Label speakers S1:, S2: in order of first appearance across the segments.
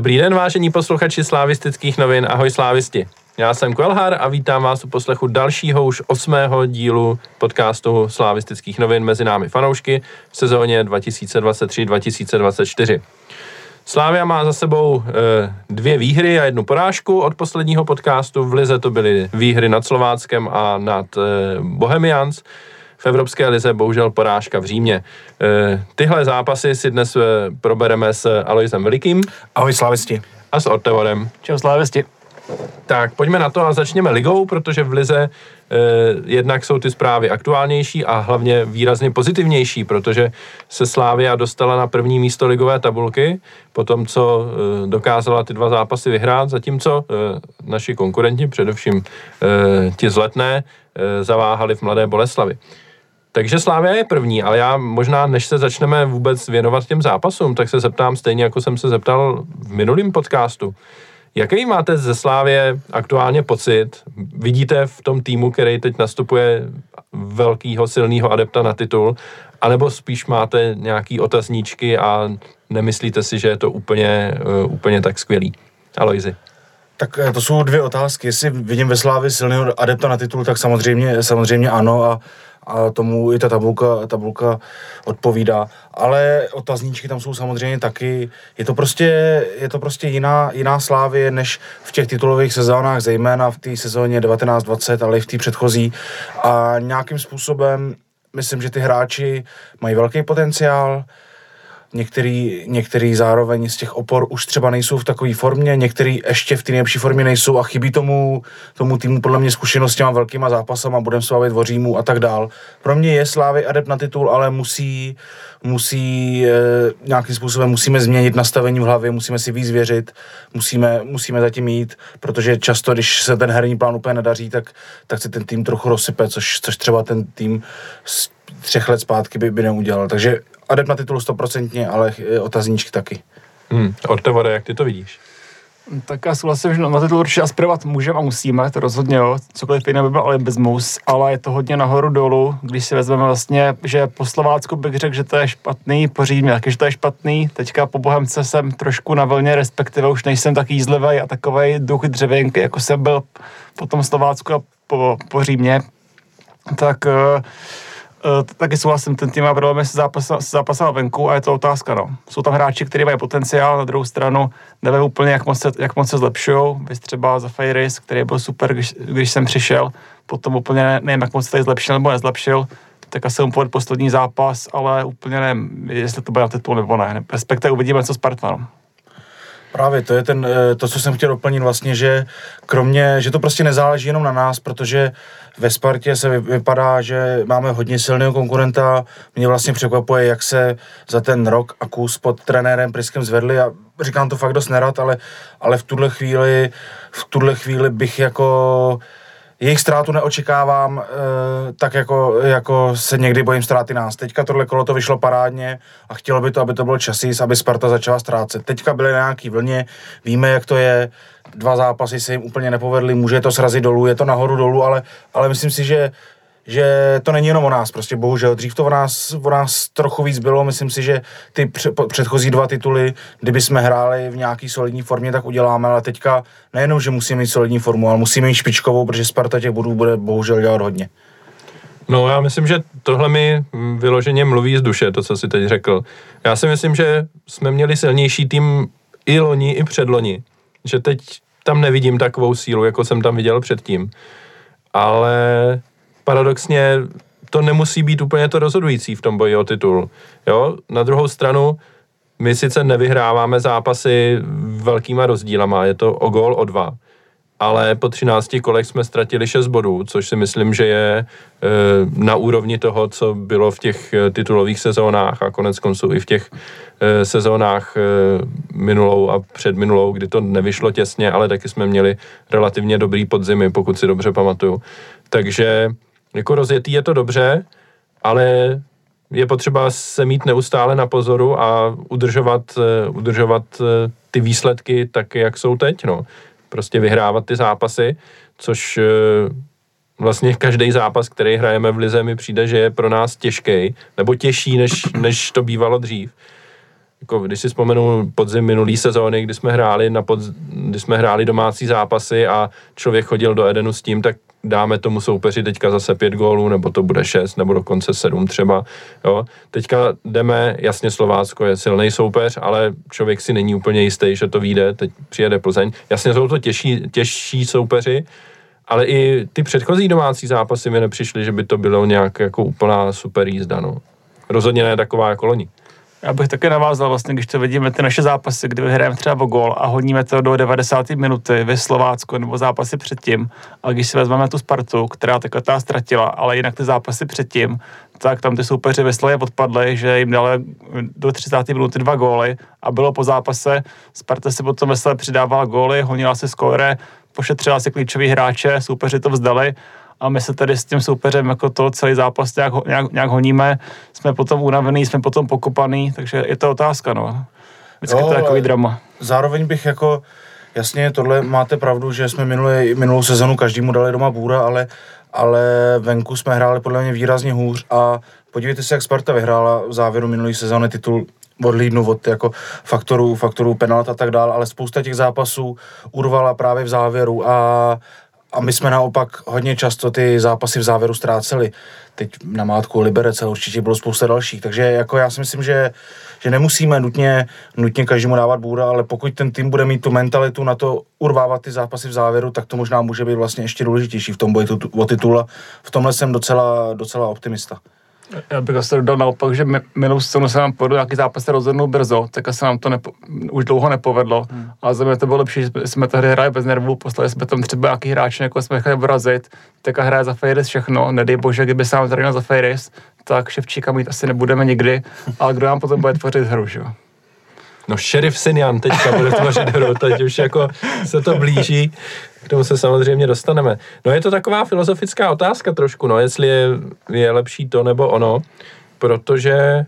S1: Dobrý den, vážení posluchači slávistických novin, ahoj slávisti. Já jsem Kvelhar a vítám vás u poslechu dalšího už osmého dílu podcastu slávistických novin mezi námi fanoušky v sezóně 2023-2024. Slávia má za sebou e, dvě výhry a jednu porážku od posledního podcastu. V Lize to byly výhry nad Slováckem a nad e, Bohemians. V Evropské lize bohužel porážka v Římě. E, tyhle zápasy si dnes e, probereme s Aloisem Velikým.
S2: Ahoj slávisti.
S1: A s Ortevorem.
S3: Čau slávisti.
S1: Tak pojďme na to a začněme ligou, protože v lize eh, jednak jsou ty zprávy aktuálnější a hlavně výrazně pozitivnější, protože se Slávia dostala na první místo ligové tabulky, po tom, co eh, dokázala ty dva zápasy vyhrát, zatímco eh, naši konkurenti, především eh, ti zletné, eh, zaváhali v Mladé Boleslavi. Takže Slávia je první, ale já možná, než se začneme vůbec věnovat těm zápasům, tak se zeptám stejně, jako jsem se zeptal v minulém podcastu. Jaký máte ze Slávě aktuálně pocit? Vidíte v tom týmu, který teď nastupuje velkýho, silného adepta na titul, anebo spíš máte nějaký otazníčky a nemyslíte si, že je to úplně, uh, úplně tak skvělý? Alojzi.
S2: Tak eh, to jsou dvě otázky. Jestli vidím ve Slávě silného adepta na titul, tak samozřejmě, samozřejmě ano a, a tomu i ta tabulka, tabulka odpovídá. Ale otazníčky tam jsou samozřejmě taky. Je to prostě, je to prostě jiná, jiná Slávě než v těch titulových sezónách, zejména v té sezóně 19-20, ale i v té předchozí. A nějakým způsobem myslím, že ty hráči mají velký potenciál, některý, některý zároveň z těch opor už třeba nejsou v takové formě, některý ještě v té nejlepší formě nejsou a chybí tomu, tomu týmu podle mě zkušenost těma velkýma zápasama, budeme se bavit o Římu a tak dál. Pro mě je Slávy adept na titul, ale musí, musí e, nějakým způsobem musíme změnit nastavení v hlavě, musíme si víc věřit, musíme, musíme zatím jít, protože často, když se ten herní plán úplně nedaří, tak, tak se ten tým trochu rozsype, což, což třeba ten tým z třech let zpátky by, by neudělal. Takže adept na titul stoprocentně, ale otazníčky taky.
S1: Hmm. Ortevore, jak ty to vidíš?
S3: Tak já souhlasím, že na titul určitě aspirovat můžeme a musíme, to rozhodně jo. Cokoliv jiného by byl ale bez mus, ale je to hodně nahoru dolů, když si vezmeme vlastně, že po Slovácku bych řekl, že to je špatný, po Římě taky, že to je špatný. Teďka po Bohemce jsem trošku na vlně, respektive už nejsem tak jízlivý a takový duch dřevěnky, jako jsem byl po tom Slovácku a po, po Římě. Tak Uh, taky souhlasím, ten tým má problémy se zápasem venku a je to otázka. No. Jsou tam hráči, kteří mají potenciál, na druhou stranu nevím úplně, jak moc se, jak moc se zlepšují. Vy třeba za Fairis, který byl super, když, když jsem přišel, potom úplně ne, nevím, jak moc se tady zlepšil nebo nezlepšil, tak asi mu poslední zápas, ale úplně nevím, jestli to bude na titul nebo ne. Respektive uvidíme, co Sparta.
S2: Právě to je ten, eh, to, co jsem chtěl doplnit vlastně, že kromě, že to prostě nezáleží jenom na nás, protože ve Spartě se vypadá, že máme hodně silného konkurenta. Mě vlastně překvapuje, jak se za ten rok a kus pod trenérem Priskem zvedli a říkám to fakt dost nerad, ale, ale v tuhle chvíli, v tuhle chvíli bych jako jejich ztrátu neočekávám e, tak, jako, jako se někdy bojím ztráty nás. Teďka tohle kolo to vyšlo parádně a chtělo by to, aby to byl časís, aby Sparta začala ztrácet. Teďka byly na nějaký vlně, víme, jak to je, dva zápasy se jim úplně nepovedly, může to srazit dolů, je to nahoru dolů, ale, ale myslím si, že že to není jenom o nás, prostě bohužel. Dřív to o nás, o nás trochu víc bylo, myslím si, že ty předchozí dva tituly, kdyby jsme hráli v nějaký solidní formě, tak uděláme, ale teďka nejenom, že musíme mít solidní formu, ale musíme mít špičkovou, protože Sparta těch bodů bude bohužel dělat hodně.
S1: No já myslím, že tohle mi vyloženě mluví z duše, to, co si teď řekl. Já si myslím, že jsme měli silnější tým i loni, i předloni. Že teď tam nevidím takovou sílu, jako jsem tam viděl předtím. Ale paradoxně to nemusí být úplně to rozhodující v tom boji o titul. Jo? Na druhou stranu, my sice nevyhráváme zápasy velkýma rozdílama, je to o gol, o dva, ale po 13 kolech jsme ztratili 6 bodů, což si myslím, že je e, na úrovni toho, co bylo v těch e, titulových sezónách a konec konců i v těch e, sezónách minulou a předminulou, kdy to nevyšlo těsně, ale taky jsme měli relativně dobrý podzimy, pokud si dobře pamatuju. Takže jako rozjetý je to dobře, ale je potřeba se mít neustále na pozoru a udržovat, eh, udržovat eh, ty výsledky tak, jak jsou teď. No. Prostě vyhrávat ty zápasy, což eh, vlastně každý zápas, který hrajeme v Lize, mi přijde, že je pro nás těžký, nebo těžší, než, než to bývalo dřív. jako když si vzpomenu podzim minulý sezóny, kdy jsme hráli, na pod, kdy jsme hráli domácí zápasy a člověk chodil do Edenu s tím, tak dáme tomu soupeři teďka zase pět gólů, nebo to bude šest, nebo dokonce sedm třeba. Jo. Teďka jdeme, jasně Slovácko je silný soupeř, ale člověk si není úplně jistý, že to vyjde, teď přijede Plzeň. Jasně jsou to těžší, těžší soupeři, ale i ty předchozí domácí zápasy mi nepřišly, že by to bylo nějak jako úplná super jízda. No. Rozhodně ne taková jako loni.
S3: Já bych také navázal, vlastně, když to vidíme, ty naše zápasy, kdy vyhrajeme třeba o gol a honíme to do 90. minuty ve Slovácku nebo zápasy předtím. A když si vezmeme tu Spartu, která takhle ta ztratila, ale jinak ty zápasy předtím, tak tam ty soupeři ve odpadly, že jim dali do 30. minuty dva góly a bylo po zápase. Sparta si potom ve přidávala góly, honila si skóre, pošetřila si klíčový hráče, soupeři to vzdali a my se tady s tím soupeřem jako to celý zápas nějak, nějak, nějak honíme, jsme potom unavený, jsme potom pokopaný, takže je to otázka, no. Vždycky jo, to je takový drama.
S2: Zároveň bych jako, jasně, tohle máte pravdu, že jsme minulý, minulou sezonu každému dali doma bůra, ale, ale venku jsme hráli podle mě výrazně hůř a podívejte se, jak Sparta vyhrála v závěru minulé sezóny titul odlídnu od jako faktorů, faktorů penalt a tak dále, ale spousta těch zápasů urvala právě v závěru a a my jsme naopak hodně často ty zápasy v závěru ztráceli. Teď na mátku Liberec, ale určitě bylo spousta dalších. Takže jako já si myslím, že, že nemusíme nutně, nutně každému dávat bůra, ale pokud ten tým bude mít tu mentalitu na to urvávat ty zápasy v závěru, tak to možná může být vlastně ještě důležitější v tom boji o titul. V tomhle jsem docela, docela optimista.
S3: Já bych asi dodal naopak, že minulou sezónu se nám povedlo nějaký zápas se rozhodnul brzo, tak se nám to nepo, už dlouho nepovedlo. Hmm. A za mě to bylo lepší, že jsme tady hráli bez nervů, poslali jsme tam třeba nějaký hráč, jako jsme chtěli vrazit, tak a hraje za Fejris všechno. Nedej bože, kdyby se nám tady za Fejris, tak Ševčíka mít asi nebudeme nikdy, ale kdo nám potom bude tvořit hru, že jo?
S1: No, šerif Sinjan teďka bude tvořit hru, teď už jako se to blíží, k tomu se samozřejmě dostaneme. No je to taková filozofická otázka trošku, no, jestli je, je lepší to nebo ono, protože e,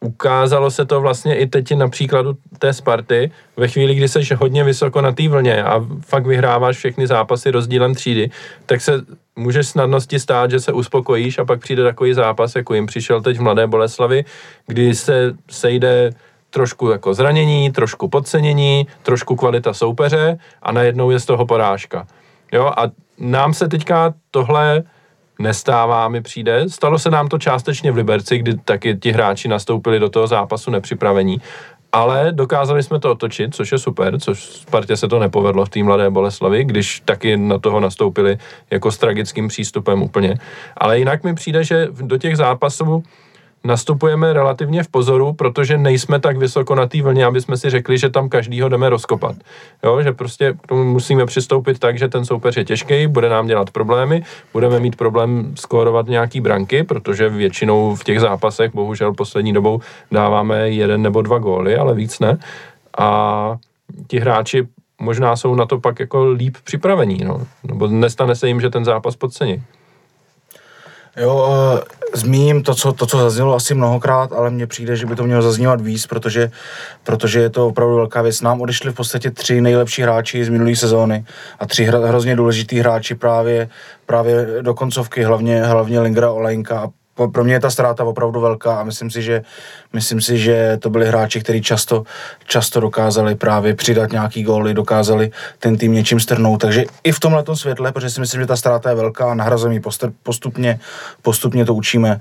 S1: ukázalo se to vlastně i teď na příkladu té Sparty, ve chvíli, kdy seš hodně vysoko na té vlně a fakt vyhráváš všechny zápasy rozdílem třídy, tak se může snadnosti stát, že se uspokojíš a pak přijde takový zápas, jako jim přišel teď v Mladé Boleslavi, kdy se sejde trošku jako zranění, trošku podcenění, trošku kvalita soupeře a najednou je z toho porážka. Jo, a nám se teďka tohle nestává, mi přijde. Stalo se nám to částečně v Liberci, kdy taky ti hráči nastoupili do toho zápasu nepřipravení, ale dokázali jsme to otočit, což je super, což Spartě se to nepovedlo v té mladé Boleslavi, když taky na toho nastoupili jako s tragickým přístupem úplně. Ale jinak mi přijde, že do těch zápasů nastupujeme relativně v pozoru, protože nejsme tak vysoko na té vlně, aby jsme si řekli, že tam každýho jdeme rozkopat. Jo, že prostě k tomu musíme přistoupit tak, že ten soupeř je těžký, bude nám dělat problémy, budeme mít problém skórovat nějaký branky, protože většinou v těch zápasech, bohužel poslední dobou dáváme jeden nebo dva góly, ale víc ne. A ti hráči možná jsou na to pak jako líp připravení, no. nebo nestane se jim, že ten zápas podcení.
S2: Jo, uh, zmíním to co, to, co zaznělo asi mnohokrát, ale mně přijde, že by to mělo zaznívat víc, protože, protože je to opravdu velká věc. Nám odešli v podstatě tři nejlepší hráči z minulé sezóny a tři hrozně důležitý hráči právě, právě do koncovky, hlavně, hlavně Lingra Olejnka a pro mě je ta ztráta opravdu velká a myslím si, že, myslím si, že to byli hráči, kteří často, často dokázali právě přidat nějaký góly, dokázali ten tým něčím strhnout. Takže i v tomhle světle, protože si myslím, že ta ztráta je velká a nahrazujeme postupně, postupně to učíme.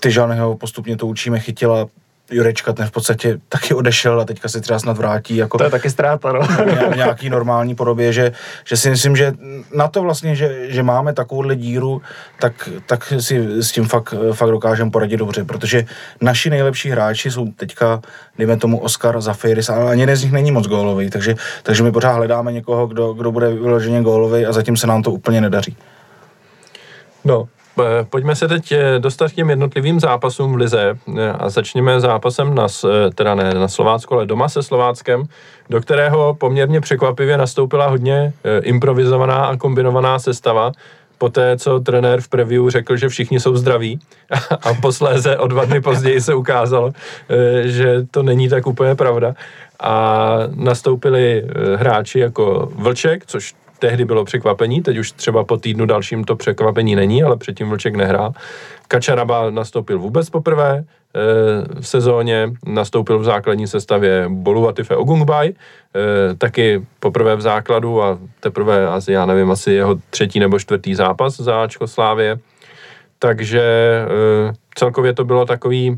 S2: Tyžanyho postupně to učíme, chytila Jurečka ten v podstatě taky odešel a teďka se třeba snad vrátí. Jako
S3: to je taky ztráta, no.
S2: v nějaký normální podobě, že, že si myslím, že na to vlastně, že, že máme takovouhle díru, tak, tak si s tím fakt, fakt dokážeme poradit dobře, protože naši nejlepší hráči jsou teďka, dejme tomu Oscar, Zafiris, ale ani jeden z nich není moc gólový, takže, takže my pořád hledáme někoho, kdo, kdo bude vyloženě gólový a zatím se nám to úplně nedaří.
S1: No, pojďme se teď eh, dostat k těm jednotlivým zápasům v Lize eh, a začněme zápasem na, teda ne na Slovácku, ale doma se Slováckem, do kterého poměrně překvapivě nastoupila hodně improvizovaná a kombinovaná sestava, poté, co trenér v preview řekl, že všichni jsou zdraví a posléze o dva dny později se ukázalo, že to není tak úplně pravda. A nastoupili hráči jako Vlček, což tehdy bylo překvapení, teď už třeba po týdnu dalším to překvapení není, ale předtím Vlček nehrál. Kačaraba nastoupil vůbec poprvé, v sezóně, nastoupil v základní sestavě Boluvatife Ogungbaj, taky poprvé v základu a teprve, asi, já nevím, asi jeho třetí nebo čtvrtý zápas za Ačko Slávě. Takže celkově to bylo takový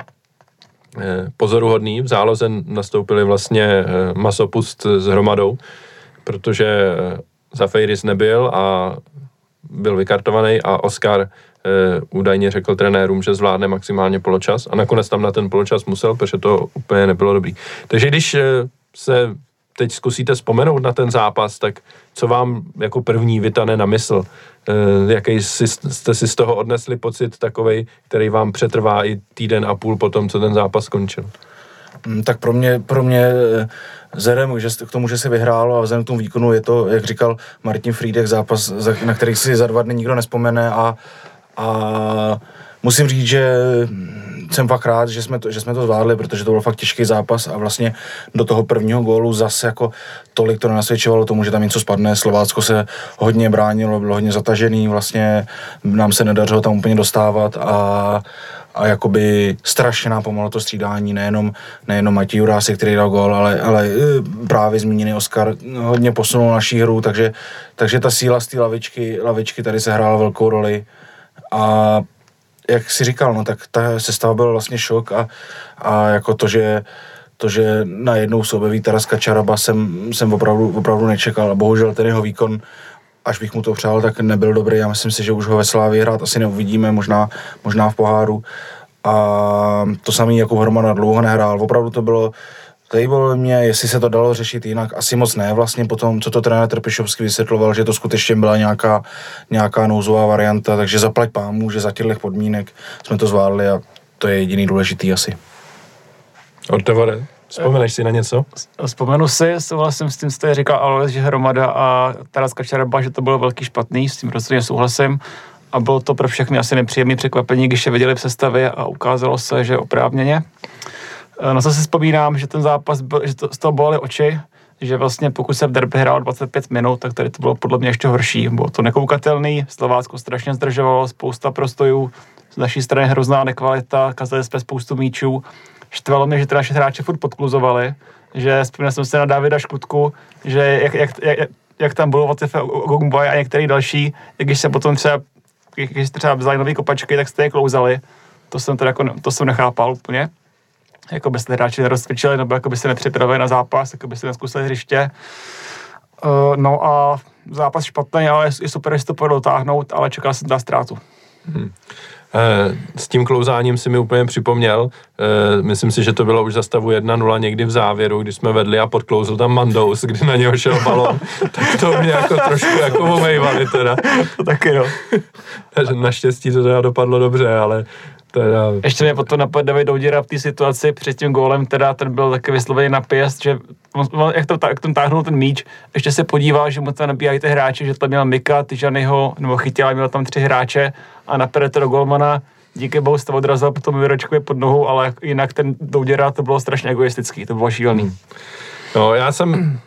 S1: pozoruhodný. V záloze nastoupili vlastně masopust s hromadou, protože Zafeiris nebyl a byl vykartovaný a Oscar e, údajně řekl trenérům, že zvládne maximálně poločas a nakonec tam na ten poločas musel, protože to úplně nebylo dobrý. Takže když e, se teď zkusíte vzpomenout na ten zápas, tak co vám jako první vytane na mysl? E, jaký si, jste si z toho odnesli pocit takový, který vám přetrvá i týden a půl po tom, co ten zápas skončil?
S2: Mm, tak pro mě, pro mě vzhledem že k tomu, že se vyhrálo a vzhledem k tomu výkonu je to, jak říkal Martin Friedek, zápas, na který si za dva dny nikdo nespomene a, a musím říct, že jsem fakt rád, že jsme, to, že jsme to zvládli, protože to byl fakt těžký zápas a vlastně do toho prvního gólu zase jako tolik to nenasvědčovalo tomu, že tam něco spadne. Slovácko se hodně bránilo, bylo hodně zatažený, vlastně nám se nedařilo tam úplně dostávat a a jakoby strašně nám pomohlo to střídání, nejenom, nejenom Matěj Jurásek, který dal gol, ale, ale e, právě zmíněný Oscar hodně posunul naší hru, takže, takže ta síla z té lavičky, lavičky tady se hrála velkou roli. A jak si říkal, no tak ta sestava byl vlastně šok a, a jako to, že to, že najednou se objeví Taras Kačaraba, jsem, jsem opravdu, opravdu nečekal. Bohužel ten jeho výkon až bych mu to přál, tak nebyl dobrý. Já myslím si, že už ho ve Slávě hrát asi neuvidíme, možná, možná v poháru. A to samý jako Hromada dlouho nehrál. Opravdu to bylo bylo mě, jestli se to dalo řešit jinak, asi moc ne. Vlastně potom, co to trenér Trpišovský vysvětloval, že to skutečně byla nějaká, nějaká nouzová varianta, takže zaplať pámu, že za těchto podmínek jsme to zvládli a to je jediný důležitý asi.
S1: Ortevore, Vzpomeneš si na něco?
S3: Vzpomenu si, souhlasím s tím, co říkal Alois, že Hromada a Taras Kačaraba, že to bylo velký špatný, s tím rozhodně souhlasím. A bylo to pro všechny asi nepříjemné překvapení, když je viděli v sestavě a ukázalo se, že oprávněně. Na no, co si vzpomínám, že ten zápas, byl, že to, z toho bolely oči, že vlastně pokud se v derby hrál 25 minut, tak tady to bylo podle mě ještě horší. Bylo to nekoukatelný, Slovácko strašně zdržovalo, spousta prostojů, z naší strany hrozná nekvalita, kazali jsme spoustu míčů štvalo mě, že naše hráče furt podkluzovali, že vzpomněl jsem se na Davida Škutku, že jak, jak, jak, jak tam bylo Vatife Ogungboy a některý další, když se potom třeba, když třeba vzali nový kopačky, tak jste je klouzali. To jsem, teda jako, to jsem nechápal úplně. Jako by se hráči nerozcvičili, nebo jako by se nepřipravili na zápas, jako by se neskusili hřiště. Uh, no a zápas špatný, ale je super, že to dotáhnout, ale čekal jsem na ztrátu. Hmm.
S1: Eh, s tím klouzáním si mi úplně připomněl, eh, myslím si, že to bylo už za stavu 1-0 někdy v závěru, když jsme vedli a podklouzl tam Mandous, kdy na něho šel balon, tak to mě jako trošku jako omejvali teda.
S3: To taky no.
S1: Naštěstí to teda dopadlo dobře, ale teda...
S3: Ještě mě potom napadl David Douděra v té situaci před tím gólem, teda ten byl taky vyslovený na pěst, že on, jak, to, jak tam táhnul ten míč, ještě se podíval, že mu tam nabíjají ty hráči, že tam měl Mika, Tyžanyho, nebo chytil, měl tam tři hráče a to do golmana, díky bohu to odrazil potom Vyročkově pod nohou, ale jinak ten Douděra to bylo strašně egoistický, to bylo šílený.
S1: No, já jsem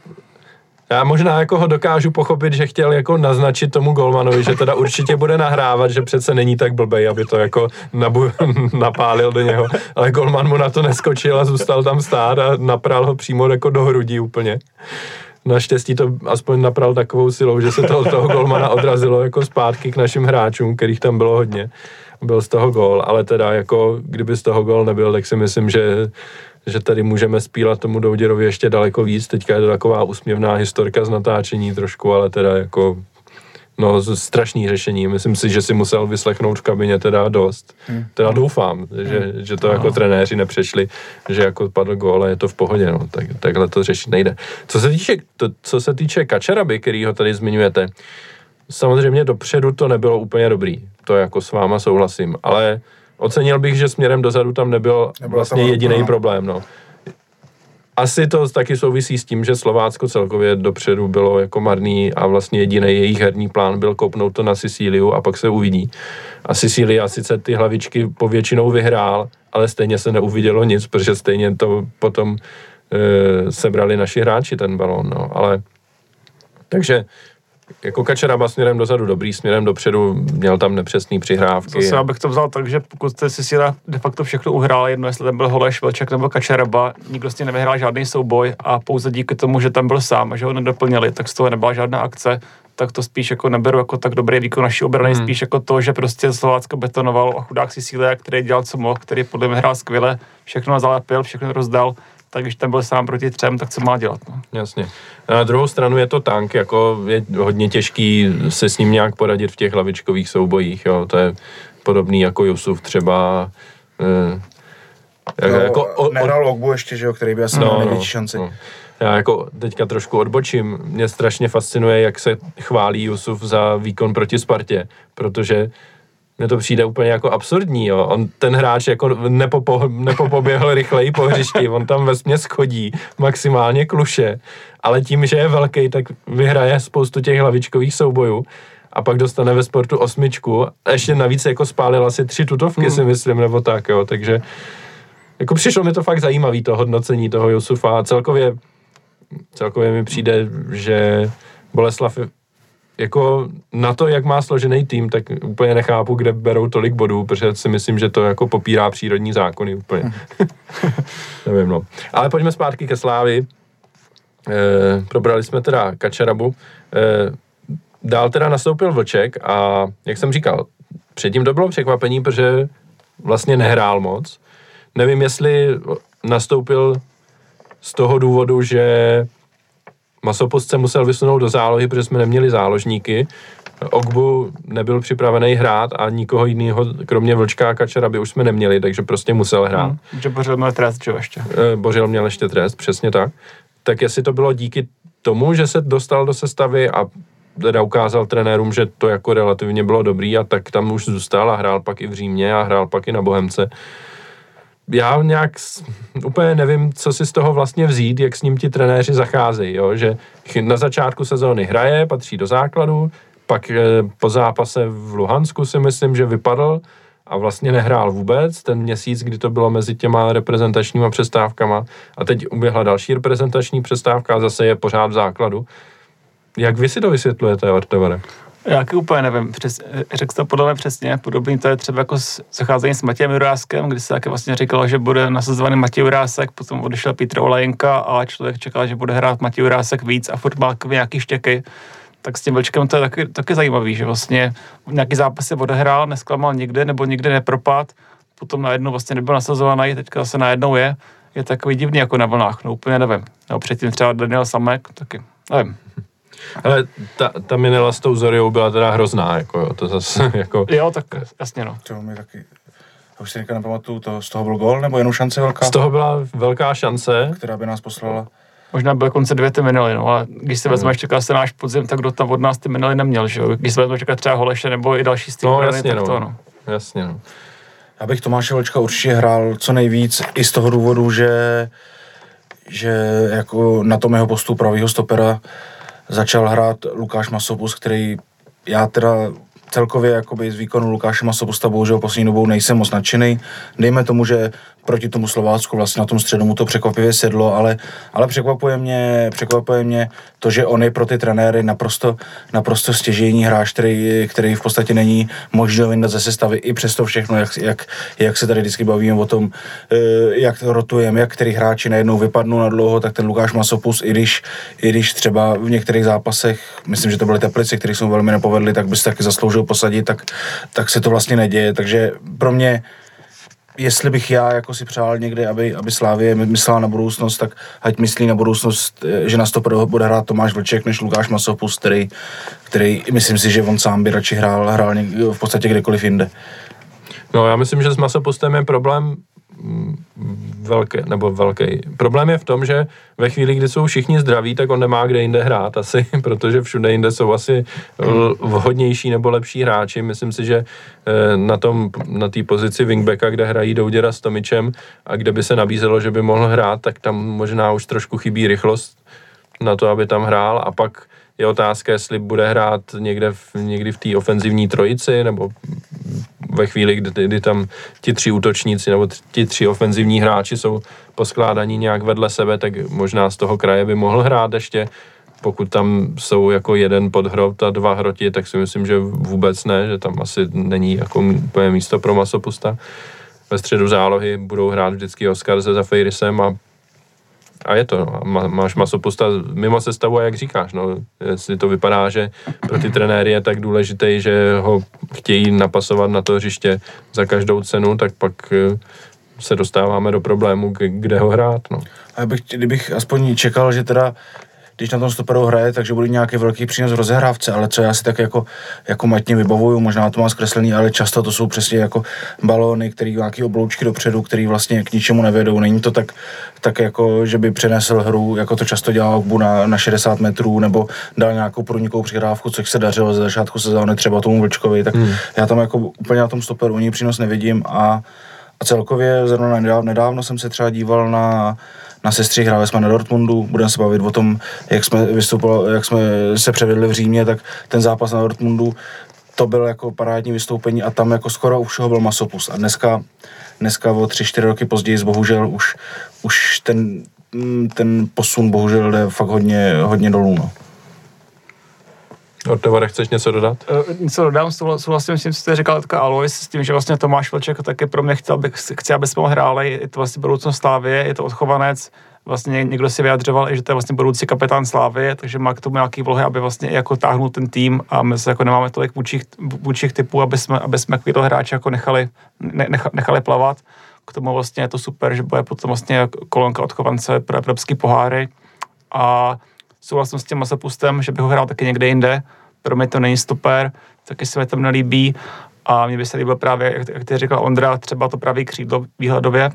S1: já možná jako ho dokážu pochopit, že chtěl jako naznačit tomu golmanovi, že teda určitě bude nahrávat, že přece není tak blbej, aby to jako nabu, napálil do něho. Ale golman mu na to neskočil a zůstal tam stát a napral ho přímo jako do hrudí úplně. Naštěstí to aspoň napral takovou silou, že se to od toho golmana odrazilo jako zpátky k našim hráčům, kterých tam bylo hodně. Byl z toho gol, ale teda jako kdyby z toho gol nebyl, tak si myslím, že že tady můžeme spílat tomu Douděrovi ještě daleko víc. Teďka je to taková úsměvná historka z natáčení trošku, ale teda jako No, strašný řešení. Myslím si, že si musel vyslechnout v kabině teda dost. Hmm. Teda doufám, že, hmm. že to jako no. trenéři nepřešli, že jako padl gól a je to v pohodě. No. Tak, takhle to řešit nejde. Co se týče, to, co se týče Kačeraby, který ho tady zmiňujete, samozřejmě dopředu to nebylo úplně dobrý. To jako s váma souhlasím, ale Ocenil bych, že směrem dozadu tam nebyl Nebyla vlastně jediný problém. No. Asi to taky souvisí s tím, že Slovácko celkově dopředu bylo jako marný a vlastně jediný jejich herní plán byl kopnout to na Sicíliu a pak se uvidí. A Sicília sice ty hlavičky povětšinou vyhrál, ale stejně se neuvidělo nic, protože stejně to potom e, sebrali naši hráči ten balón. No. Ale takže jako Kačeraba směrem dozadu dobrý, směrem dopředu měl tam nepřesný přihrávky.
S3: Zase abych to vzal tak, že pokud jste si Sila de facto všechno uhrál, jedno jestli tam byl Holeš, Vlček nebo Kačeraba, nikdo s tím nevyhrál žádný souboj a pouze díky tomu, že tam byl sám a že ho nedoplnili, tak z toho nebyla žádná akce, tak to spíš jako neberu jako tak dobrý výkon naší obrany, hmm. spíš jako to, že prostě Slovácko betonoval a chudák si síle, který dělal co mohl, který podle mě hrál skvěle, všechno zalepil, všechno rozdal, tak když tam byl sám proti třem, tak co má dělat. No.
S1: Jasně. Na druhou stranu je to tank, jako je hodně těžký se s ním nějak poradit v těch hlavičkových soubojích, jo. to je podobný jako Jusuf třeba.
S2: Eh, no, jako, o, nehrál Ogbu ještě, že jo, který by asi no, měl největší šanci. No.
S1: Já jako teďka trošku odbočím. Mě strašně fascinuje, jak se chválí Jusuf za výkon proti Spartě, protože mně to přijde úplně jako absurdní, jo. On, ten hráč jako nepopo, nepopoběhl rychleji po hřišti, on tam ve směs chodí maximálně kluše, ale tím, že je velký, tak vyhraje spoustu těch hlavičkových soubojů a pak dostane ve sportu osmičku a ještě navíc jako spálil asi tři tutovky, mm. si myslím, nebo tak, jo, takže jako přišlo mi to fakt zajímavý, to hodnocení toho Jusufa a celkově, celkově mi přijde, že Boleslav jako na to, jak má složený tým, tak úplně nechápu, kde berou tolik bodů, protože si myslím, že to jako popírá přírodní zákony úplně. Nevím, no. Ale pojďme zpátky ke Slávi. E, probrali jsme teda Kačerabu. E, dál teda nastoupil Vlček a jak jsem říkal, předtím to bylo překvapení, protože vlastně nehrál moc. Nevím, jestli nastoupil z toho důvodu, že Masopust se musel vysunout do zálohy, protože jsme neměli záložníky. Ogbu nebyl připravený hrát a nikoho jiného, kromě Vlčka a Kačera, by už jsme neměli, takže prostě musel hrát. Hmm,
S3: že Bořil měl trest, že ještě?
S1: Eh, Bořil měl ještě trest, přesně tak. Tak jestli to bylo díky tomu, že se dostal do sestavy a teda ukázal trenérům, že to jako relativně bylo dobrý a tak tam už zůstal a hrál pak i v Římě a hrál pak i na Bohemce já nějak úplně nevím, co si z toho vlastně vzít, jak s ním ti trenéři zacházejí, jo? že na začátku sezóny hraje, patří do základu, pak eh, po zápase v Luhansku si myslím, že vypadl a vlastně nehrál vůbec ten měsíc, kdy to bylo mezi těma reprezentačníma přestávkama a teď uběhla další reprezentační přestávka a zase je pořád v základu. Jak vy si to vysvětlujete, Ortevare?
S3: Já úplně nevím, přes, řekl to podle mě přesně, podobný to je třeba jako zacházení s Matějem Juráskem, kdy se také vlastně říkalo, že bude nasazovaný Matěj Jurásek, potom odešel Petr Olajenka a člověk čekal, že bude hrát Matěj Jurásek víc a furt má nějaký štěky. Tak s tím Vlčkem to je taky, taky zajímavý, že vlastně nějaký zápas se odehrál, nesklamal nikde nebo nikde nepropad, potom najednou vlastně nebyl nasazovaný, teďka zase najednou je, je takový divný jako na vlnách, no úplně nevím. No předtím třeba Daniel Samek, taky nevím.
S1: Ale ta, ta minela s tou Zoriou byla teda hrozná, jako jo, to zase, jako...
S3: Jo, tak jasně, no.
S2: To mi taky... Já už si říkal, nepamatuju, to, z toho byl gol, nebo jenom šance velká?
S1: Z toho byla velká šance.
S2: Která by nás poslala.
S3: Možná by konce dvě ty minely, no a když se vezme, čeká se náš podzim, tak kdo tam od nás ty minely neměl, že jo? Když se vezme čekat třeba Holeše nebo i další
S1: stým, no, jasně, no. To, no. Jasně, no.
S2: Já bych Tomáše Vlčka určitě hrál co nejvíc i z toho důvodu, že, že jako na tom jeho postu pravýho stopera začal hrát Lukáš Masopus, který já teda celkově jakoby z výkonu Lukáše Masopusta bohužel poslední dobou nejsem moc nadšený. Dejme tomu, že proti tomu Slovácku vlastně na tom středu mu to překvapivě sedlo, ale, ale překvapuje, mě, překvapuje mě to, že on je pro ty trenéry naprosto, naprosto stěžejní hráč, který, který v podstatě není možný vyndat ze sestavy i přesto všechno, jak, jak, jak se tady vždycky bavíme o tom, eh, jak rotujeme, jak který hráči najednou vypadnou na dlouho, tak ten Lukáš Masopus, i když, i když třeba v některých zápasech, myslím, že to byly Teplice, které jsou velmi nepovedly, tak by se taky zasloužil posadit, tak, tak se to vlastně neděje. Takže pro mě jestli bych já jako si přál někdy, aby, aby Slávě myslela na budoucnost, tak ať myslí na budoucnost, eh, že na to bude hrát Tomáš Vlček než Lukáš Masopus, který, který myslím si, že on sám by radši hrál, hrál v podstatě kdekoliv jinde.
S1: No já myslím, že s Masopustem je problém velký, nebo velký. Problém je v tom, že ve chvíli, kdy jsou všichni zdraví, tak on nemá kde jinde hrát asi, protože všude jinde jsou asi vhodnější nebo lepší hráči. Myslím si, že eh, na tom, na té pozici wingbacka, kde hrají Douděra s Tomičem a kde by se nabízelo, že by mohl hrát, tak tam možná už trošku chybí rychlost na to, aby tam hrál a pak je otázka, jestli bude hrát někde v, někdy v té ofenzivní trojici, nebo ve chvíli, kdy, kdy tam ti tři útočníci nebo ti tři ofenzivní hráči jsou poskládaní nějak vedle sebe, tak možná z toho kraje by mohl hrát ještě pokud tam jsou jako jeden podhrot a dva hroti, tak si myslím, že vůbec ne, že tam asi není jako místo pro masopusta. Ve středu zálohy budou hrát vždycky Oscar se Zafeirisem a a je to, no. Má, máš masopusta mimo sestavu a jak říkáš, no, jestli to vypadá, že pro ty trenéry je tak důležité, že ho chtějí napasovat na to hřiště za každou cenu, tak pak eh, se dostáváme do problému, kde ho hrát. No.
S2: A bych, kdybych aspoň čekal, že teda když na tom stoperu hraje, takže bude nějaký velký přínos v rozehrávce, ale co já si tak jako, jako matně vybavuju, možná to má zkreslený, ale často to jsou přesně jako balóny, který nějaký obloučky dopředu, který vlastně k ničemu nevedou. Není to tak, tak jako, že by přenesl hru, jako to často dělá Ogbu na, na 60 metrů, nebo dal nějakou průnikovou přihrávku, což se dařilo ze začátku sezóny třeba tomu Vlčkovi, tak hmm. já tam jako úplně na tom stoperu ani přínos nevidím a, a celkově zrovna nedávno, nedávno jsem se třeba díval na na sestřih, hráli jsme na Dortmundu, budeme se bavit o tom, jak jsme, vystupovali, jak jsme se převedli v Římě, tak ten zápas na Dortmundu, to byl jako parádní vystoupení a tam jako skoro u všeho byl masopus. A dneska, dneska o tři, čtyři roky později, bohužel už, už ten, ten posun bohužel jde fakt hodně, hodně dolů. No.
S1: Ortevare, chceš něco dodat?
S3: Uh, něco dodám, souhlasím s tím, co jsi říkal teďka Alois, s tím, že vlastně Tomáš Vlček taky pro mě chtěl, aby, chci, aby jsme ho hráli, je to vlastně budoucnost Slávie, je to odchovanec, vlastně někdo si vyjadřoval, že to je vlastně budoucí kapitán Slávy, takže má k tomu nějaký vlohy, aby vlastně jako táhnul ten tým a my se jako nemáme tolik vůčích, vůčích typů, aby jsme, aby jsme takovýto hráče jako nechali, ne, nechali plavat. K tomu vlastně je to super, že bude potom vlastně kolonka odchovance pro evropský poháry a souhlasím s tím Masapustem, že bych ho hrál taky někde jinde. Pro mě to není super, taky se mi tam nelíbí. A mně by se líbil právě, jak, ty říkal Ondra, třeba to právě křídlo výhledově,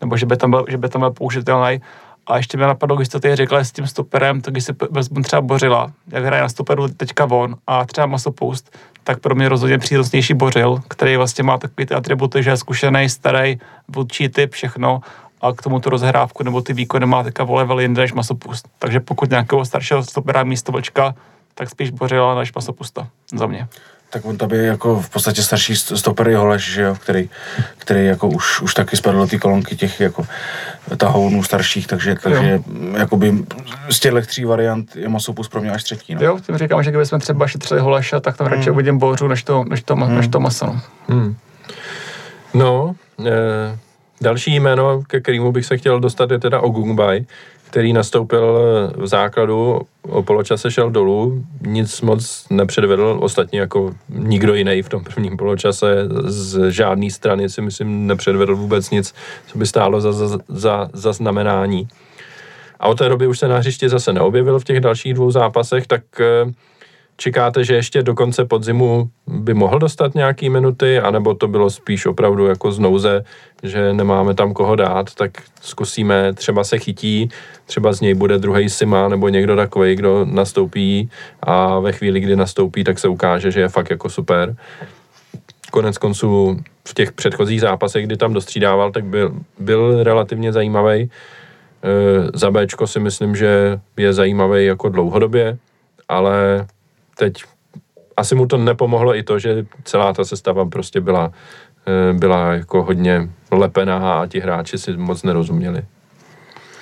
S3: nebo že by tam byl, že by tam byl použitelný. A ještě mě napadlo, když to ty řekl s tím stoperem, tak když se vezmu třeba Bořila, jak hraje na stoperu teďka von a třeba Masopust, tak pro mě rozhodně přírodnější Bořil, který vlastně má takový ty atributy, že je zkušený, starý, vůdčí typ, všechno a k tomu tu rozhrávku nebo ty výkony má teďka level jinde než masopust. Takže pokud nějakého staršího stopera místo vlčka, tak spíš Bořila než masopusta za mě.
S2: Tak on tam je jako v podstatě starší stoper je Holeš, že jo, který, který jako už, už taky spadl do té kolonky těch jako tahounů starších, takže, takže jakoby z těch tří variant je Masopus pro mě až třetí. No.
S3: Jo, tím říkám, že kdybychom třeba šetřili Holeša, tak tam hmm. radši uvidím Bořu než to, než to, hmm. než to Maso. No, hmm.
S1: no eh, Další jméno, ke kterému bych se chtěl dostat, je teda Ogungbaj, který nastoupil v základu, o poločase šel dolů, nic moc nepředvedl, ostatně jako nikdo jiný v tom prvním poločase z žádné strany si myslím nepředvedl vůbec nic, co by stálo za, za, za, za znamenání. A od té doby už se na hřiště zase neobjevil v těch dalších dvou zápasech, tak eh, Čekáte, že ještě do konce podzimu by mohl dostat nějaký minuty, anebo to bylo spíš opravdu jako z nouze, že nemáme tam koho dát, tak zkusíme, třeba se chytí, třeba z něj bude druhý Sima nebo někdo takový, kdo nastoupí a ve chvíli, kdy nastoupí, tak se ukáže, že je fakt jako super. Konec konců v těch předchozích zápasech, kdy tam dostřídával, tak byl, byl relativně zajímavý. E, za Bčko si myslím, že je zajímavý jako dlouhodobě, ale teď asi mu to nepomohlo i to, že celá ta sestava prostě byla, eh, byla jako hodně lepená a ti hráči si moc nerozuměli.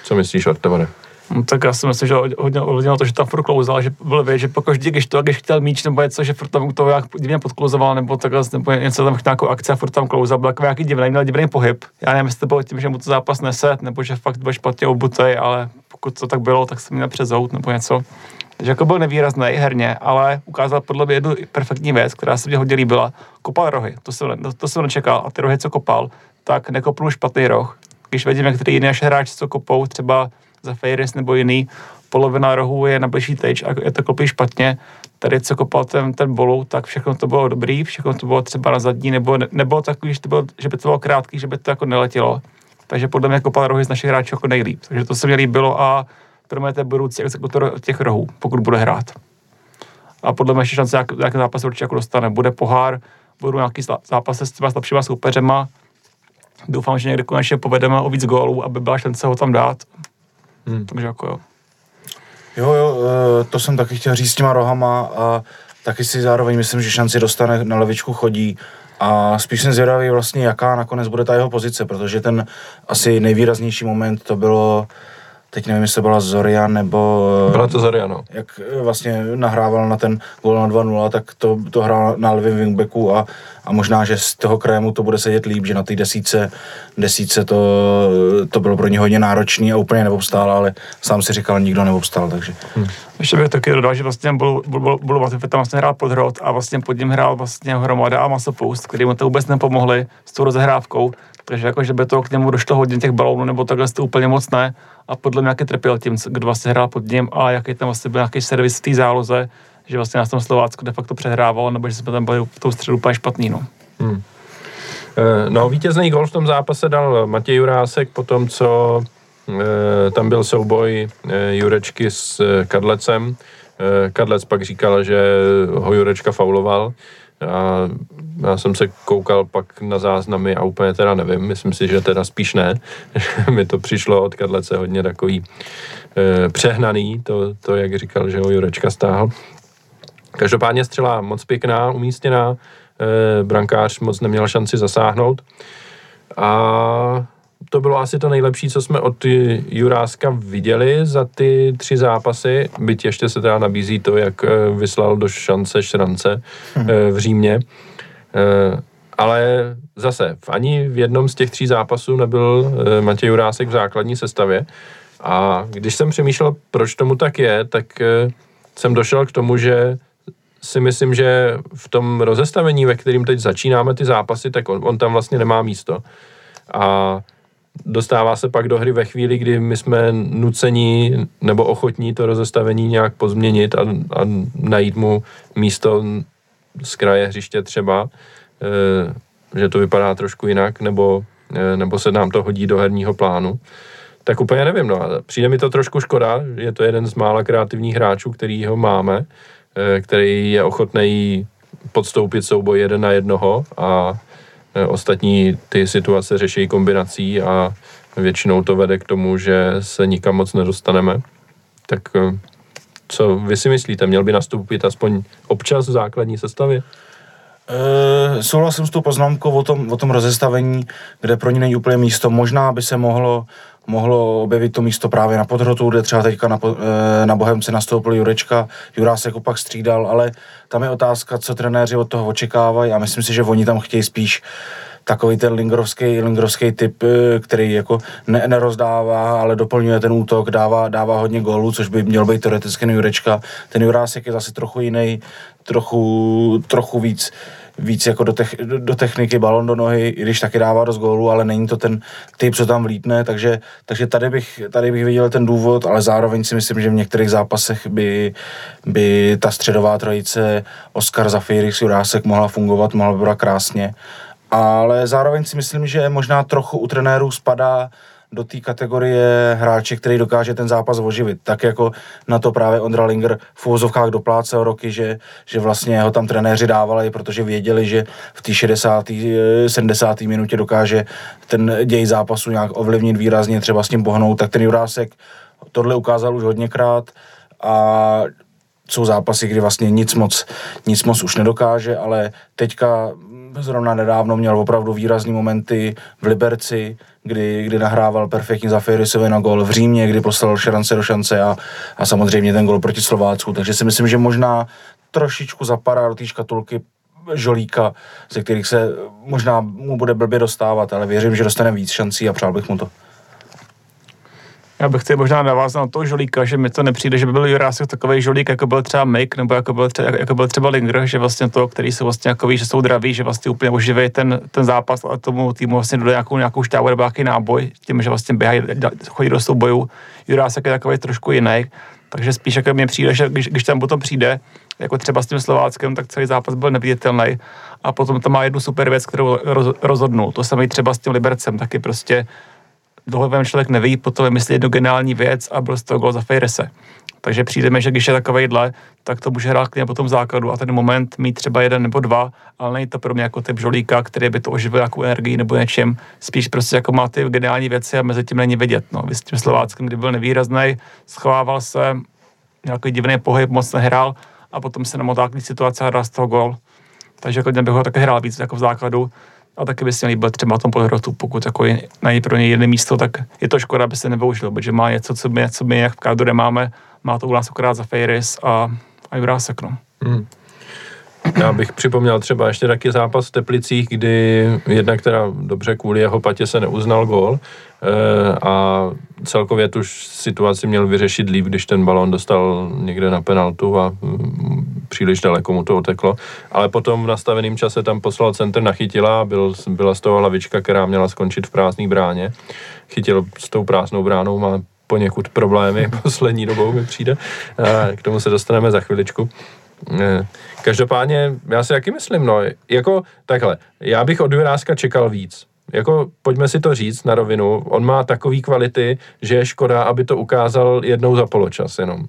S1: Co myslíš, Artevare?
S3: No, tak já si myslím, že hodně ovlivnilo to, že tam furt klouzal, že byl vědět, že pokud když to, když chtěl míč nebo něco, že furt tam to jak divně podklouzoval, nebo takhle, nebo něco tam nějakou akce a furt tam klouzal, byl takový nějaký divný, měl divný pohyb. Já nevím, jestli to bylo tím, že mu to zápas nese, nebo že fakt byl špatně obutej, ale pokud to tak bylo, tak se měl přezout nebo něco. Takže jako byl nevýrazný herně, ale ukázal podle mě jednu perfektní věc, která se mě hodně líbila. Kopal rohy, to jsem, to, to jsem nečekal. A ty rohy, co kopal, tak nekopnul špatný roh. Když vidím, jak některý jiný naše hráči, co kopou, třeba za Fairies nebo jiný, polovina rohů je na blížší teď a je to kopí špatně. Tady, co kopal ten, ten bolu, tak všechno to bylo dobrý, všechno to bylo třeba na zadní, nebo nebo takový, že, to bylo, že by to bylo krátký, že by to jako neletělo. Takže podle mě kopal rohy z našich hráčů jako nejlíp. Takže to se mi líbilo a pro mě to je budoucí exekutor těch rohů, pokud bude hrát. A podle mě ještě šance, jak, jak zápas určitě jako dostane. Bude pohár, budou nějaký zápasy s třeba slabšíma soupeřema. Doufám, že někdy konečně povedeme o víc gólů, aby byla šance ho tam dát. Hmm. Takže jako jo.
S2: Jo, jo, eh, to jsem taky chtěl říct s těma rohama a taky si zároveň myslím, že šanci dostane, na levičku chodí a spíš jsem zvědavý vlastně, jaká nakonec bude ta jeho pozice, protože ten asi nejvýraznější moment to bylo teď nevím, jestli to byla Zorian nebo...
S1: Byla to Zoriano.
S2: Jak eh, vlastně nahrával na ten gol na 2-0, tak to, to hrál na levém wingbacku a, a možná, že z toho krému to bude sedět líp, že na té desíce, desíce to, to bylo pro ně hodně náročný a úplně neobstál, ale sám si říkal, nikdo neobstál, takže... Hmm.
S3: Ještě bych taky dodal, že vlastně byl, byl, byl, byl tam vlastně hrál podhrot a vlastně pod ním hrál vlastně Hromada a Masopoust, který mu to vůbec nepomohli s tou rozehrávkou, takže jako, že by to k němu došlo hodně těch balónů, nebo takhle to úplně moc ne. A podle mě nějaký trpěl tím, kdo vlastně hrál pod ním a jaký tam vlastně byl nějaký servis v té záloze, že vlastně nás tam Slovácko de facto přehrávalo, nebo že jsme tam byli v tou středu úplně špatný. No. Hmm.
S1: No, vítězný gol v tom zápase dal Matěj Jurásek po tom, co e, tam byl souboj e, Jurečky s Kadlecem. Kadlec pak říkal, že ho Jurečka fauloval. A já jsem se koukal pak na záznamy a úplně teda nevím, myslím si, že teda spíš ne. Mi to přišlo od Kadlece hodně takový e, přehnaný, to, to, jak říkal, že ho Jurečka stáhl. Každopádně střela moc pěkná, umístěná, e, brankář moc neměl šanci zasáhnout. A to bylo asi to nejlepší, co jsme od Juráska viděli za ty tři zápasy, byť ještě se teda nabízí to, jak eh, vyslal do šance Šrance hmm. v Římě. Eh, ale zase, ani v jednom z těch tří zápasů nebyl Matěj Jurásek v základní sestavě. A když jsem přemýšlel, proč tomu tak je, tak jsem došel k tomu, že si myslím, že v tom rozestavení, ve kterým teď začínáme ty zápasy, tak on, on tam vlastně nemá místo. A dostává se pak do hry ve chvíli, kdy my jsme nuceni nebo ochotní to rozestavení nějak pozměnit a, a najít mu místo z kraje hřiště třeba, e, že to vypadá trošku jinak, nebo, e, nebo se nám to hodí do herního plánu. Tak úplně nevím, no. Přijde mi to trošku škoda, je to jeden z mála kreativních hráčů, který ho máme, e, který je ochotný podstoupit souboj jeden na jednoho a Eh, ostatní ty situace řeší kombinací a většinou to vede k tomu, že se nikam moc nedostaneme. Tak eh, co vy si myslíte, měl by nastoupit aspoň občas v základní sestavě?
S2: E, souhlasím s tou poznámkou o tom, o tom rozestavení, kde pro ní není úplně místo. Možná by se mohlo, mohlo objevit to místo právě na podhrotu, kde třeba teďka na, e, na Bohemce nastoupil Jurečka, Jurásek opak střídal, ale tam je otázka, co trenéři od toho očekávají a myslím si, že oni tam chtějí spíš takový ten lingrovský, lingrovský typ, eh, který jako ne, nerozdává, ale doplňuje ten útok, dává, dává hodně gólů, což by měl být teoreticky Jurečka. Ten Jurásek je zase trochu jiný, trochu, trochu víc víc jako do, tech, do techniky, balon do nohy, i když taky dává dost gólu, ale není to ten typ, co tam vlítne, takže, takže tady, bych, tady bych viděl ten důvod, ale zároveň si myslím, že v některých zápasech by, by ta středová trojice Oscar Zafirix, Jurásek mohla fungovat, mohla by byla krásně, ale zároveň si myslím, že možná trochu u trenérů spadá do té kategorie hráče, který dokáže ten zápas oživit. Tak jako na to právě Ondra Linger v úvozovkách doplácel roky, že, že vlastně ho tam trenéři dávali, protože věděli, že v té 60. 70. minutě dokáže ten děj zápasu nějak ovlivnit výrazně, třeba s tím pohnout, tak ten Jurásek tohle ukázal už hodněkrát a jsou zápasy, kdy vlastně nic moc, nic moc už nedokáže, ale teďka zrovna nedávno měl opravdu výrazný momenty v Liberci, kdy, kdy nahrával perfektně za Ferisovi na gol v Římě, kdy poslal šance do šance a, a samozřejmě ten gol proti Slovácku. Takže si myslím, že možná trošičku zapadá do té škatulky žolíka, ze kterých se možná mu bude blbě dostávat, ale věřím, že dostane víc šancí a přál bych mu to.
S3: Já bych chtěl možná navázat na toho žolíka, že mi to nepřijde, že by byl Jurásek takový žolík, jako byl třeba Mick, nebo jako byl, třeba, jako byl třeba Linger, že vlastně to, který jsou vlastně jako že jsou draví, že vlastně úplně oživí ten, ten zápas a tomu týmu vlastně dodají nějakou, nějakou štábu nebo nějaký náboj, tím, že vlastně běhají, chodí do soubojů. Jurásek je takový trošku jiný, takže spíš jako mi přijde, že když, když tam potom přijde, jako třeba s tím Slováckem, tak celý zápas byl neviditelný. A potom tam má jednu super věc, kterou roz, rozhodnul. To samé třeba s tím Libercem, taky prostě dlouhodobě člověk neví, potom vymyslí jednu geniální věc a byl z toho gol za Fejrese. Takže přijdeme, že když je takovejhle, tak to může hrát klidně po tom základu a ten moment mít třeba jeden nebo dva, ale není to pro mě jako typ žolíka, který by to oživil jako energii nebo něčím. Spíš prostě jako má ty geniální věci a mezi tím není vidět. No. Vy s tím Slováckem, kdy byl nevýrazný, schovával se, nějaký divný pohyb, moc nehrál a potom se namotal situace a dal z toho gol. Takže jako bych ho také hrál víc jako v základu a taky by si měl líbit třeba na tom podhrotu, pokud jako je, najít pro něj jedno místo, tak je to škoda, aby se nevyužil, protože má něco, co my, co my jak v kádru nemáme, má to u nás akorát za Fejris a, a Jurásek, no.
S1: Hmm. Já bych připomněl třeba ještě taky zápas v Teplicích, kdy jednak teda dobře kvůli jeho patě se neuznal gól a celkově tu situaci měl vyřešit líp, když ten balon dostal někde na penaltu a mm, příliš daleko mu to oteklo. Ale potom v nastaveném čase tam poslal centr na chytila a byl, byla z toho hlavička, která měla skončit v prázdné bráně. Chytil s tou prázdnou bránou, má poněkud problémy poslední dobou mi přijde. A k tomu se dostaneme za chviličku. Eh, Každopádně, já si jaký myslím, no, jako takhle, já bych od Juráska čekal víc. Jako, pojďme si to říct na rovinu, on má takový kvality, že je škoda, aby to ukázal jednou za poločas jenom.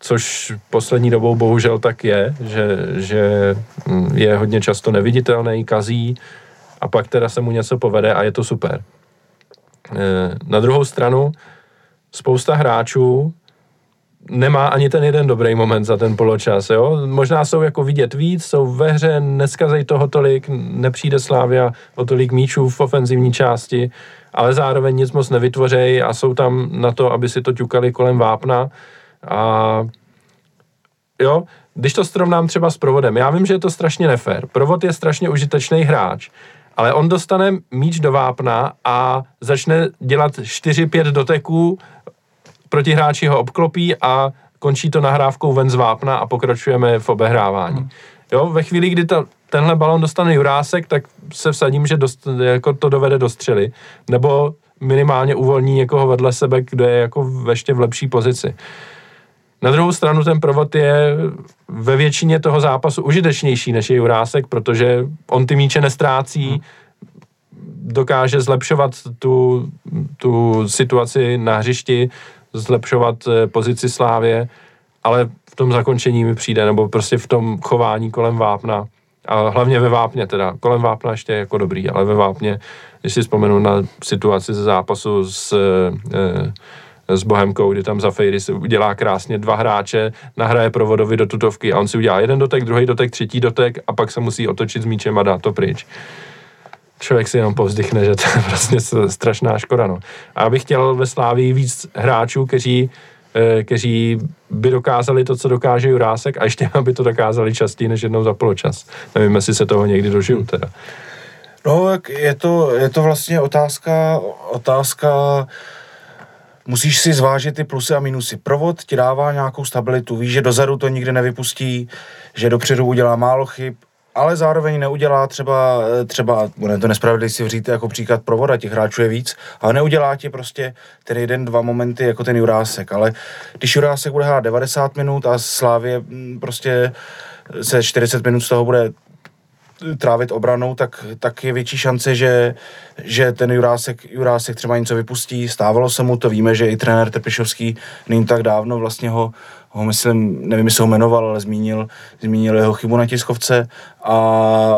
S1: Což poslední dobou bohužel tak je, že, že je hodně často neviditelný, kazí a pak teda se mu něco povede a je to super. Eh, na druhou stranu, spousta hráčů nemá ani ten jeden dobrý moment za ten poločas, jo. Možná jsou jako vidět víc, jsou ve hře, neskazej toho tolik, nepřijde Slávia o tolik míčů v ofenzivní části, ale zároveň nic moc nevytvořej a jsou tam na to, aby si to ťukali kolem vápna a jo, když to srovnám třeba s provodem, já vím, že je to strašně nefér. Provod je strašně užitečný hráč, ale on dostane míč do vápna a začne dělat 4-5 doteků protihráči ho obklopí a končí to nahrávkou ven z vápna a pokračujeme v obehrávání. Hmm. Jo, ve chvíli, kdy ta, tenhle balon dostane Jurásek, tak se vsadím, že dost, jako to dovede do střely. Nebo minimálně uvolní někoho vedle sebe, kdo je jako ještě v lepší pozici. Na druhou stranu ten provod je ve většině toho zápasu užitečnější než je Jurásek, protože on ty míče nestrácí, hmm. dokáže zlepšovat tu, tu situaci na hřišti, zlepšovat eh, pozici Slávě, ale v tom zakončení mi přijde, nebo prostě v tom chování kolem Vápna, a hlavně ve Vápně teda, kolem Vápna ještě jako dobrý, ale ve Vápně, když si vzpomenu na situaci ze zápasu s, e, s Bohemkou, kdy tam za Fejry se udělá krásně dva hráče, nahraje provodovi do tutovky a on si udělá jeden dotek, druhý dotek, třetí dotek a pak se musí otočit s míčem a dát to pryč člověk si jenom povzdychne, že to je vlastně strašná škoda. No. A já bych chtěl ve Slávii víc hráčů, kteří eh, kteří by dokázali to, co dokáže Jurásek a ještě aby to dokázali častěji než jednou za poločas. Nevím, jestli se toho někdy dožiju teda.
S2: No, je to, je to vlastně otázka, otázka, musíš si zvážit ty plusy a minusy. Provod ti dává nějakou stabilitu, víš, že dozadu to nikdy nevypustí, že dopředu udělá málo chyb, ale zároveň neudělá třeba, třeba bude to nespravedlivý si vzít jako příklad provoda, těch hráčů je víc, ale neudělá ti prostě ten jeden, dva momenty jako ten Jurásek, ale když Jurásek bude hrát 90 minut a Slávě mm, prostě se 40 minut z toho bude trávit obranou, tak, tak je větší šance, že, že ten Jurásek, Jurásek třeba něco vypustí. Stávalo se mu to, víme, že i trenér Trpišovský není tak dávno vlastně ho, ho myslím, nevím, jestli ho jmenoval, ale zmínil, zmínil jeho chybu na tiskovce a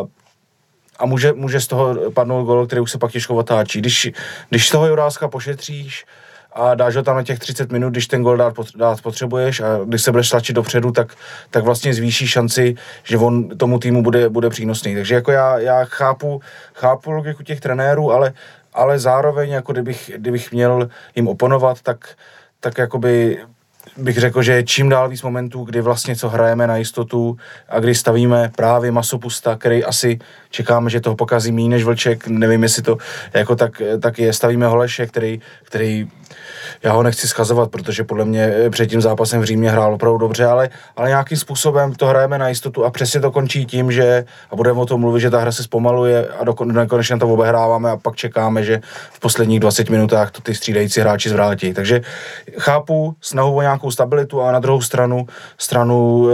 S2: a může, může z toho padnout gol, který už se pak těžko otáčí. Když, když toho Juráska pošetříš, a dáš ho tam na těch 30 minut, když ten gol dát, dát potřebuješ a když se budeš tlačit dopředu, tak, tak vlastně zvýší šanci, že on tomu týmu bude, bude přínosný. Takže jako já, já chápu, chápu logiku těch trenérů, ale, ale zároveň, jako kdybych, kdybych měl jim oponovat, tak, tak jakoby bych řekl, že čím dál víc momentů, kdy vlastně co hrajeme na jistotu a kdy stavíme právě masopusta, který asi čekáme, že toho pokazí méně než Vlček, nevím, jestli to jako tak, tak je, stavíme Holeše, který, který já ho nechci schazovat, protože podle mě eh, před tím zápasem v Římě hrál opravdu dobře, ale, ale nějakým způsobem to hrajeme na jistotu a přesně to končí tím, že, a budeme o tom mluvit, že ta hra se zpomaluje a do, nekonečně to obehráváme a pak čekáme, že v posledních 20 minutách to ty střídající hráči zvrátí. Takže chápu snahu o nějakou stabilitu a na druhou stranu, stranu e,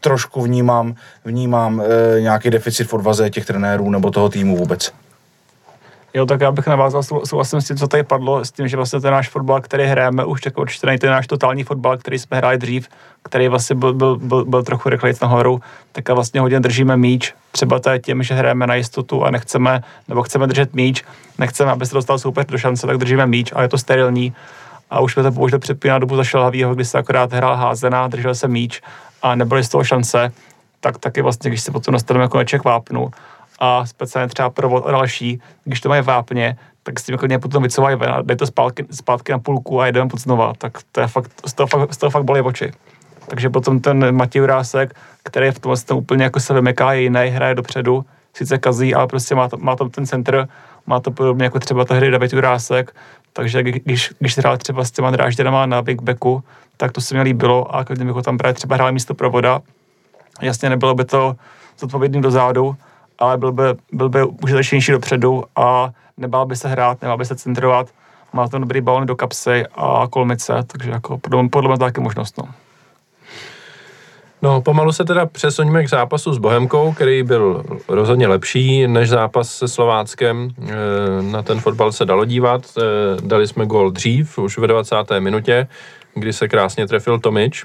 S2: trošku vnímám, vnímám e, nějaký deficit v odvaze těch trenérů nebo toho týmu vůbec.
S3: Jo, tak já bych navázal souhlasím s tím, co tady padlo, s tím, že vlastně ten náš fotbal, který hrajeme, už tak určitě není ten náš totální fotbal, který jsme hráli dřív, který vlastně byl, byl, byl, byl trochu rychlejc nahoru, tak a vlastně hodně držíme míč. Třeba to je tím, že hrajeme na jistotu a nechceme, nebo chceme držet míč, nechceme, aby se dostal soupeř do šance, tak držíme míč, ale je to sterilní. A už jsme to použili předtím na dobu zašelhavýho, kdy se akorát hrál házená, držel se míč a nebyly z toho šance, tak taky vlastně, když se potom dostaneme konečně k vápnu, a speciálně třeba provod a další, když to mají vápně, tak s tím klidně potom vycouvají ven a dají to zpátky, zpátky na půlku a jedeme pod znova, tak to je fakt, z toho fakt, z toho fakt bolí oči. Takže potom ten Matěj Rásek, který v tom vlastně úplně jako se vymyká, je jiný, hraje dopředu, sice kazí, ale prostě má, to, má tam ten centr, má to podobně jako třeba hry David Jurásek, takže když, když hrál třeba s těma drážděnama na Big Backu, tak to se mi líbilo a když bych ho tam právě třeba hrál místo provoda, jasně nebylo by to zodpovědný do zádu, ale byl by, byl by užitečnější dopředu a nebál by se hrát, nebál by se centrovat, má ten dobrý balon do kapsy a kolmice, takže jako podle, podle mě to taky možnost. No.
S1: No, pomalu se teda přesuníme k zápasu s Bohemkou, který byl rozhodně lepší než zápas se Slováckem. E, na ten fotbal se dalo dívat. E, dali jsme gol dřív, už ve 20. minutě, kdy se krásně trefil Tomič.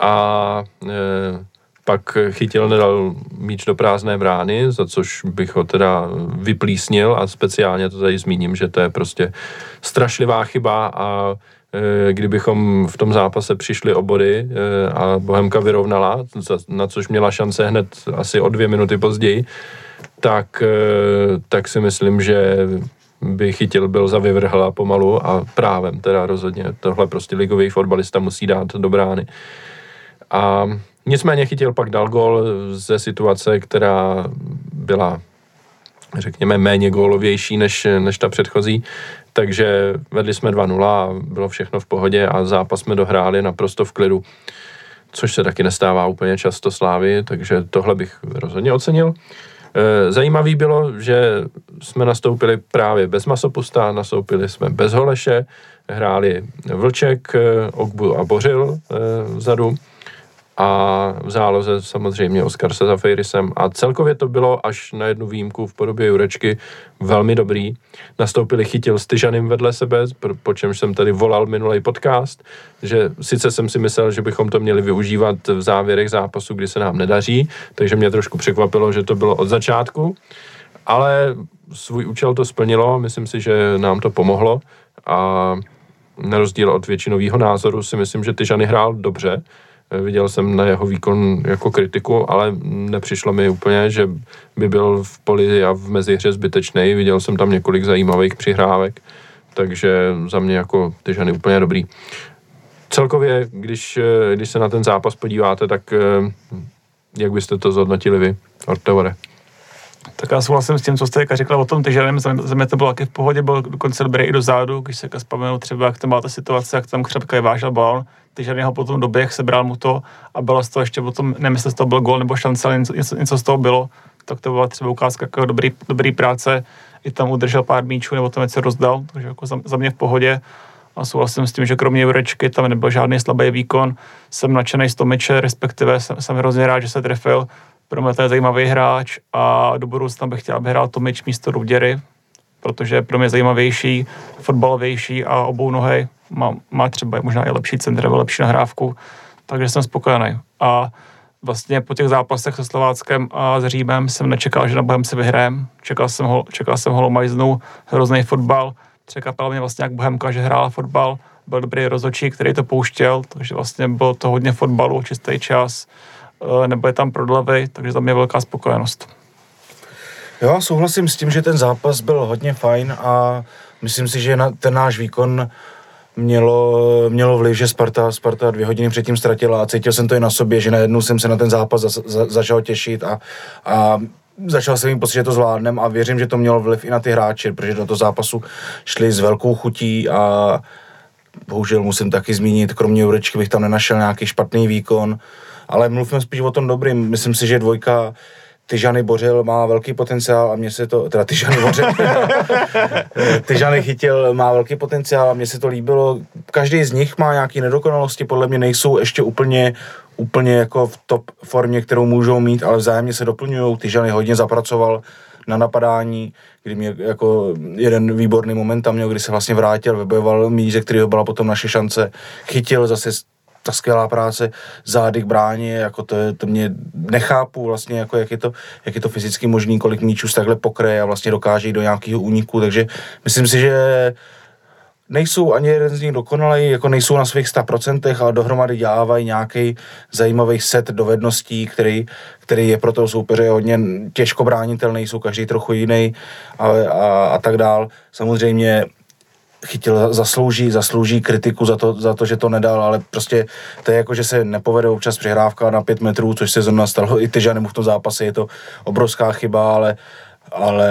S1: A e, pak chytil, nedal míč do prázdné brány, za což bych ho teda vyplísnil a speciálně to tady zmíním, že to je prostě strašlivá chyba a e, kdybychom v tom zápase přišli o body e, a Bohemka vyrovnala, na což měla šance hned asi o dvě minuty později, tak, e, tak si myslím, že by chytil, byl za vyvrhla pomalu a právem teda rozhodně. Tohle prostě ligový fotbalista musí dát do brány. A Nicméně chytil pak dal gol ze situace, která byla řekněme, méně gólovější než, než ta předchozí, takže vedli jsme 2-0 a bylo všechno v pohodě a zápas jsme dohráli naprosto v klidu, což se taky nestává úplně často slávy, takže tohle bych rozhodně ocenil. E, zajímavý bylo, že jsme nastoupili právě bez Masopusta, nastoupili jsme bez Holeše, hráli Vlček, e, Ogbu a Bořil e, vzadu a v záloze samozřejmě Oskar se za Fejrisem a celkově to bylo až na jednu výjimku v podobě Jurečky velmi dobrý. Nastoupili chytil s Tyžanem vedle sebe, po čemž jsem tady volal minulý podcast, že sice jsem si myslel, že bychom to měli využívat v závěrech zápasu, kdy se nám nedaří, takže mě trošku překvapilo, že to bylo od začátku, ale svůj účel to splnilo, myslím si, že nám to pomohlo. A na rozdíl od většinového názoru si myslím, že Tyžany hrál dobře, Viděl jsem na jeho výkon jako kritiku, ale nepřišlo mi úplně, že by byl v poli a v mezihře zbytečný. Viděl jsem tam několik zajímavých přihrávek, takže za mě jako ty ženy úplně dobrý. Celkově, když, když se na ten zápas podíváte, tak eh, jak byste to zhodnotili vy, Ortevore?
S3: Tak já souhlasím s tím, co jste říkala o tom tyžanem, za mě to bylo taky v pohodě, byl dokonce dobrý i dozadu, když se vzpomenu třeba, jak tam byla ta situace, jak tam křepka je vážel balon, tyžany ho potom doběh, sebral mu to a bylo z toho ještě potom, nevím, jestli z toho byl gol nebo šance, ale něco, něco z toho bylo, tak to byla třeba ukázka jako dobrý, dobrý práce, i tam udržel pár míčů nebo tam něco rozdal, takže jako za, za mě v pohodě. A souhlasím s tím, že kromě Jurečky tam nebyl žádný slabý výkon. Jsem nadšený z Tomiče, respektive jsem, jsem hrozně rád, že se trefil. Pro mě to je zajímavý hráč a do budoucna bych chtěl, aby hrál Tomič místo Ruděry, protože je pro mě zajímavější, fotbalovější a obou nohy má, má třeba možná i lepší centr, lepší nahrávku, takže jsem spokojený. A vlastně po těch zápasech se Slováckem a s Římem jsem nečekal, že na Bohemce vyhrajem. Čekal jsem ho, čekal jsem ho Majznu, hrozný fotbal. Překvapil mě vlastně jak Bohemka, že hrála fotbal. Byl dobrý rozočí, který to pouštěl, takže vlastně bylo to hodně fotbalu, čistý čas. Eh, nebo je tam prodlevy, takže za mě velká spokojenost.
S2: Jo, souhlasím s tím, že ten zápas byl hodně fajn a myslím si, že ten náš výkon mělo, mělo vliv, že Sparta, Sparta dvě hodiny předtím ztratila a cítil jsem to i na sobě, že najednou jsem se na ten zápas za, za, začal těšit a, a začal jsem mít pocit, že to zvládnem a věřím, že to mělo vliv i na ty hráče, protože do toho zápasu šli s velkou chutí a bohužel musím taky zmínit, kromě Jurečky bych tam nenašel nějaký špatný výkon, ale mluvím spíš o tom dobrým. Myslím si, že dvojka Tyžany Bořil má velký potenciál a mně se to, teda Tyžany Bořil, Tyžany Chytil má velký potenciál a mně se to líbilo. Každý z nich má nějaké nedokonalosti, podle mě nejsou ještě úplně, úplně jako v top formě, kterou můžou mít, ale vzájemně se doplňují. Tyžany hodně zapracoval na napadání, kdy mě jako jeden výborný moment tam měl, kdy se vlastně vrátil, vybojoval míč, ze kterého byla potom naše šance, chytil zase ta skvělá práce zády k bráně, jako to, to mě nechápu vlastně, jako jak je to, jak je to fyzicky možný, kolik míčů z takhle pokreje a vlastně dokáže jít do nějakého úniku, takže myslím si, že nejsou ani jeden z nich dokonalý, jako nejsou na svých 100%, ale dohromady dělávají nějaký zajímavý set dovedností, který, který je pro toho soupeře hodně těžko bránitelný, jsou každý trochu jiný a, a, a tak dál. Samozřejmě chytil, zaslouží, zaslouží kritiku za to, za to, že to nedal, ale prostě to je jako, že se nepovede občas přihrávka na pět metrů, což se zrovna stalo i Tyžanemu v tom zápase, je to obrovská chyba, ale ale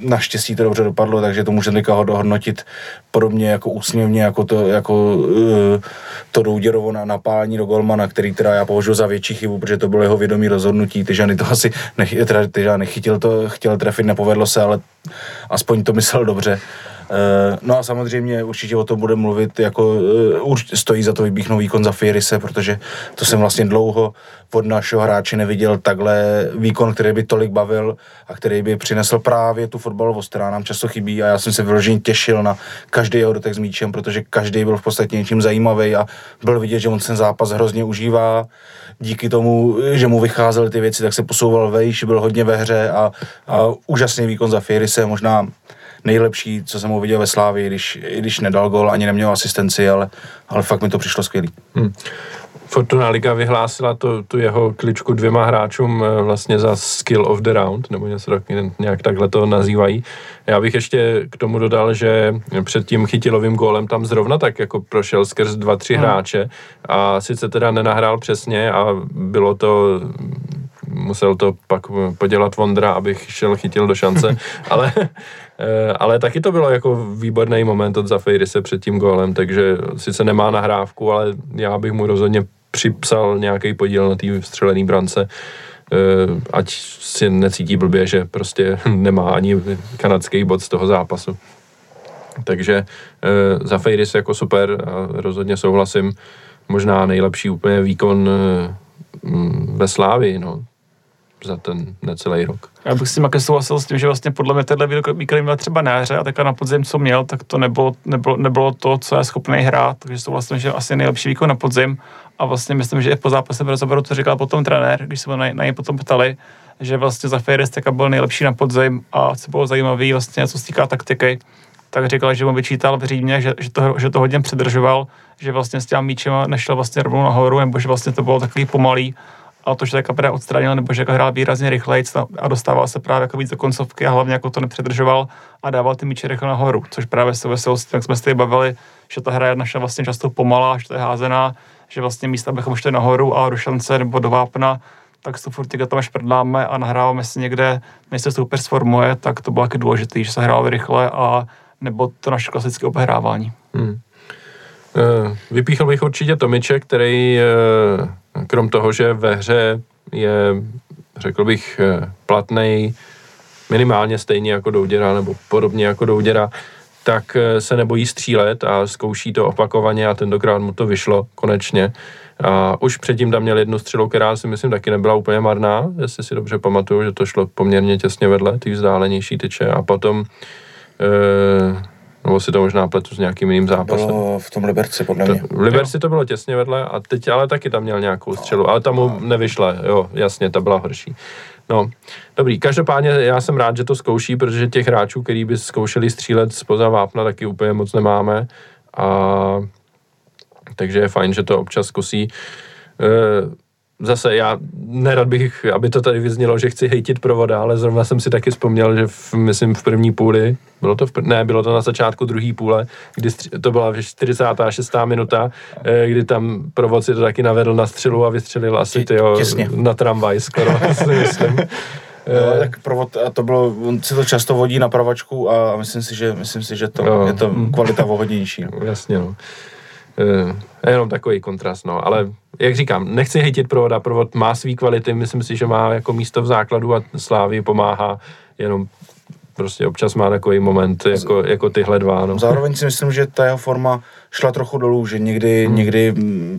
S2: naštěstí to dobře dopadlo, takže to můžeme teďka dohodnotit podobně jako úsměvně, jako to, jako, uh, to Douděrovo na napálení do Golmana, který teda já považuji za větší chybu, protože to bylo jeho vědomí rozhodnutí, Tyžany to asi nech, teda, tyžany nechytil to, chtěl trefit, nepovedlo se, ale aspoň to myslel dobře. Eh, no a samozřejmě určitě o tom bude mluvit, jako eh, stojí za to vybíchnout výkon za Fierise, protože to jsem vlastně dlouho od našeho hráče neviděl takhle výkon, který by tolik bavil a který by přinesl právě tu fotbalovou která nám často chybí a já jsem se vyloženě těšil na každý jeho dotek s míčem, protože každý byl v podstatě něčím zajímavý a byl vidět, že on ten zápas hrozně užívá. Díky tomu, že mu vycházely ty věci, tak se posouval vejš, byl hodně ve hře a, a úžasný výkon za Fierise, možná nejlepší, co jsem ho viděl ve Slávii, když, i když nedal gol, ani neměl asistenci, ale, ale fakt mi to přišlo skvělý. Hmm.
S1: Fortuna Liga vyhlásila to, tu jeho kličku dvěma hráčům eh, vlastně za skill of the round, nebo něco tak, nějak takhle to nazývají. Já bych ještě k tomu dodal, že před tím chytilovým gólem tam zrovna tak jako prošel skrz dva, tři hmm. hráče a sice teda nenahrál přesně a bylo to musel to pak podělat Vondra, abych šel chytil do šance, ale, eh, ale taky to bylo jako výborný moment od se před tím gólem, takže sice nemá nahrávku, ale já bych mu rozhodně připsal nějaký podíl na té střelené brance, eh, ať si necítí blbě, že prostě nemá ani kanadský bod z toho zápasu. Takže eh, za Fejris jako super a rozhodně souhlasím. Možná nejlepší úplně výkon ve Slávii, no za ten necelý rok.
S3: Já bych s tím také souhlasil s tím, že vlastně podle mě tenhle výkon měl třeba na a teďka na podzim, co měl, tak to nebylo, nebylo, nebylo to, co je schopný hrát, takže souhlasím, že asi nejlepší výkon na podzim. A vlastně myslím, že i po zápase v rozhovoru to říkal potom trenér, když se na, na něj potom ptali, že vlastně za Ferris byl nejlepší na podzim a co bylo zajímavé vlastně, co se týká taktiky, tak říkal, že mu vyčítal v Římě, že, že, to, že to hodně předržoval, že vlastně s těm míčem nešel vlastně rovnou nahoru, nebo že vlastně to bylo takový pomalý a to, že Jaka právě odstranil, nebo že hrál výrazně rychleji a dostával se právě jako víc do koncovky a hlavně jako to nepředržoval a dával ty míče rychle nahoru, což právě souviselo s tím, jak jsme se bavili, že ta hra je naše vlastně často pomalá, že to je házená, že vlastně místa, abychom šli nahoru a do šance nebo do vápna, tak to furt tam šprdláme a nahráváme si někde, než se super sformuje, tak to bylo taky důležité, že se hrálo rychle a nebo to naše klasické obehrávání. Hmm.
S1: Eh, vypíchl bych určitě Tomiče, který eh, krom toho, že ve hře je, řekl bych, eh, platný minimálně stejně jako Douděra nebo podobně jako Douděra, tak se nebojí střílet a zkouší to opakovaně a tentokrát mu to vyšlo konečně. A už předtím tam měl jednu střelu, která si myslím taky nebyla úplně marná, jestli si dobře pamatuju, že to šlo poměrně těsně vedle, ty vzdálenější tyče a potom nebo si to možná pletu s nějakým jiným zápasem.
S2: Bylo v tom Liberci, podle mě.
S1: v Liberci to bylo těsně vedle a teď ale taky tam měl nějakou střelu, ale tam mu nevyšla, jo, jasně, ta byla horší. No, dobrý, každopádně já jsem rád, že to zkouší, protože těch hráčů, který by zkoušeli střílet spoza vápna, taky úplně moc nemáme. A takže je fajn, že to občas zkusí. E, zase já nerad bych, aby to tady vyznělo, že chci hejtit provoda, ale zrovna jsem si taky vzpomněl, že v, myslím v první půli, bylo to v, ne, bylo to na začátku druhé půle, kdy stři, to byla 46. minuta, eh, kdy tam provod si to taky navedl na střelu a vystřelil asi tyjo, na tramvaj skoro, si myslím.
S2: No, tak provod, a to bylo, on si to často vodí na pravačku a myslím si, že, myslím si, že to no, je to kvalita vohodnější.
S1: Jasně, no. E, jenom takový kontrast, no, ale jak říkám, nechci hejtit provoda, provod má svý kvality, myslím si, že má jako místo v základu a Slávy pomáhá, jenom prostě občas má takový moment jako, jako tyhle dva. No.
S2: Zároveň si myslím, že ta jeho forma šla trochu dolů, že někdy, hmm. někdy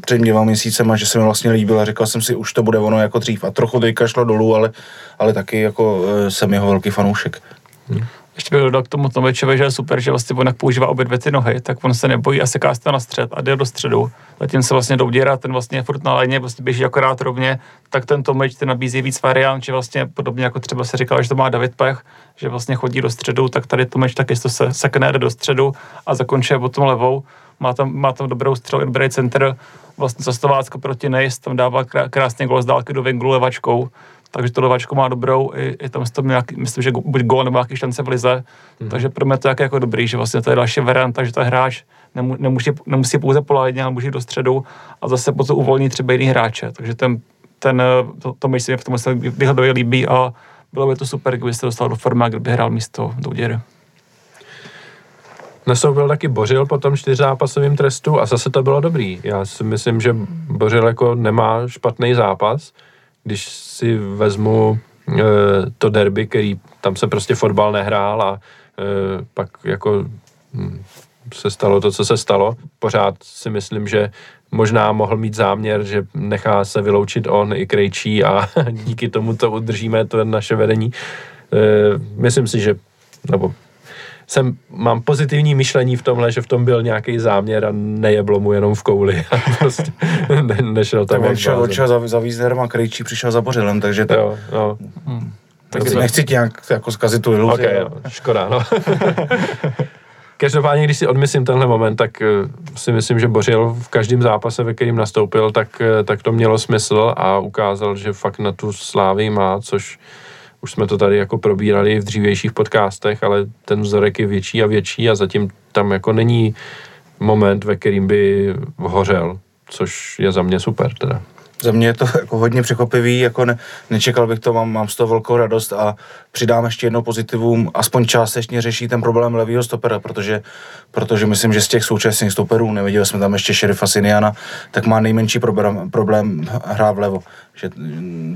S2: před dvěma měsícema, že se mi vlastně líbila, říkal jsem si, už to bude ono jako dřív a trochu teďka šlo dolů, ale, ale taky jako e, jsem jeho velký fanoušek. Hmm.
S3: Ještě bych dodal k tomu Tomečovi, že je super, že vlastně on jak používá obě dvě ty nohy, tak on se nebojí a seká se na střed a jde do středu. Zatím se vlastně Douděra, ten vlastně je furt na léně, vlastně běží akorát rovně, tak ten Tomeč ten nabízí víc variant, že vlastně podobně jako třeba se říkal, že to má David Pech, že vlastně chodí do středu, tak tady Tomeč taky to se sekne, jde do středu a zakončuje potom levou. Má tam, má tam dobrou střelu, dobrý center, vlastně zastovácko proti Nejs, tam dává krásný gol z dálky do vinglu levačkou, takže to levačko má dobrou, i, i tam to nějaký, myslím, že buď gol nebo nějaký šance v lize, hmm. takže pro mě to je jako dobrý, že vlastně to je další varianta, že ten hráč nemů, nemusí, nemusí pouze poládně, ale může do středu a zase potom uvolní třeba jiný hráče, takže ten, ten to, to myslím, v tom se vyhledově líbí a bylo by to super, kdyby se dostal do formy, kdyby hrál místo do úděry.
S1: Nastoupil taky Bořil po tom čtyřzápasovém trestu a zase to bylo dobrý. Já si myslím, že Bořil jako nemá špatný zápas, když si vezmu e, to derby, který tam se prostě fotbal nehrál a e, pak jako hm, se stalo to, co se stalo. Pořád si myslím, že možná mohl mít záměr, že nechá se vyloučit on i Krejčí a díky tomu to udržíme, to naše vedení. E, myslím si, že nebo jsem, mám pozitivní myšlení v tomhle, že v tom byl nějaký záměr a nejeblo mu jenom v kouli. A prostě ne, nešel tam.
S2: Tak on šel, odšel za, za Víznerem a Krejčí přišel za Bořilem, takže to... Jo, jo. Hmm. Tak to... nechci ti nějak jako zkazit tu iluzi.
S1: Okay, jo. Škoda, no. Každopádně, když si odmyslím tenhle moment, tak eh, si myslím, že Bořil v každém zápase, ve kterým nastoupil, tak, eh, tak to mělo smysl a ukázal, že fakt na tu slávy má, což už jsme to tady jako probírali v dřívějších podcastech, ale ten vzorek je větší a větší a zatím tam jako není moment, ve kterým by hořel, což je za mě super teda.
S2: Za mě je to jako hodně překvapivý, jako ne, nečekal bych to, mám, mám z toho velkou radost a přidám ještě jedno pozitivum, aspoň částečně řeší ten problém levýho stopera, protože, protože myslím, že z těch současných stoperů, neviděli jsme tam ještě šerifa Siniana, tak má nejmenší problém, problém hrát vlevo, že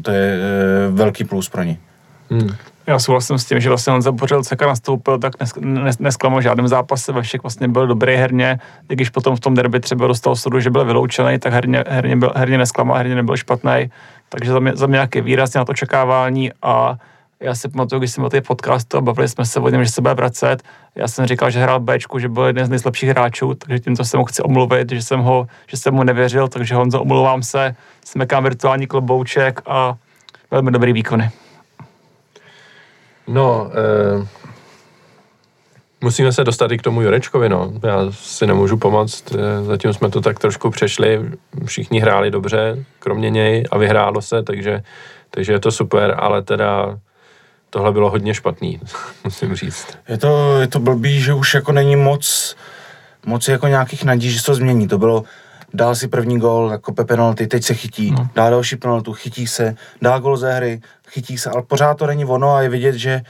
S2: to je e, velký plus pro ní.
S3: Hmm. Já souhlasím s tím, že vlastně on zapořil Ceka nastoupil, tak nes, nes, nesklamal žádném zápase, ve všech vlastně byl dobrý herně, i když potom v tom derby třeba dostal sodu, že byl vyloučený, tak herně, herně, byl, herně nesklamal, herně nebyl špatný, takže za mě, za mě nějaké výrazně na to očekávání a já si pamatuju, když jsem byl tady podcastu a bavili jsme se o něm, že se bude vracet. Já jsem říkal, že hrál Bčku, že byl jeden z nejslabších hráčů, takže tímto se mu chci omluvit, že jsem, ho, že jsem mu nevěřil, takže Honzo, omlouvám se, smekám virtuální klobouček a velmi dobrý výkony.
S1: No, eh, musíme se dostat i k tomu Jurečkovi, no. Já si nemůžu pomoct, eh, zatím jsme to tak trošku přešli, všichni hráli dobře, kromě něj a vyhrálo se, takže, takže je to super, ale teda tohle bylo hodně špatný, musím říct.
S2: Je to, je to blbý, že už jako není moc, moc jako nějakých nadějí, že se to změní. To bylo, dál si první gol, jako penalty, teď se chytí, no. dá další penaltu, chytí se, dá gol ze hry, chytí se, ale pořád to není ono a je vidět, že,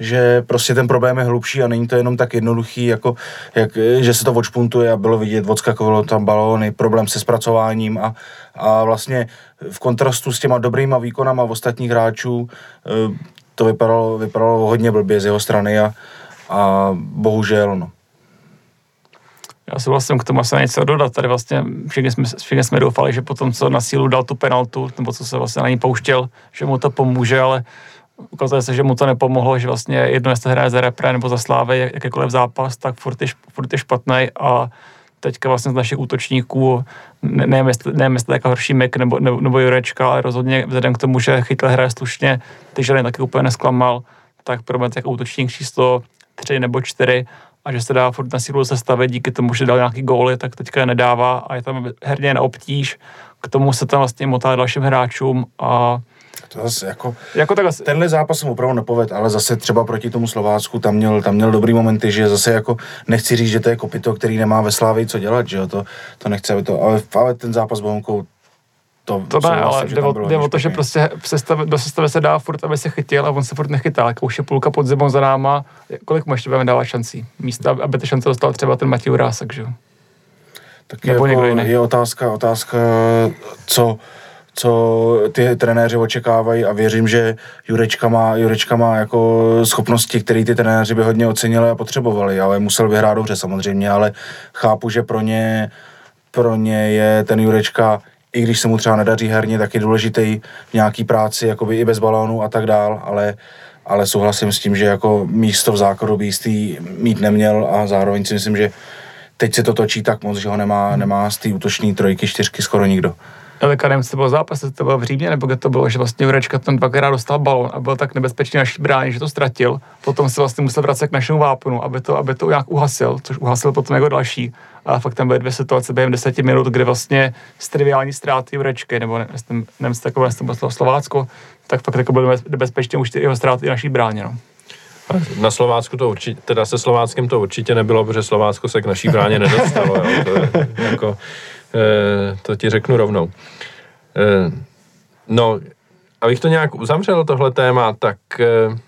S2: že prostě ten problém je hlubší a není to jenom tak jednoduchý, jako jak, že se to odšpuntuje a bylo vidět, odskakovalo tam balóny, problém se zpracováním a, a vlastně v kontrastu s těma dobrýma výkonama ostatních hráčů eh, to vypadalo, vypadalo hodně blbě z jeho strany a, a bohužel, no.
S3: Já se vlastně k tomu asi něco dodat. Tady vlastně všichni jsme, všichni jsme doufali, že potom, co na sílu dal tu penaltu, nebo co se vlastně na ní pouštěl, že mu to pomůže, ale ukazuje se, že mu to nepomohlo, že vlastně jedno, jestli hraje za repre nebo za slávy, jakýkoliv zápas, tak furt je, furt je špatný a teďka vlastně z našich útočníků, ne, nevím, jestli, nevím, jestli jako horší Mik nebo, nebo, nebo Jurečka, ale rozhodně vzhledem k tomu, že chytl hraje slušně, ty ženy taky úplně nesklamal, tak pro mě jako útočník číslo tři nebo čtyři a že se dá furt na sílu sestavit díky tomu, že dal nějaký góly, tak teďka je nedává a je tam herně na obtíž. K tomu se tam vlastně motá dalším hráčům a
S2: to zase jako, jako tak asi... Tenhle zápas jsem opravdu nepovedl, ale zase třeba proti tomu Slovácku tam měl, tam měl dobrý momenty, že zase jako nechci říct, že to je kopito, který nemá ve Slávii co dělat, že jo, to, to nechce, aby to, ale, ale ten zápas s Bohunkou
S3: to, to ne, ale jde o, jde o to, že prostě sestav, do sestavy se dá furt, aby se chytil a on se furt nechytá. Jako už je půlka pod zimou za náma, kolik mu ještě budeme dávat šancí? Místa, aby ty šance dostal třeba ten Matěj Urásek, že jo?
S2: Tak je, jako, je otázka, otázka, co, co ty trenéři očekávají a věřím, že Jurečka má, Jurečka má jako schopnosti, které ty trenéři by hodně ocenili a potřebovali, ale musel vyhrát dobře samozřejmě, ale chápu, že pro ně, pro ně je ten Jurečka i když se mu třeba nedaří herně, tak je důležitý v nějaký práci, jakoby i bez balónu a tak dál, ale ale souhlasím s tím, že jako místo v základu by jistý mít neměl a zároveň si myslím, že teď se to točí tak moc, že ho nemá, nemá z té útoční trojky, čtyřky skoro nikdo.
S3: Ale Karem, to byl zápas, to bylo v Římě, nebo kde to bylo, že vlastně Jurečka tam dvakrát dostal balon a byl tak nebezpečný naší bráně, že to ztratil. Potom se vlastně musel vracet k našemu vápnu, aby to, aby to nějak uhasil, což uhasil potom jako další. A fakt tam byly dvě situace během deseti minut, kde vlastně z triviální ztráty Jurečky, nebo ne, nevím, nevím, takové, jestli to Slovácko, tak fakt jako bylo nebezpečně už ty jeho ztráty naší bráně. No.
S1: Na Slovácku to určitě, teda se Slováckem to určitě nebylo, protože Slovácko se k naší bráně nedostalo. jo. To, jako, eh, to ti řeknu rovnou. Eh, no, abych to nějak uzavřel, tohle téma, tak eh,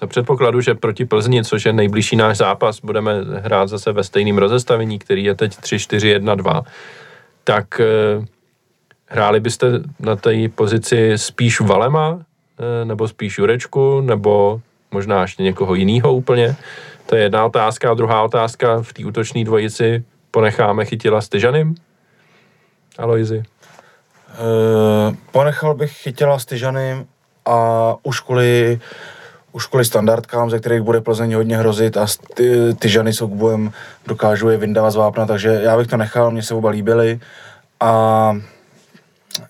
S1: za předpokladu, že proti Plzni, což je nejbližší náš zápas, budeme hrát zase ve stejném rozestavení, který je teď 3-4-1-2, tak hráli byste na té pozici spíš Valema, nebo spíš Jurečku, nebo možná ještě někoho jiného úplně. To je jedna otázka. A druhá otázka, v té útočné dvojici ponecháme chytila s Tyžanem? Aloizi?
S2: Uh, ponechal bych chytila s Tyžanem a už kvůli, už kvůli standardkám, ze kterých bude Plzeň hodně hrozit a ty, ty žany s Ogbuem dokážou je vyndávat z vápna, takže já bych to nechal, mě se oba líbily a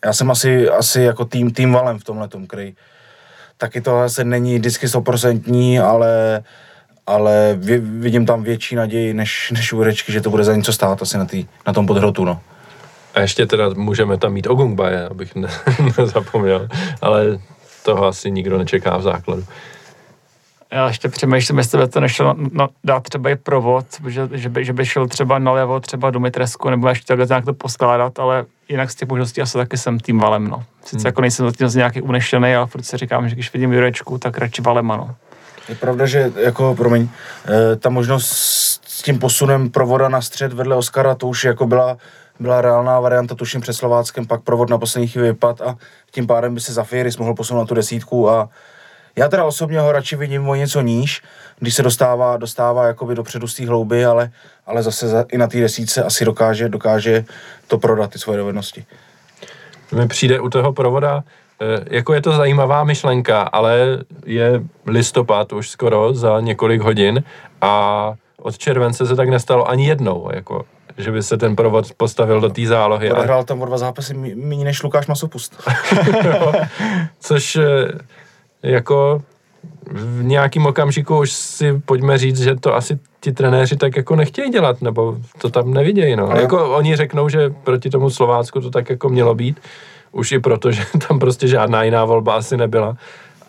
S2: já jsem asi, asi jako tým, tým valem v tomhle tom, který taky to zase není vždycky stoprocentní, ale, ale vidím tam větší naději než, než u Rečky, že to bude za něco stát asi na, tý, na tom podhrotu. No.
S1: A ještě teda můžeme tam mít Ogungbaje, abych ne, nezapomněl, ale toho asi nikdo nečeká v základu.
S3: Já ještě přemýšlím, jestli by to nešlo no, dát třeba i provod, že, že, by, že by šel třeba nalevo, třeba do Mitresku, nebo ještě takhle nějak to poskládat, ale jinak z těch možností asi taky jsem tým valem, no. Sice hmm. jako nejsem zatím z nějaký unešený, ale furt si říkám, že když vidím Jurečku, tak radši valem, ano.
S2: Je pravda, že jako, promiň, e, ta možnost s tím posunem provoda na střed vedle Oskara, to už jako byla, byla reálná varianta, tuším před Slováckem, pak provod na poslední chvíli vypad a tím pádem by se Zafiris mohl posunout na tu desítku a já teda osobně ho radši vidím o něco níž, když se dostává, dostává jakoby dopředu z té hlouby, ale, ale zase za, i na té desíce asi dokáže, dokáže to prodat, ty svoje dovednosti.
S1: Mi přijde u toho provoda, eh, jako je to zajímavá myšlenka, ale je listopad už skoro za několik hodin a od července se tak nestalo ani jednou, jako, že by se ten provod postavil do té zálohy.
S2: Odehrál tam o dva zápasy méně než Lukáš Masopust.
S1: což eh, jako v nějakým okamžiku už si pojďme říct, že to asi ti trenéři tak jako nechtějí dělat, nebo to tam nevidějí, no. Ale jako oni řeknou, že proti tomu Slovácku to tak jako mělo být, už i proto, že tam prostě žádná jiná volba asi nebyla.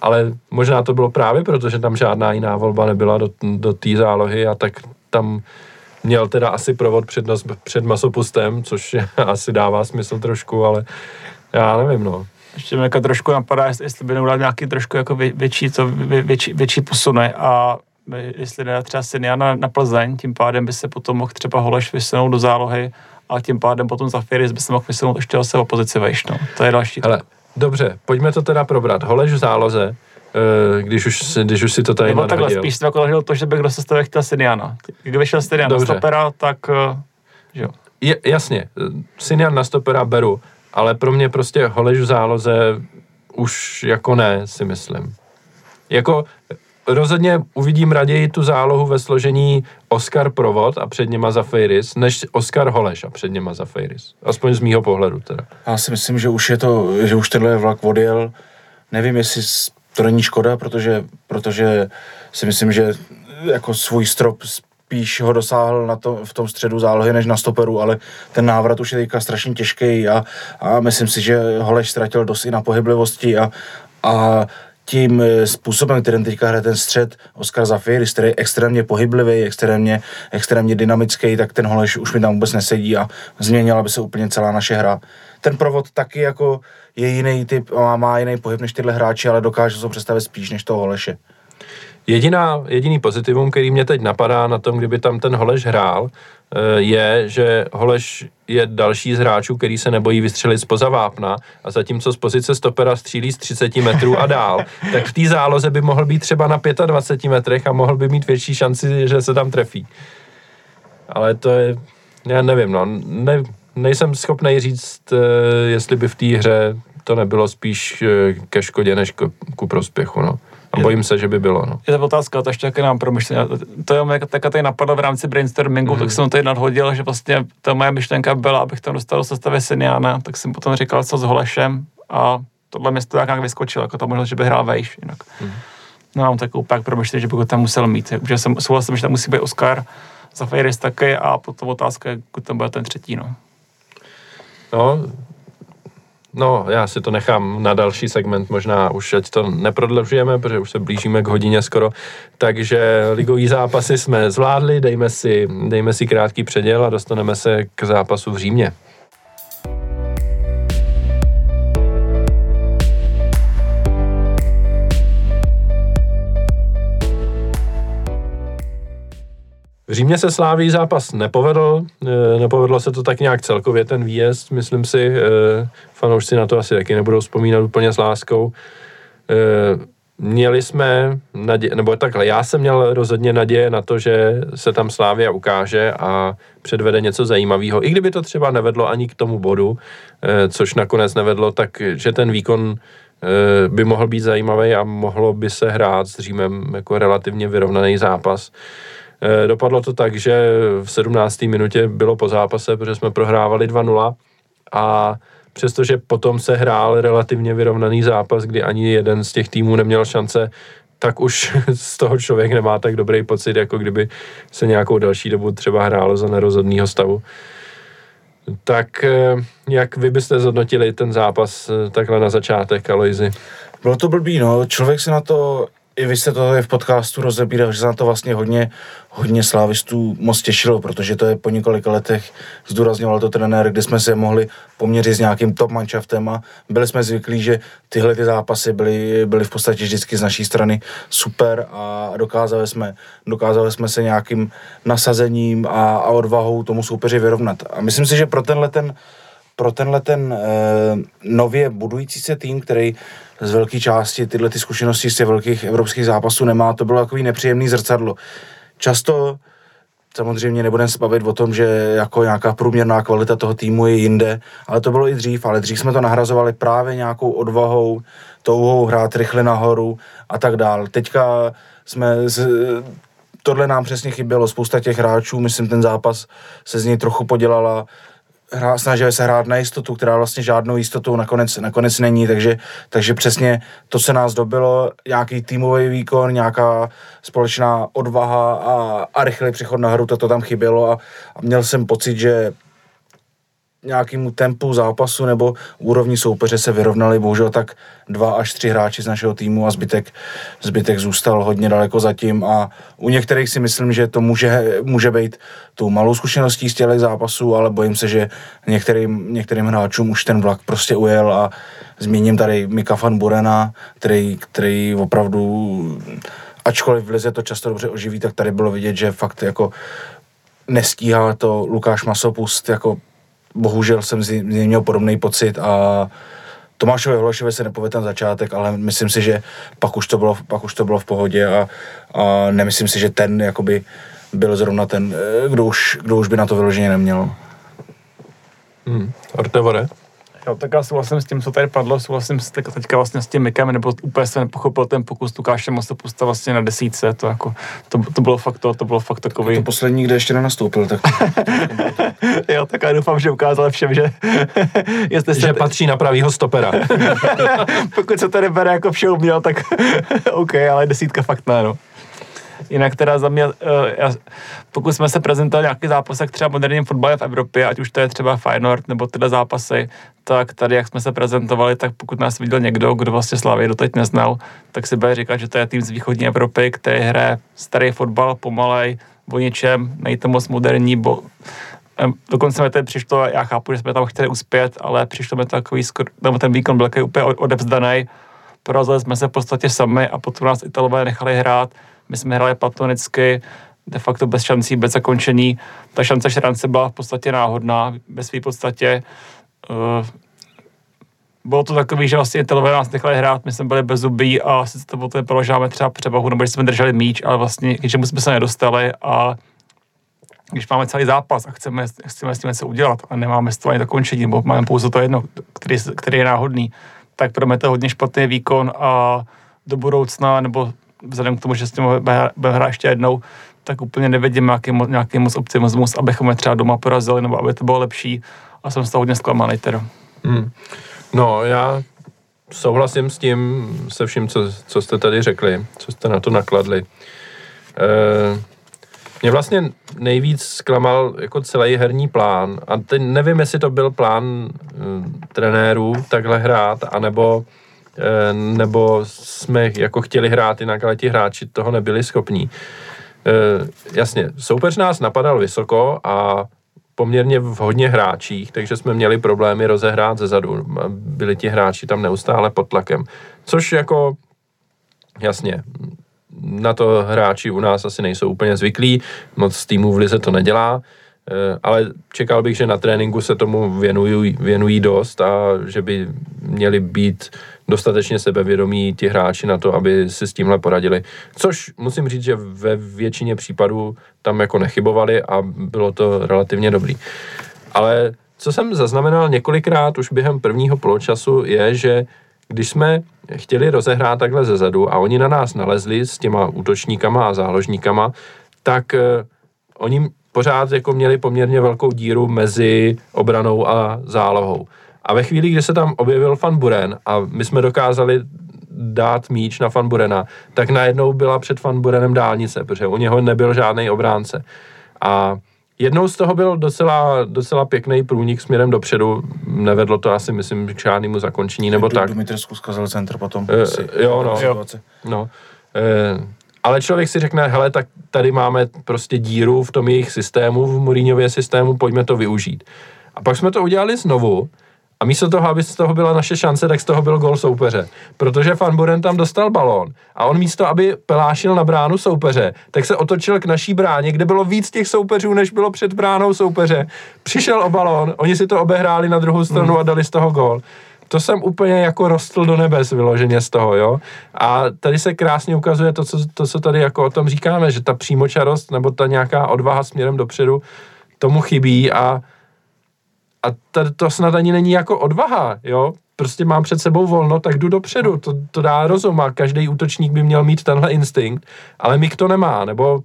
S1: Ale možná to bylo právě proto, že tam žádná jiná volba nebyla do, do té zálohy a tak tam měl teda asi provod před, nos, před masopustem, což asi dává smysl trošku, ale já nevím, no.
S3: Ještě mě jako trošku napadá, jestli by neudělat nějaký trošku jako větší, to, větší, větší posuny a jestli nedá třeba Siniana na Plzeň, tím pádem by se potom mohl třeba Holeš vysunout do zálohy a tím pádem potom za Firis by se mohl vysunout ještě zase o pozici vejš, no. To je další.
S1: Hele, dobře, pojďme to teda probrat. Holeš v záloze, eh, když už, když už si to tady Nebo
S3: takhle, spíš jsem jako to, že bych do sestavy chtěl Siniana. Kdyby šel Sinian na stopera, tak eh, že jo.
S1: Je, jasně, Sinian na stopera beru, ale pro mě prostě Holeš v záloze už jako ne, si myslím. Jako rozhodně uvidím raději tu zálohu ve složení Oscar Provod a před něma za Fejris, než Oscar Holeš a před něma za Fejris. Aspoň z mýho pohledu teda.
S2: Já si myslím, že už je to, že už tenhle vlak odjel. Nevím, jestli to není škoda, protože, protože si myslím, že jako svůj strop spíš ho dosáhl na to, v tom středu zálohy než na stoperu, ale ten návrat už je teďka strašně těžký a, a myslím si, že Holeš ztratil dost i na pohyblivosti a, a tím eh, způsobem, kterým teďka hraje ten střed Oscar Zafiris, který je extrémně pohyblivý, extrémně, extrémně dynamický, tak ten Holeš už mi tam vůbec nesedí a změnila by se úplně celá naše hra. Ten provod taky jako je jiný typ, má, má jiný pohyb než tyhle hráči, ale dokáže se představit spíš než toho Holeše.
S1: Jediná, jediný pozitivum, který mě teď napadá na tom, kdyby tam ten Holeš hrál, eh, je, že Holeš je další z hráčů, který se nebojí vystřelit spoza vápna a zatímco z pozice stopera střílí z 30 metrů a dál, tak v té záloze by mohl být třeba na 25 metrech a mohl by mít větší šanci, že se tam trefí. Ale to je, já nevím, no, ne, nejsem schopný říct, eh, jestli by v té hře to nebylo spíš eh, ke škodě než ku prospěchu, no. A bojím se, že by bylo. No.
S3: Je to otázka, to ještě taky nám promyšlená. To je jak tak tady napadlo v rámci brainstormingu, mm. tak jsem to tady nadhodil, že vlastně ta moje myšlenka byla, abych tam dostal do sestavy Siniana, tak jsem potom říkal, co s Holešem a tohle město jak nějak vyskočilo, jako to možnost, že by hrál vejš jinak. Mm. No mám takovou pak promyšlení, že bych ho tam musel mít. Že jsem souhlasil, že tam musí být Oscar, za Fejris taky a potom otázka, jak tam bude ten třetí, no.
S1: No, No, já si to nechám na další segment, možná už ať to neprodlužujeme, protože už se blížíme k hodině skoro. Takže ligový zápasy jsme zvládli, dejme si, dejme si krátký předěl a dostaneme se k zápasu v Římě. V Římě se Sláví zápas nepovedl, e, nepovedlo se to tak nějak celkově ten výjezd, myslím si, e, fanoušci na to asi taky nebudou vzpomínat úplně s láskou. E, měli jsme naděje, nebo takhle, já jsem měl rozhodně naděje na to, že se tam Slávia ukáže a předvede něco zajímavého. I kdyby to třeba nevedlo ani k tomu bodu, což nakonec nevedlo, tak že ten výkon by mohl být zajímavý a mohlo by se hrát s Římem jako relativně vyrovnaný zápas. Eh, dopadlo to tak, že v 17. minutě bylo po zápase, protože jsme prohrávali 2-0 a přestože potom se hrál relativně vyrovnaný zápas, kdy ani jeden z těch týmů neměl šance, tak už z toho člověk nemá tak dobrý pocit, jako kdyby se nějakou další dobu třeba hrálo za nerozhodného stavu. Tak eh, jak vy byste zhodnotili ten zápas eh, takhle na začátek, Aloizi?
S2: Bylo to blbý, no. Člověk se na to i vy jste to tady v podcastu rozebíral, že se na to vlastně hodně, hodně slávistů moc těšilo, protože to je po několika letech, zdůrazňoval to trenér, kde jsme se mohli poměřit s nějakým top manšaftem a byli jsme zvyklí, že tyhle ty zápasy byly, byly v podstatě vždycky z naší strany super a dokázali jsme, dokázali jsme se nějakým nasazením a, a odvahou tomu soupeři vyrovnat. A myslím si, že pro tenhle ten, pro tenhle ten e, nově budující se tým, který z velké části tyhle ty zkušenosti z těch velkých evropských zápasů nemá, to bylo takový nepříjemný zrcadlo. Často samozřejmě nebudeme se bavit o tom, že jako nějaká průměrná kvalita toho týmu je jinde, ale to bylo i dřív, ale dřív jsme to nahrazovali právě nějakou odvahou, touhou hrát rychle nahoru a tak dál. Teďka jsme z, tohle nám přesně chybělo, spousta těch hráčů, myslím ten zápas se z něj trochu podělala hra, snažili se hrát na jistotu, která vlastně žádnou jistotou nakonec, nakonec není, takže, takže přesně to se nás dobilo, nějaký týmový výkon, nějaká společná odvaha a, a rychlý přechod na hru, to, to tam chybělo a, a měl jsem pocit, že nějakému tempu zápasu nebo úrovni soupeře se vyrovnali bohužel tak dva až tři hráči z našeho týmu a zbytek, zbytek zůstal hodně daleko zatím. A u některých si myslím, že to může, může být tou malou zkušeností z těch zápasů, ale bojím se, že některým, některým hráčům už ten vlak prostě ujel. A zmíním tady Mika van Burena, který, který opravdu ačkoliv v lize to často dobře oživí, tak tady bylo vidět, že fakt jako nestíhá to Lukáš Masopust jako bohužel jsem z něj měl podobný pocit a Tomášovi Hološovi se nepovedl ten začátek, ale myslím si, že pak už to bylo, pak už to bylo v pohodě a, a nemyslím si, že ten jakoby byl zrovna ten, eh, kdo už, kdo už by na to vyloženě neměl.
S1: Hmm. Ortevore?
S3: Jo, tak já souhlasím s tím, co tady padlo, souhlasím s teď, teďka vlastně s tím Mikem, nebo úplně jsem nepochopil ten pokus Lukáše Masopusta vlastně na desíce, to jako, to, to bylo fakt to, to bylo fakt takový.
S2: To poslední, kde ještě nenastoupil, tak.
S3: jo, tak já doufám, že ukázal všem, že
S1: jestli se... Že patří na pravýho stopera.
S3: Pokud se tady bere jako vše uměl, tak OK, ale desítka fakt ne, no. Jinak teda za mě, uh, já, pokud jsme se prezentovali nějaký zápasek třeba moderním fotbale v Evropě, ať už to je třeba Feyenoord nebo tyhle zápasy, tak tady, jak jsme se prezentovali, tak pokud nás viděl někdo, kdo vlastně Slavy doteď neznal, tak si bude říkat, že to je tým z východní Evropy, který hraje starý fotbal, pomalej, o ničem, není to moc moderní, bo Dokonce mi to přišlo, já chápu, že jsme tam chtěli uspět, ale přišlo mi takový, nebo ten výkon byl úplně odevzdaný. Porazili jsme se v podstatě sami a potom nás Italové nechali hrát my jsme hráli platonicky, de facto bez šancí, bez zakončení. Ta šance šrance byla v podstatě náhodná, ve své podstatě. Uh, bylo to takový, že vlastně Italové nás nechali hrát, my jsme byli bez zubí a sice to potom položáme třeba převahu, nebo že jsme drželi míč, ale vlastně k čemu jsme se nedostali a když máme celý zápas a chceme, chceme s tím něco udělat a nemáme z toho ani dokončení, nebo máme pouze to jedno, který, který je náhodný, tak pro mě to je hodně špatný výkon a do budoucna, nebo vzhledem k tomu, že s tím budeme hrát ještě jednou, tak úplně nevidím nějaký, nějaký moc optimismus, abychom je třeba doma porazili, nebo aby to bylo lepší. A jsem z toho hodně zklamaný teda.
S1: Hmm. No, já souhlasím s tím, se vším, co, co jste tady řekli, co jste na to nakladli. E, mě vlastně nejvíc zklamal jako celý herní plán a teď nevím, jestli to byl plán e, trenérů takhle hrát, anebo nebo jsme jako chtěli hrát jinak, ale ti hráči toho nebyli schopní. E, jasně, soupeř nás napadal vysoko a poměrně v hodně hráčích, takže jsme měli problémy rozehrát ze zadu. Byli ti hráči tam neustále pod tlakem. Což jako, jasně, na to hráči u nás asi nejsou úplně zvyklí, moc týmů v lize to nedělá, eh, ale čekal bych, že na tréninku se tomu věnují, věnují dost a že by měli být dostatečně sebevědomí ti hráči na to, aby si s tímhle poradili. Což musím říct, že ve většině případů tam jako nechybovali a bylo to relativně dobrý. Ale co jsem zaznamenal několikrát už během prvního poločasu je, že když jsme chtěli rozehrát takhle ze zadu a oni na nás nalezli s těma útočníkama a záložníkama, tak uh, oni pořád jako měli poměrně velkou díru mezi obranou a zálohou. A ve chvíli, kdy se tam objevil Fan Buren a my jsme dokázali dát míč na Fan Burena, tak najednou byla před Fan Burenem dálnice, protože u něho nebyl žádný obránce. A jednou z toho byl docela, docela pěkný průnik směrem dopředu. Nevedlo to asi, myslím, k žádnému zakončení nebo tak.
S2: Dumitresku zkazil centr potom. Asi.
S1: jo, no.
S2: Situace.
S1: No. E, ale člověk si řekne, hele, tak tady máme prostě díru v tom jejich systému, v Mourinhově systému, pojďme to využít. A pak jsme to udělali znovu a místo toho, aby z toho byla naše šance, tak z toho byl gol soupeře. Protože Van Buren tam dostal balón a on místo, aby pelášil na bránu soupeře, tak se otočil k naší bráně, kde bylo víc těch soupeřů, než bylo před bránou soupeře. Přišel o balón, oni si to obehráli na druhou stranu a dali z toho gol. To jsem úplně jako rostl do nebes vyloženě z toho, jo. A tady se krásně ukazuje to, co, to, co tady jako o tom říkáme, že ta přímočarost nebo ta nějaká odvaha směrem dopředu tomu chybí a a to, to snad ani není jako odvaha, jo? Prostě mám před sebou volno, tak jdu dopředu, to, to dá rozum a každý útočník by měl mít tenhle instinkt, ale Mik to nemá, nebo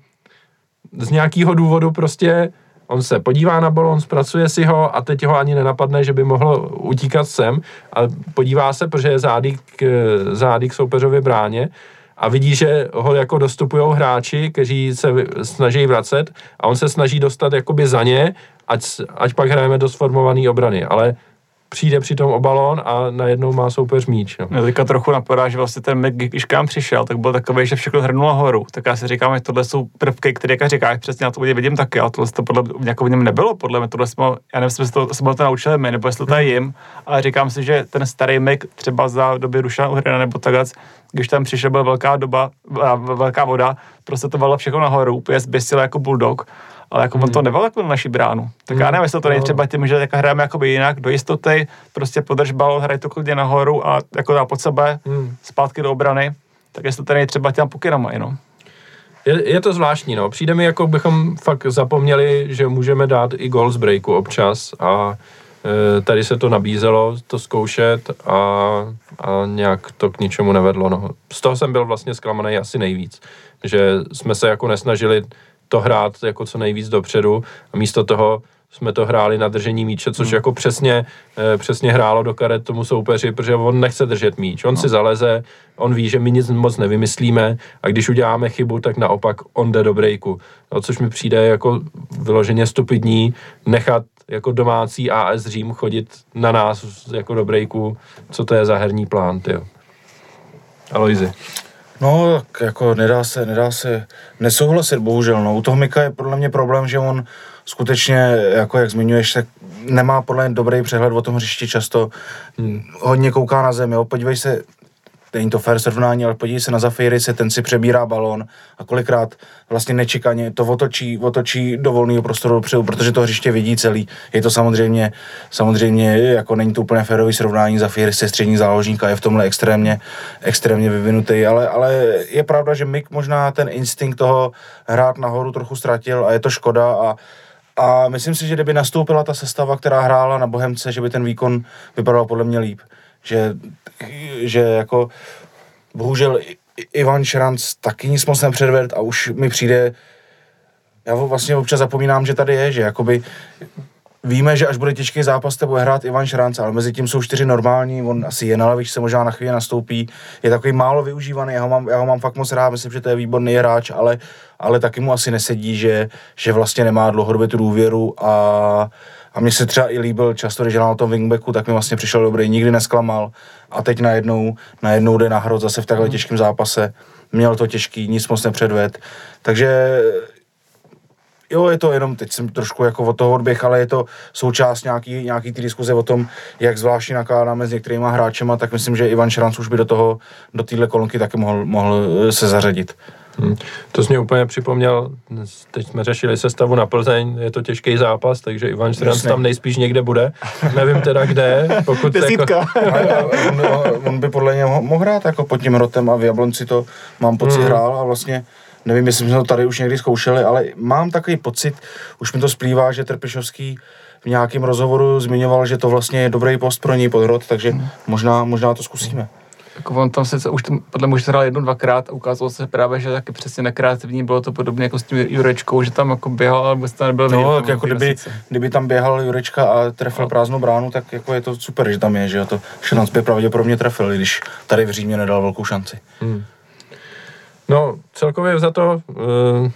S1: z nějakého důvodu prostě on se podívá na balon, zpracuje si ho a teď ho ani nenapadne, že by mohlo utíkat sem a podívá se, protože je zády k, zády k soupeřově bráně a vidí, že ho jako dostupují hráči, kteří se snaží vracet a on se snaží dostat jakoby za ně, ať, ať pak hrajeme do sformované obrany, ale přijde přitom o balón a najednou má soupeř míč. No.
S3: Mě teďka trochu napadá, že vlastně ten Mick, když k nám přišel, tak byl takový, že všechno hrnulo horu. Tak já si říkám, že tohle jsou prvky, které, jak říkáš, přesně na to vidím taky, ale tohle to podle mě jako v něm nebylo, podle mě tohle jsme, já nevím, jestli jsme to, jsme to naučili my, nebo jestli to je jim, ale říkám si, že ten starý Mick třeba za doby Rušana Uhrina nebo takhle, když tam přišel, byla velká doba, velká voda, prostě to valo všechno nahoru, úplně zběsil jako bulldog ale jako on to neval jako na naší bránu. Tak já nevím, jestli to není třeba tím, že jako hrajeme jakoby jinak, do jistoty, prostě podrž balon, hraj to klidně nahoru a jako dá pod sebe, hmm. zpátky do obrany, tak jestli to není třeba těm pokynama, jenom.
S1: Je, je to zvláštní, no. Přijde mi, jako bychom fakt zapomněli, že můžeme dát i gol z breaku občas a e, tady se to nabízelo, to zkoušet a, a nějak to k ničemu nevedlo, no. Z toho jsem byl vlastně zklamaný asi nejvíc, že jsme se jako nesnažili to hrát jako co nejvíc dopředu a místo toho jsme to hráli na držení míče, což hmm. jako přesně, eh, přesně hrálo do karet tomu soupeři, protože on nechce držet míč, on no. si zaleze, on ví, že my nic moc nevymyslíme a když uděláme chybu, tak naopak on jde do breaku, no, což mi přijde jako vyloženě stupidní nechat jako domácí AS Řím chodit na nás jako do breaku, co to je za herní plán, tyjo. Aloizi.
S2: No, tak jako nedá se, nedá se nesouhlasit, bohužel. No, u toho Mika je podle mě problém, že on skutečně, jako jak zmiňuješ, tak nemá podle mě dobrý přehled o tom hřišti často. Hmm. Hodně kouká na zem, jo. Podívej se, není to fair srovnání, ale podívej se na Zafiri, se ten si přebírá balón a kolikrát vlastně nečekaně to otočí, otočí do volného prostoru dopředu, protože to hřiště vidí celý. Je to samozřejmě, samozřejmě jako není to úplně férový srovnání Zafiri se střední záložníka, je v tomhle extrémně, extrémně vyvinutý, ale, ale je pravda, že Mik možná ten instinkt toho hrát nahoru trochu ztratil a je to škoda a a myslím si, že kdyby nastoupila ta sestava, která hrála na Bohemce, že by ten výkon vypadal podle mě líp že, že jako bohužel Ivan Šranc taky nic moc nepředved a už mi přijde, já vlastně občas zapomínám, že tady je, že jakoby víme, že až bude těžký zápas, to bude hrát Ivan Šranc, ale mezi tím jsou čtyři normální, on asi je na lavičce, možná na chvíli nastoupí, je takový málo využívaný, já ho mám, já ho mám fakt moc rád, myslím, že to je výborný hráč, ale, ale taky mu asi nesedí, že, že vlastně nemá dlouhodobě tu důvěru a, a mně se třeba i líbil často, když na tom wingbacku, tak mi vlastně přišel dobrý, nikdy nesklamal a teď najednou, najednou jde na hrot zase v takhle těžkém zápase. Měl to těžký, nic moc nepředved. Takže jo, je to jenom, teď jsem trošku jako od toho odběh, ale je to součást nějaký, nějaký ty diskuze o tom, jak zvláštně nakládáme s některýma hráčema, tak myslím, že Ivan Šranc už by do toho, do téhle kolonky taky mohl, mohl eh, se zařadit.
S1: Hmm. To jsi mě úplně připomněl, teď jsme řešili sestavu na Plzeň, je to těžký zápas, takže Ivan
S2: Jasně.
S1: tam nejspíš někde bude. Nevím teda kde, pokud jako,
S3: Desítka.
S2: A- a on, on, by podle něho mohl hrát jako pod tím rotem a v Jablonci to mám pocit
S1: Mm.
S2: hrál a vlastně nevím, jestli jsme to tady už někdy zkoušeli, ale mám takový pocit, už mi to splývá, že Trpišovský v nějakém rozhovoru zmiňoval, že to vlastně je dobrý post pro něj pod rod, takže možná, možná to zkusíme.
S3: Jako on tam sice už tam, podle mě už hrál jednou, dvakrát a ukázalo se právě, že taky přesně nekreativní, bylo to podobně jako s tím Jurečkou, že tam jako běhal, ale vůbec to nebyl
S2: No,
S3: tam
S2: tak jako
S3: ty
S2: kdyby,
S3: měsíce.
S2: kdyby tam běhal Jurečka a trefil prázdnou bránu, tak jako je to super, že tam je, že jo, to Šranc by pravděpodobně trefil, i když tady v Římě nedal velkou šanci.
S1: No, celkově za to, uh,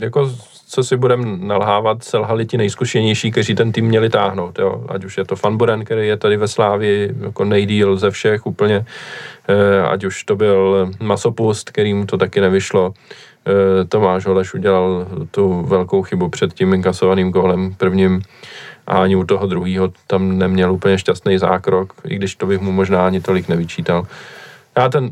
S1: jako co si budeme nalhávat, selhali ti nejzkušenější, kteří ten tým měli táhnout, jo. Ať už je to Fanburen, který je tady ve Slávii jako nejdíl ze všech úplně, uh, ať už to byl Masopust, kterým to taky nevyšlo. Uh, Tomáš Holeš udělal tu velkou chybu před tím inkasovaným gólem prvním a ani u toho druhého tam neměl úplně šťastný zákrok, i když to bych mu možná ani tolik nevyčítal. Já ten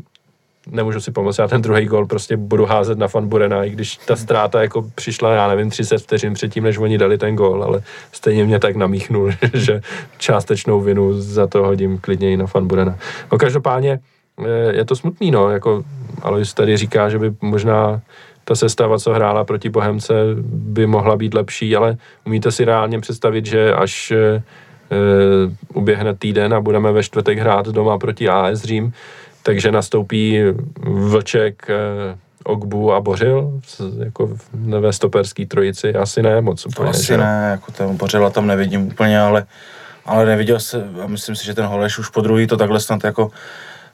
S1: nemůžu si pomoct, já ten druhý gol prostě budu házet na Van Burena, i když ta ztráta jako přišla, já nevím, 30 vteřin předtím, než oni dali ten gol, ale stejně mě tak namíchnul, že částečnou vinu za to hodím klidně i na Van Burena. No každopádně eh, je to smutný, no, jako Alois tady říká, že by možná ta sestava, co hrála proti Bohemce, by mohla být lepší, ale umíte si reálně představit, že až eh, eh, uběhne týden a budeme ve čtvrtek hrát doma proti AS Řím, takže nastoupí Vlček, eh, Ogbu a Bořil jako v- ve stoperský trojici? Asi ne, moc
S2: To
S1: úplně.
S2: asi
S1: že
S2: ne, jako tam Bořila tam nevidím úplně, ale, ale neviděl se, a myslím si, že ten Holeš už po druhý to takhle snad jako,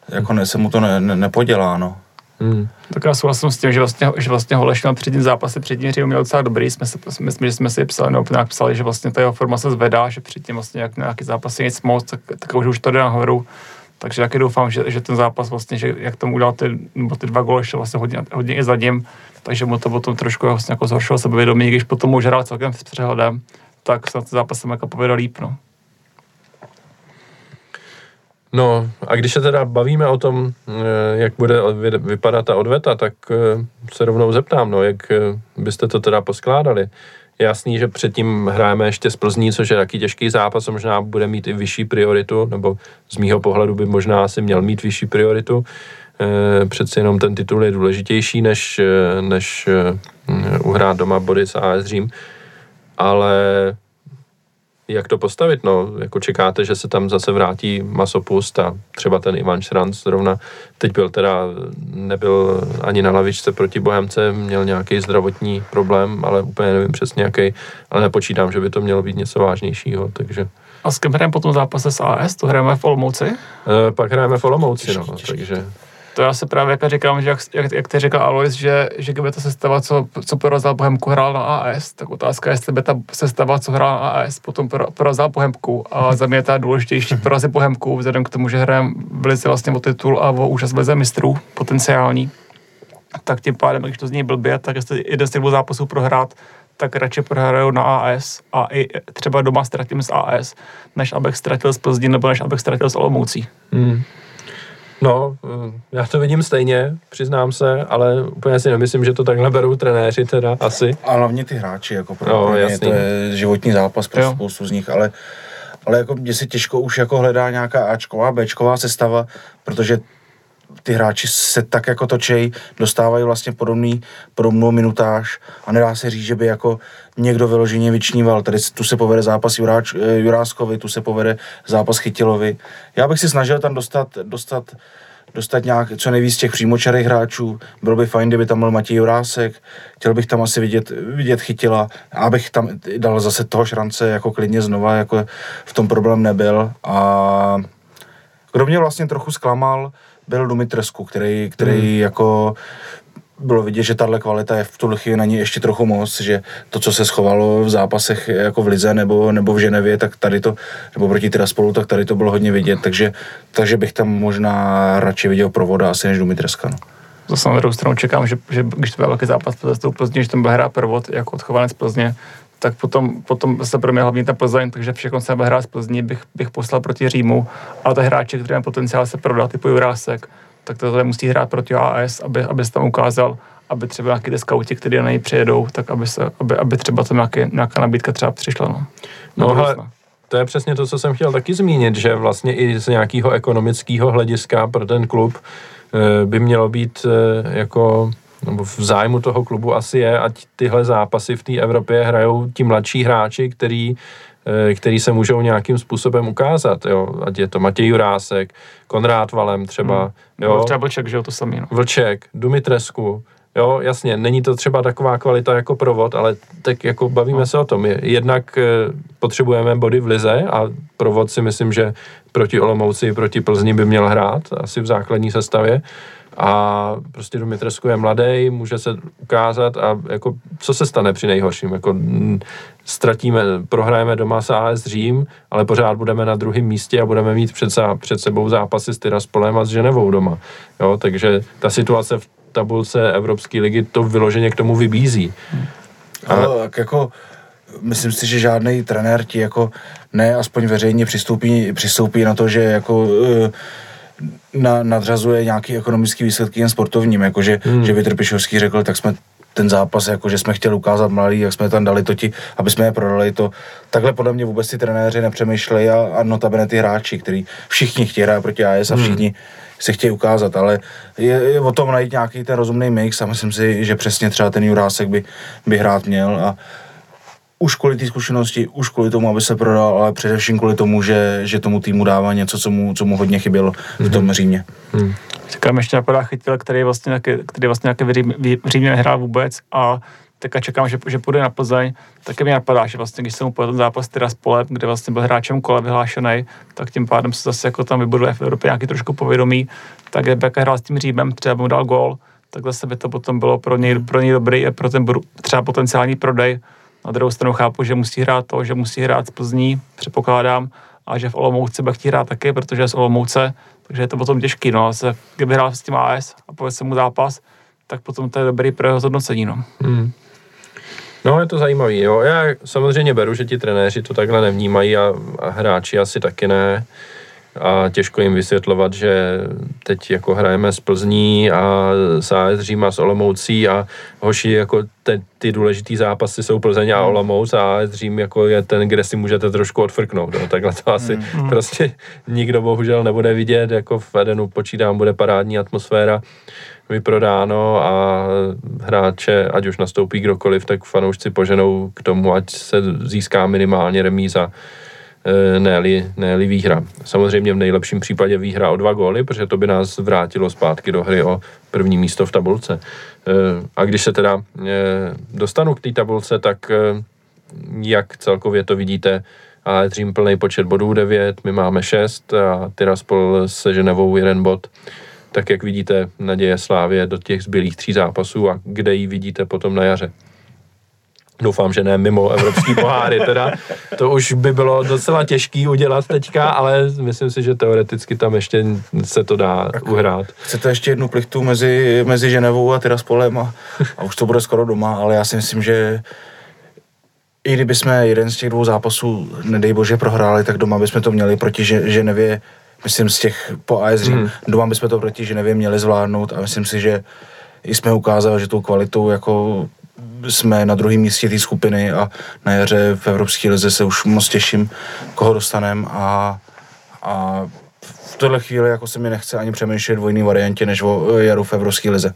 S2: jako ne, se mu to ne, ne, nepodělá, no.
S1: Hmm.
S3: Tak já souhlasím s tím, že vlastně, že vlastně Holeš měl před tím zápasem, před tím měl docela dobrý, jsme se, myslím, že jsme si psali, nebo nějak psali, že vlastně ta jeho forma se zvedá, že předtím vlastně jak nějaký zápas je nic moc, tak, tak už, už to jde nahoru. Takže taky doufám, že, že ten zápas vlastně, že jak tomu udělal ty, nebo ty dva góly, vlastně hodně, hodně i za ním, takže mu to potom trošku vlastně jako zhoršilo sebevědomí, když potom už hrál celkem s přehledem, tak se na ten zápas jsem jako povedal líp, no.
S1: No a když se teda bavíme o tom, eh, jak bude vy- vypadat ta odveta, tak eh, se rovnou zeptám, no, jak eh, byste to teda poskládali. Jasný, že předtím hrajeme ještě z Plzní, což je taky těžký zápas, a možná bude mít i vyšší prioritu, nebo z mýho pohledu by možná asi měl mít vyšší prioritu. Eh, Přeci jenom ten titul je důležitější, než, eh, než eh, uhrát doma body s AS Řím. Ale jak to postavit, no, jako čekáte, že se tam zase vrátí masopust a třeba ten Ivan Šranc zrovna, teď byl teda, nebyl ani na lavičce proti Bohemce, měl nějaký zdravotní problém, ale úplně nevím přesně jaký, ale nepočítám, že by to mělo být něco vážnějšího, takže
S3: A s kým hrajeme potom zápase s AS, to hrajeme v Olomouci?
S1: e, pak hrajeme v Olomouci, no,
S2: Těžký, těžký.
S1: takže
S3: To já se právě jako říkám, že jak, jak, jak ty říkal Alois, že, že kdyby ta sestava, co, co porazil Bohemku, hrál na AS, tak otázka je, jestli by ta sestava, co hrál na AS, potom pora- porazila Bohemku. A za mě je ta důležitější porazit Bohemku, vzhledem k tomu, že hrajeme v lize vlastně o titul a o účast v lize mistrů, potenciální. Tak tím pádem, když to zní blbě, tak jestli jeden z těch zápasů prohrát, tak radši prohraju na AS a i třeba doma ztratím z AS, než abych ztratil z Plzní nebo než abych ztratil z Olomoucí.
S1: Hmm. No, eh, já to vidím stejně, přiznám se, ale úplně si nemyslím, že to takhle berou trenéři teda asi.
S2: A hlavně ty hráči, jako pro,
S1: No,
S2: ně
S1: jasný.
S2: to je životní zápas pro
S3: Jo.
S2: spoustu z nich, ale, ale jako mě se těžko už jako hledá nějaká Ačková, Bčková sestava, protože ty hráči se tak jako točej, dostávají vlastně podobný, podobnou minutáž a nedá se říct, že by jako někdo vyloženě vyčníval. Tady tu se povede zápas Juráč, eh, Juráskovi, tu se povede zápas Chytilovi. Já bych si snažil tam dostat, dostat dostat nějak co nejvíc těch přímočarých hráčů. Bylo by fajn, kdyby tam byl Matěj Jurásek. Chtěl bych tam asi vidět, vidět chytila, abych tam dal zase toho šrance jako klidně znova, jako v tom problém nebyl. A kdo mě vlastně trochu zklamal, byl Dumitresku, který, který hmm. jako bylo vidět, že tahle kvalita je v tuhle chvíli na ní ještě trochu moc, že to, co se schovalo v zápasech jako v Lize nebo, nebo v Ženevě, tak tady to, nebo proti Tiraspolu, tak tady to bylo hodně vidět, takže, takže bych tam možná radši viděl provoda asi než Dumitreska. No.
S3: Zase na druhou stranu čekám, že, že když to byl velký zápas tou Plzně, že tam bude hrát provod jako odchovanec Plzně, tak potom, potom se pro mě hlavně ta Plzeň, takže všechno se hrát z Plzní bych, bych poslal proti Římu, ale ty hráči, který má potenciál se prodat, typu Jurásek, tak to tady musí hrát proti AS, aby, aby se tam ukázal, aby třeba nějaký ty skauti, kteří na něj přijedou, tak aby, se, aby, aby třeba tam nějaké, nějaká nabídka třeba přišla. No,
S1: no ale to je přesně to, co jsem chtěl taky zmínit, že vlastně i z nějakého ekonomického hlediska pro ten klub eh, by mělo být eh, jako nebo v zájmu toho klubu asi je, ať tyhle zápasy v té Evropě hrajou ti mladší hráči, který Eh, který se můžou nějakým způsobem ukázat, jo, ať je to Matěj Jurásek, Konrád Valem třeba, hmm.
S3: jo. Třeba Vlček, že jo, to samý, no.
S1: Vlček, Dumitresku, jo, jasně, není to třeba taková kvalita jako provod, ale tak jako bavíme no. se o tom. Jednak eh, potřebujeme body v lize a provod si myslím, že proti Olomouci, proti Plzni by měl hrát asi v základní sestavě a prostě Dumitresku je mladý, může se ukázat a jako co se stane při nejhorším, jako ztratíme, prohrajeme doma s AS Řím, ale pořád budeme na druhém místě a budeme mít před, před sebou zápasy s Tyraspolem a s Ženevou doma, jo, takže ta situace v tabulce Evropské ligy to vyloženě k tomu vybízí.
S2: Ale no, tak jako myslím si, že žádný trenér ti jako ne aspoň veřejně přistoupí, přistoupí na to, že jako uh, na, nadřazuje nějaký ekonomický výsledky jen sportovním, jakože hmm. že Vytrpišovský řekl, tak jsme ten zápas, jako že jsme chtěli ukázat mladý, jak jsme tam dali to ti, aby jsme je prodali to. Takhle podle mě vůbec ty trenéři nepřemýšlejí a, a notabene ty hráči, kteří všichni chtějí hrát proti AS a hmm. všichni hmm. se chtějí ukázat, ale je, je o tom najít nějaký ten rozumný mix a myslím si, že přesně třeba ten Jurásek by, by hrát měl a, už kvůli té zkušenosti, už kvůli tomu, aby se prodal, ale především kvůli tomu, že, že tomu týmu dává něco, co mu, co mu hodně chybělo v tom mhm. Římě.
S3: Hmm. Říkám, ještě napadá chytil, který vlastně který vlastně nějaký v Římě nehrál vůbec a teďka čekám, že, že půjde na Plzeň, taky mi napadá, že vlastně, když jsem mu ten zápas teda s Polem, kde vlastně byl hráčem kole vyhlášený, tak tím pádem se zase jako tam vybuduje v Evropě nějaký trošku povědomí, tak kdyby hrál s tím Římem, třeba mu dal gol, tak zase by to potom bylo pro něj, pro něj dobrý a pro ten třeba potenciální prodej, na druhou stranu chápu, že musí hrát to, že musí hrát z Plzní, předpokládám, a že v Olomouci bude chtít hrát taky, protože je z Olomouce, takže je to potom těžký. No. Se, kdyby hrál s tím AS a povedl se mu zápas, tak potom to je dobrý pro jeho zhodnocení. No. Hmm.
S1: No, je to zajímavý, jo. Já samozřejmě beru, že ti trenéři to takhle nevnímají a, a hráči asi taky ne a těžko jim vysvětlovat, že teď jako hrajeme s Plzní a s AS Říma s Olomoucí a hoši jako te, ty důležitý zápasy jsou Plzeň a hmm. Olomouc a AS Řím jako je ten, kde si můžete trošku odfrknout. No. Takhle to asi mm. prostě nikdo bohužel nebude vidět, jako v Edenu počítám, bude parádní atmosféra vyprodáno a hráče, ať už nastoupí kdokoliv, tak fanoušci poženou k tomu, ať se získá minimálně remíza Eh, ne-li, ne výhra. Samozřejmě v nejlepším případě výhra o dva góly, protože to by nás vrátilo zpátky do hry o první místo v tabulce. Eh, a když se teda eh, dostanu k té tabulce, tak jak celkově to vidíte, a Dream plný počet bodů 9, my máme 6 a Tiraspol se Ženevou jeden bod. Tak jak vidíte naděje Slávě do těch zbylých tří zápasů a kde ji vidíte potom na jaře? Doufám, že ne mimo evropský poháry, teda to už by bylo docela těžký udělat teďka, ale myslím si, že teoreticky tam ještě se to dá tak uhrát.
S2: Chcete ještě jednu plichtu mezi, mezi Ženevou a Tiraspolem a, a už to bude skoro doma, ale já si myslím, že i kdyby jsme jeden z těch dvou zápasů, nedej bože, prohráli, tak doma bychom to měli proti Ženevě, myslím z těch po AS mm. doma bychom to proti Ženevě měli zvládnout a myslím si, že jsme ukázali, že tou kvalitou jako jsme na druhém místě té skupiny a na jaře v Evropské lize se už moc těším, koho dostaneme a, a v tuhle chvíli jako se mi nechce ani přemýšlet o jiné variantě než o jaru v Evropské lize.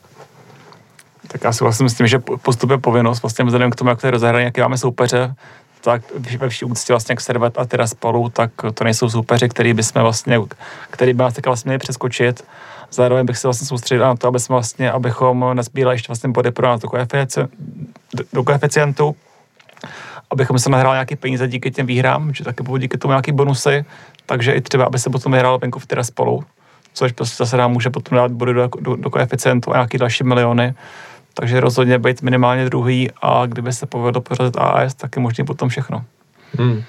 S3: Tak já si vlastně myslím, že postup je povinnost, vlastně vzhledem k tomu, jak to je rozehraný, jaký máme soupeře, tak ve vší úctě vlastně k Servet a Tiraspolu, tak to nejsou soupeři, který bychom vlastně, který by nás vlastně měli přeskočit. Zároveň bych se vlastně soustředil na to, aby jsme vlastně, abychom nezbírali ještě vlastně body pro nás do, do koeficientu, abychom se nahráli nějaký peníze díky těm výhrám, že taky budou díky tomu nějaký bonusy, takže i třeba, aby se potom vyhrál venku v Tiraspolu, což prostě zase nám může potom dát body do, do, do koeficientu a nějaký další miliony. Takže rozhodně být minimálně druhý a kdyby se povedlo pořadit AS, tak je možný potom všechno.
S1: Hmm.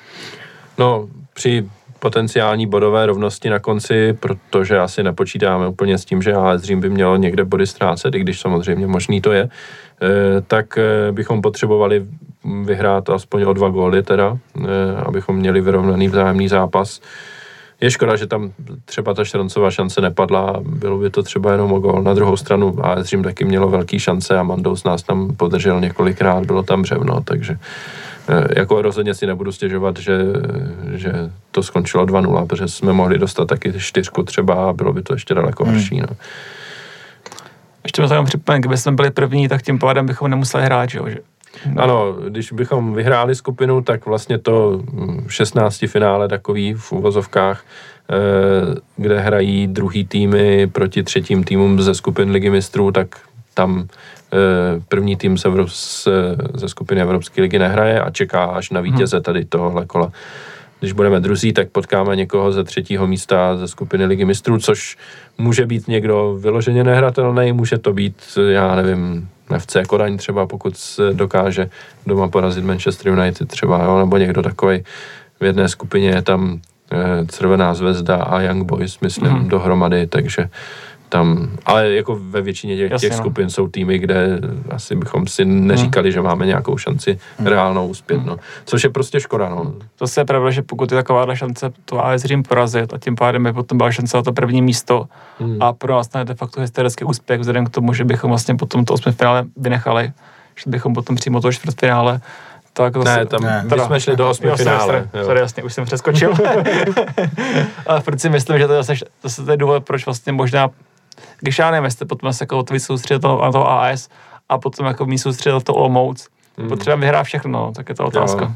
S1: No, při potenciální bodové rovnosti na konci, protože asi nepočítáme úplně s tím, že AS Řím by mělo někde body ztrácet, i když samozřejmě možný to je, eh, tak eh, bychom potřebovali vyhrát aspoň o dva góly teda, eh, abychom měli vyrovnaný vzájemný zápas. Je škoda, že tam třeba ta Šrancová šance nepadla, bylo by to třeba jenom o gol. Na druhou stranu AS Řím taky mělo velký šance a Mandous nás tam podržel několikrát, bylo tam břevno, takže eh, jako rozhodně si nebudu stěžovat, že, že to skončilo 2-0, protože jsme mohli dostat taky čtyřku třeba a bylo by to ještě daleko hmm. horší. No.
S3: Ještě mi tam připomenu, kdyby jsme byli první, tak tím pádem bychom nemuseli hrát, že?
S1: No. Ano, když bychom vyhráli skupinu, tak vlastně to 16 hm, finále takový v uvozovkách, eh, kde hrají druhý týmy proti třetím týmům ze skupin Ligy mistrů, tak tam eh, první tým ze, ze skupiny Evropské ligy nehraje a čeká až na vítěze tady tohohle kola. Když budeme druzí, tak potkáme někoho ze třetího místa ze skupiny Ligy mistrů, což může být někdo vyloženě nehratelný, může to být, já nevím, FC Kodaň třeba, pokud se dokáže doma porazit Manchester United třeba, jo, nebo někdo takový v jedné skupině je tam e, Červená zvezda a Young Boys, myslím, mm. dohromady, takže tam, ale jako ve většině těch, Jasně, těch no. skupin jsou týmy, kde asi bychom si neříkali, hmm. že máme nějakou šanci hmm. reálnou uspět, hmm. no. Což je prostě škoda, no.
S3: To se je pravda, že pokud je taková šance to AS Řím porazit a tím pádem by potom byla šance na to první místo hmm. a pro nás to de facto historický úspěch vzhledem k tomu, že bychom vlastně potom to finále vynechali, že bychom potom přímo to čtvrtfinále tak
S1: zase, ne, tam ne. my jsme šli do osmi finále.
S3: Sorry, jasně, už jsem přeskočil. Ale proč si myslím, že to je zase, zase to je důvod, proč vlastně možná když já nevím, jestli potom se jako to soustředil na to AS a potom jako mi soustředil to Olomouc, hmm. potřeba vyhrát všechno, no, tak je to otázka. Jo.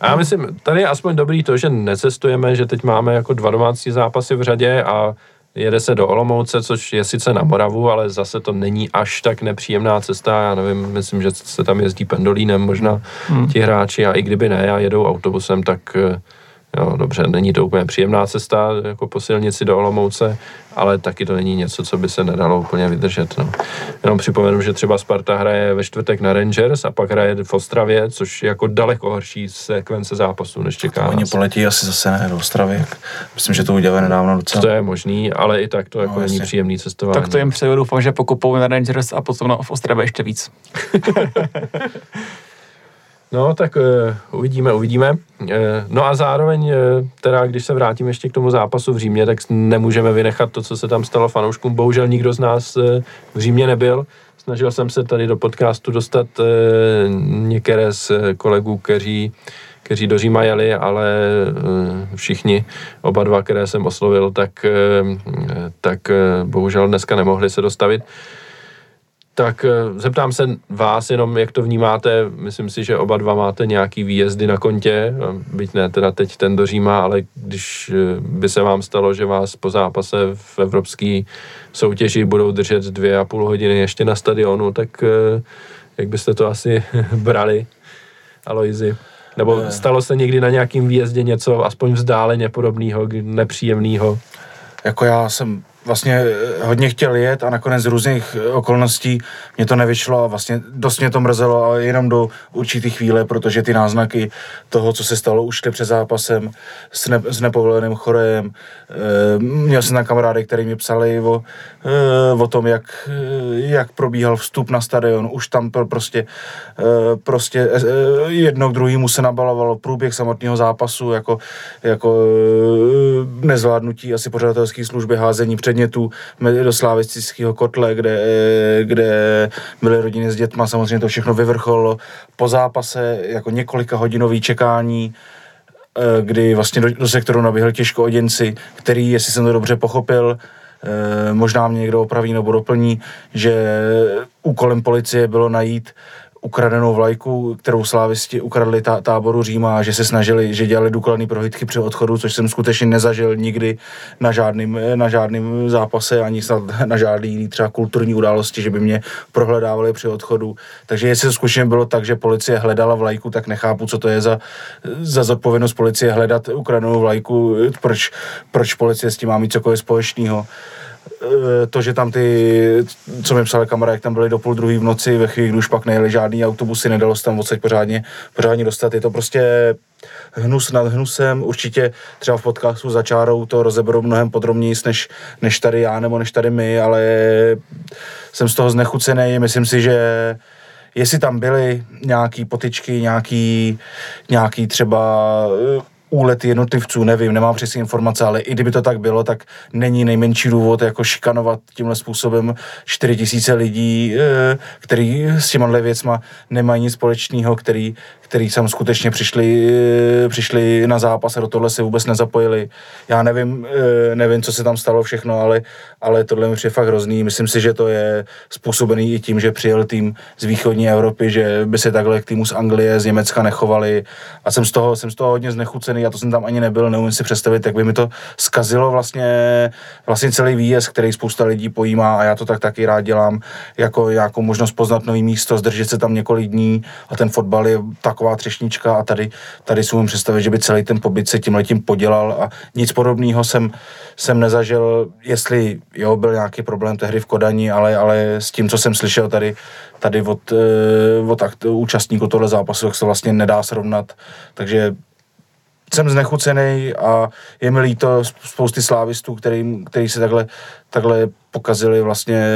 S1: A já myslím, tady je aspoň dobrý to, že necestujeme, že teď máme jako dva domácí zápasy v řadě a jede se do Olomouce, což je sice na Moravu, ale zase to není až tak nepříjemná cesta. Já nevím, myslím, že se tam jezdí pendolínem možná hmm. ti hráči a i kdyby ne a jedou autobusem, tak eh, Jo, dobře, není to úplně příjemná cesta jako po silnici do Olomouce, ale taky to není něco, co by se nedalo úplně vydržet. No. Jenom připomenu, že třeba Sparta hraje ve čtvrtek na Rangers a pak hraje v Ostravě, což je jako daleko horší sekvence zápasu, než čeká.
S2: Oni poletí asi zase ne do Ostravy. Myslím, že to udělali nedávno docela.
S1: To je možný, ale i tak to jako no, není příjemný cestování.
S3: Tak to jim přeju, doufám, že pokupou na Rangers a potom v Ostravě ještě víc.
S1: No, tak uh, uvidíme, uvidíme. Uh, no a zároveň, uh, teda, když se vrátím ještě k tomu zápasu v Římě, tak nemůžeme vynechat to, co se tam stalo fanouškům. Bohužel nikdo z nás uh, v Římě nebyl. Snažil jsem se tady do podcastu dostat uh, některé z kolegů, kteří kteří do Říma jeli, ale všichni, oba dva, které jsem oslovil, tak, tak bohužel dneska nemohli se dostavit. Tak eh, zeptám se vás jenom, jak to vnímáte. Myslím si, že oba dva máte nějaký výjezdy na kontě, byť ne teda teď ten do Říma, ale když eh, by se vám stalo, že vás po zápase v evropské soutěži budou držet dvě a půl hodiny ještě na stadionu, tak eh, jak byste to asi brali, Aloizi? Nebo stalo se někdy na nějakým výjezdě něco aspoň vzdáleně podobného, nepříjemného?
S2: Jako já jsem vlastně eh, hodně chtěl jet a nakonec z různých eh, okolností mě to nevyšlo a vlastně dost mě to mrzelo, ale jenom do určitý chvíle, protože ty náznaky toho, co se stalo, už před zápasem s, ne, s nepovoleným chorejem. E, měl jsem na kamarády, který mi psali o, e, o tom, jak, jak probíhal vstup na stadion. Už tam prostě, e, prostě e, jedno k druhému se nabalovalo průběh samotného zápasu, jako, jako e, nezvládnutí asi pořadatelské služby, házení před předmětů do slávistického kotle, kde, kde byly rodiny s dětma, samozřejmě to všechno vyvrcholilo po zápase jako několika hodinový čekání, eh, kdy vlastně do, do sektoru naběhl těžko oděnci, který, jestli jsem to dobře pochopil, eh, možná mě někdo opraví nebo doplní, že úkolem policie bylo najít ukradenou vlajku, kterou slávisti ukradli tá, táboru Říma, že se snažili, že dělali důkladné prohlídky při odchodu, což jsem skutečně nezažil nikdy na žádným, na žádným zápase, ani snad na žádný třeba kulturní události, že by mě prohledávali při odchodu. Takže jestli to skutečně bylo tak, že policie hledala vlajku, tak nechápu, co to je za, za zodpovědnost policie hledat ukradenou vlajku, proč, proč policie s tím má mít cokoliv společného. Eh, to, že tam ty, co mi psali kamarád, jak tam byli do půl druhý v noci, ve chvíli, kdy už pak nejeli žádný autobusy, nedalo se tam odsaď pořádně, pořádně dostat. Je to prostě hnus nad hnusem. Určitě třeba v podcastu za čárou to rozeberou mnohem podrobněji, než, než tady já nebo než tady my, ale jsem z toho znechucený. Myslím si, že jestli tam byly nějaký potičky, nějaký, nějaký třeba eh, úlety jednotlivců, nevím, nemám přesně informace, ale i kdyby to tak bylo, tak není nejmenší důvod jako šikanovat tímhle způsobem 4 tisíce lidí, eh, který s těma věcma nemají nic společného, který, který sem skutečně přišli, eh, přišli na zápas a do tohle se vůbec nezapojili. Já nevím, eh, nevím, co se tam stalo všechno, ale, ale tohle mi přijde fakt hrozný. Myslím si, že to je způsobený i tím, že přijel tým z východní Evropy, že by se takhle k týmu z Anglie, z Německa nechovali a jsem z toho, jsem z toho hodně znechucený, já to jsem tam ani nebyl, neumím si představit, jak by mi to skazilo vlastně, vlastně celý výjezd, který spousta lidí pojímá a já to tak taky rád dělám, jako nějakou možnost poznat nový místo, zdržet se tam několik dní a ten fotbal je taková třešnička a tady, tady si umím představit, že by celý ten pobyt se tím letím podělal a nic podobného jsem, jsem nezažil, jestli jo, byl nějaký problém tehdy v Kodani, ale, ale s tím, co jsem slyšel tady, tady od, eh, od akt, účastníků tohle zápasu, tak se vlastně nedá srovnat, takže jsem znechucený a je mi líto spousty slávistů, který, který se takhle, takhle pokazili vlastně,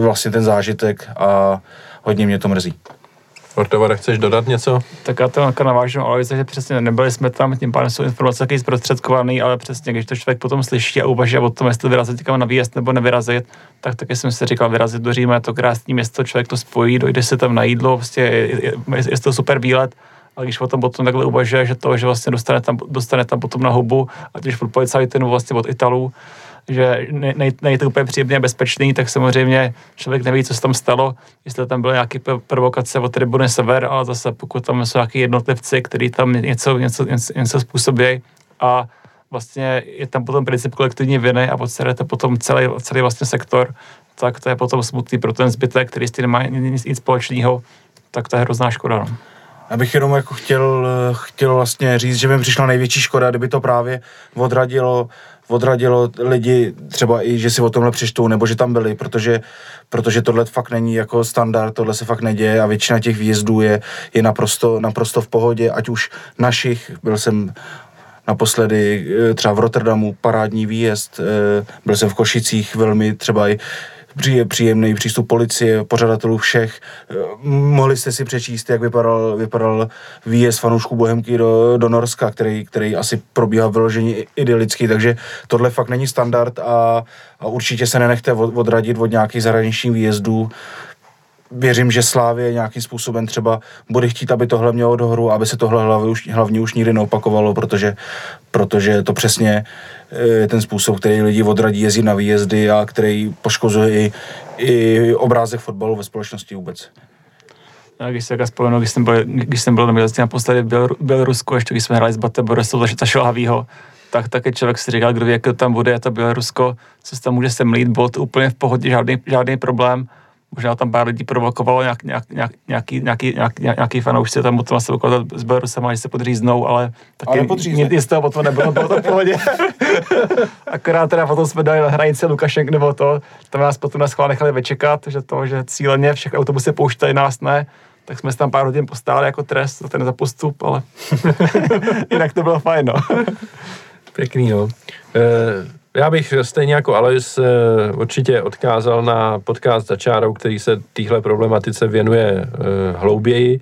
S2: vlastně ten zážitek a hodně mě to mrzí.
S1: Ortovare, chceš dodat něco?
S3: Tak já to navážu, ale že přesně nebyli jsme tam, tím pádem jsou informace taky zprostředkovaný, ale přesně, když to člověk potom slyší a uvažuje o tom, jestli vyrazit někam na výjezd nebo nevyrazit, tak taky jsem si říkal, vyrazit do Říma je to krásné město, člověk to spojí, dojde se tam na jídlo, prostě je, je, je to super výlet, a když o tom potom takhle uvažuje, že to, že vlastně dostane tam, dostane tam potom na hubu, ať už od policajty nebo vlastně od Italů, že ne, není to úplně příjemně bezpečný, tak samozřejmě člověk neví, co se tam stalo, jestli tam byly nějaké provokace od tribuny Sever, ale zase pokud tam jsou nějaký jednotlivci, kteří tam něco, něco, něco, něco způsobí a vlastně je tam potom princip kolektivní viny a to potom celý, celý vlastně sektor, tak to je potom smutný pro ten zbytek, který s tím nemá nic, nic společného, tak to je hrozná škoda. No.
S2: Já bych jenom jako chtěl, chtěl vlastně říct, že mi přišla největší škoda, kdyby to právě odradilo, odradilo lidi třeba i, že si o tomhle přečtou, nebo že tam byli, protože, protože tohle fakt není jako standard, tohle se fakt neděje a většina těch výjezdů je, je naprosto, naprosto v pohodě, ať už našich, byl jsem naposledy eh, třeba v Rotterdamu, parádní výjezd, eh, byl jsem v Košicích, velmi třeba i příjemný přístup policie, pořadatelů všech. Mohli jste si přečíst, jak vypadal, vypadal výjezd fanoušků Bohemky do, do Norska, který, který asi probíhá vyloženě idylicky, takže tohle fakt není standard a, a určitě se nenechte odradit od nějakých zahraničních výjezdů věřím, že Slávě nějakým způsobem třeba bude chtít, aby tohle mělo dohru, aby se tohle hlavně už, hlavně už nikdy neopakovalo, protože, protože to přesně je ten způsob, který lidi odradí jezdit na výjezdy a který poškozuje i, i obrázek fotbalu ve společnosti vůbec.
S3: Já když si tak vzpomenu, když jsem byl, když jsem byl na naposledy v Bělorusku, ještě když jsme hráli s Bate Borisov, takže Šilhavýho, tak také člověk si říkal, kdo ví, jak to tam bude, je to Bělorusko, co se tam může semlít, bod úplně v pohodě, žádný, žádný problém možná tam pár lidí provokovalo nějak, nějak, nějak, nějaký, nějaký, nějaký, nějaký fanoušci tam potom se ukázat s Belarusem, že se podříznou, ale taky nic, nic toho potom nebylo, bylo to v pohodě. Akorát teda potom jsme dali na hranici Lukašenk nebo to, tam nás potom na schvál nechali večekat, že to, že cíleně všech autobusy pouštějí nás ne, tak jsme se tam pár hodin postáli jako trest za ten za postup, ale jinak to bylo fajn, no.
S1: Pěkný, no. E- já bych stejně jako Alois eh, určitě odkázal na podcast za čárou, který se téhle problematice věnuje eh, hlouběji.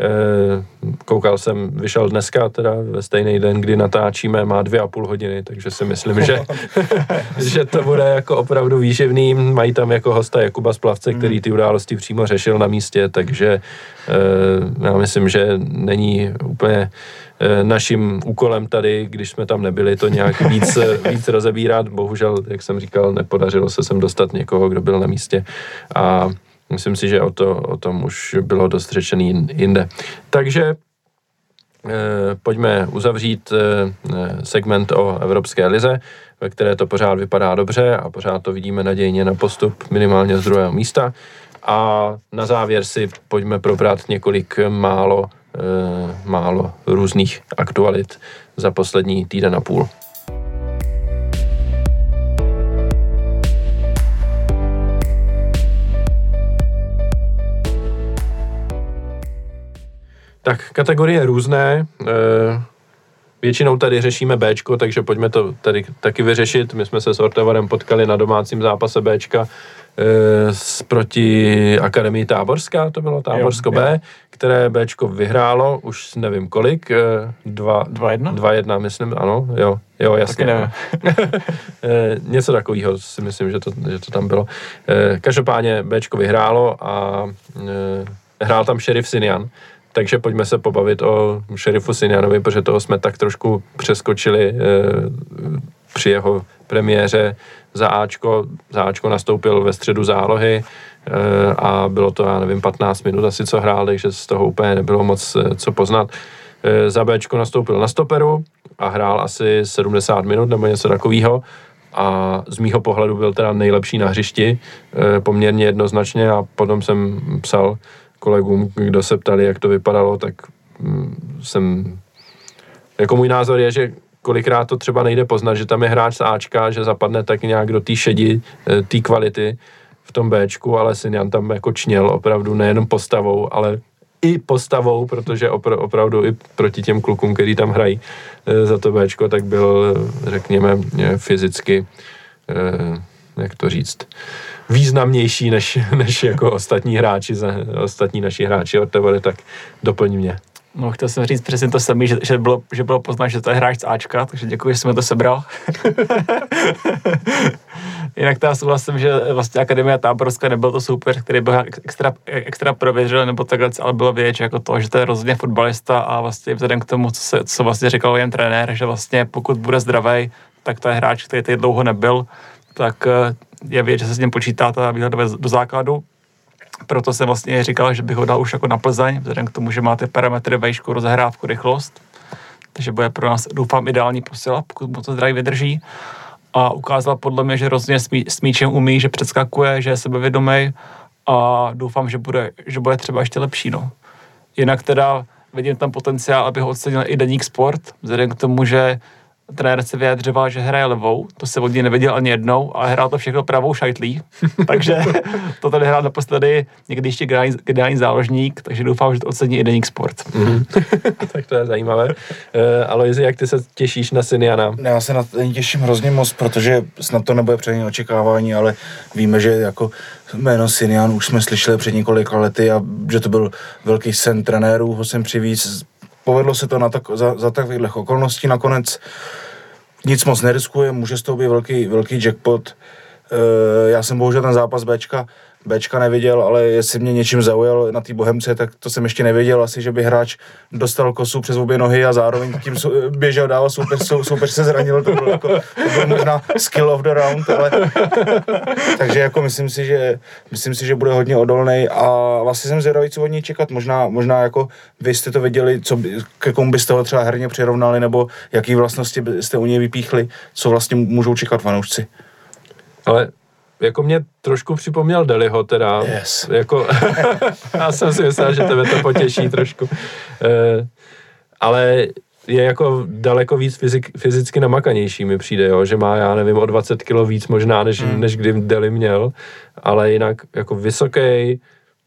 S1: Eh, koukal jsem, vyšel dneska, teda ve stejný den, kdy natáčíme, má dvě a půl hodiny, takže si myslím, že, že to bude jako opravdu výživný. Mají tam jako hosta Jakuba Splavce, který ty události přímo řešil na místě, takže já myslím, že není úplně Eh, naším úkolem tady, když jsme tam nebyli, to nějak víc, víc rozebírat. Bohužel, jak jsem říkal, nepodařilo se sem dostat někoho, kdo byl na místě. A myslím si, že o, to, o tom už bylo dost řečený jinde. Takže Eh, pojďme uzavřít eh, segment o Evropské lize, ve které to pořád vypadá dobře a pořád to vidíme nadějně na postup minimálně z druhého místa. A na závěr si pojďme probrat několik málo, eh, málo různých aktualit za poslední týden a půl. Tak kategorie různé. Eh, většinou tady řešíme Bčko, takže pojďme to tady taky vyřešit. My jsme se s Ortevarem potkali na domácím zápase Bčka s, eh, proti Akademii Táborská, to bylo Táborsko jo, B, jo. které Bčko vyhrálo, už nevím kolik, eh, dva,
S3: dva jedna?
S1: Dva jedna, myslím, ano, jo, jo, jasně. Taky Něco takového si myslím, že to, že to tam bylo. Každopádně Bčko vyhrálo a hrál tam šerif Sinian, takže pojďme se pobavit o šerifu Sinjanovi, protože toho jsme tak trošku přeskočili e, při jeho premiéře za Ačko. Za Ačko nastoupil ve středu zálohy e, a bylo to, já nevím, 15 minut asi, co hrál, takže z toho úplně nebylo moc e, co poznat. E, za Bčko nastoupil na stoperu a hrál asi 70 minut nebo něco takového a z mýho pohledu byl teda nejlepší na hřišti, poměrně jednoznačně a potom jsem psal kolegům, kdo se ptali, jak to vypadalo, tak mm, jsem... Jako můj názor je, že kolikrát to třeba nejde poznat, že tam je hráč z Ačka, že zapadne tak nějak do té šedi, eh, té kvality v tom Bčku, ale Sinjan tam jako čněl opravdu nejenom postavou, ale i postavou, protože opr- opravdu i proti těm klukům, který tam hrají e, za to Bčko, tak byl, řekněme, fyzicky, jak to říct, významnější než, než jako ostatní hráči, ostatní naši hráči od tebe, tak doplň mě.
S3: No, chtěl jsem říct přesně to samé, že, že, bylo, že bylo poznat, že to je hráč z Ačka, takže děkuji, že jsem to sebral. Jinak teda souhlasím, že vlastně Akademia Táborská nebyl to super, který byl extra, extra prověřil nebo takhle, ale bylo vědět, jako to, že to je rozhodně fotbalista a vlastně vzhledem k tomu, co, se, co vlastně říkal jen trenér, že vlastně pokud bude zdravý, tak to je hráč, který tady dlouho nebyl, tak eh, je věc, že se s ním počítá ta výhledové do základu. Proto jsem vlastně říkal, že bych ho dal už jako na Plzeň, vzhledem k tomu, že máte parametry vejšku, rozehrávku, rychlost. Takže bude pro nás, doufám, ideální posila, pokud mu to zdraví vydrží. A ukázal podle mě, že rozhodně s míčem umí, že předskakuje, že je sebevědomý a doufám, že bude, že bude třeba ještě lepší. No. Jinak teda vidím tam potenciál, aby ho ocenil i Deník Sport, vzhledem k tomu, že trenér se vyjadřoval, že hraje levou, to se od něj neviděl ani jednou, ale hrál to všechno pravou šajtlí, takže to tady hrál naposledy někdy ještě generální záložník, takže doufám, že to ocení i Deník Sport.
S1: Mm. tak to je zajímavé. Uh, Aloizi, jak ty se těšíš na Siniana?
S2: Já se na to těším hrozně moc, protože snad to nebude předně očekávání, ale víme, že jako jméno Sinian už jsme slyšeli před několika lety a že to byl velký sen trenérů, ho sem přivíc povedlo se to na tak, za, za takových okolností nakonec. Nic moc neriskuje, může z toho být velký, velký jackpot. E, já jsem bohužel ten zápas Bčka Bčka neviděl, ale jestli mě něčím zaujal na té Bohemce, tak to jsem ještě nevěděl asi, že by hráč dostal kosu přes obě nohy a zároveň tím běžel dál soupeř, soupeř se zranil, to bylo, jako, to bylo možná skill of the round, ale takže jako myslím si, že myslím si, že bude hodně odolný a vlastně jsem zvědavý, co od něj čekat, možná, možná jako vy jste to viděli, co by, ke komu byste ho třeba herně přirovnali, nebo jaký vlastnosti byste u něj vypíchli, co vlastně můžou čekat fanoušci.
S1: Ale jako mě trošku připomněl Deliho teda.
S2: Yes.
S1: Jako, já jsem si myslel, že tebe to potěší trošku. E, ale je jako daleko víc fyzik, fyzicky namakanější mi přijde, jo? že má, já nevím, o 20 kilo víc možná, než, hmm. než kdy Deli měl, ale jinak jako vysoký,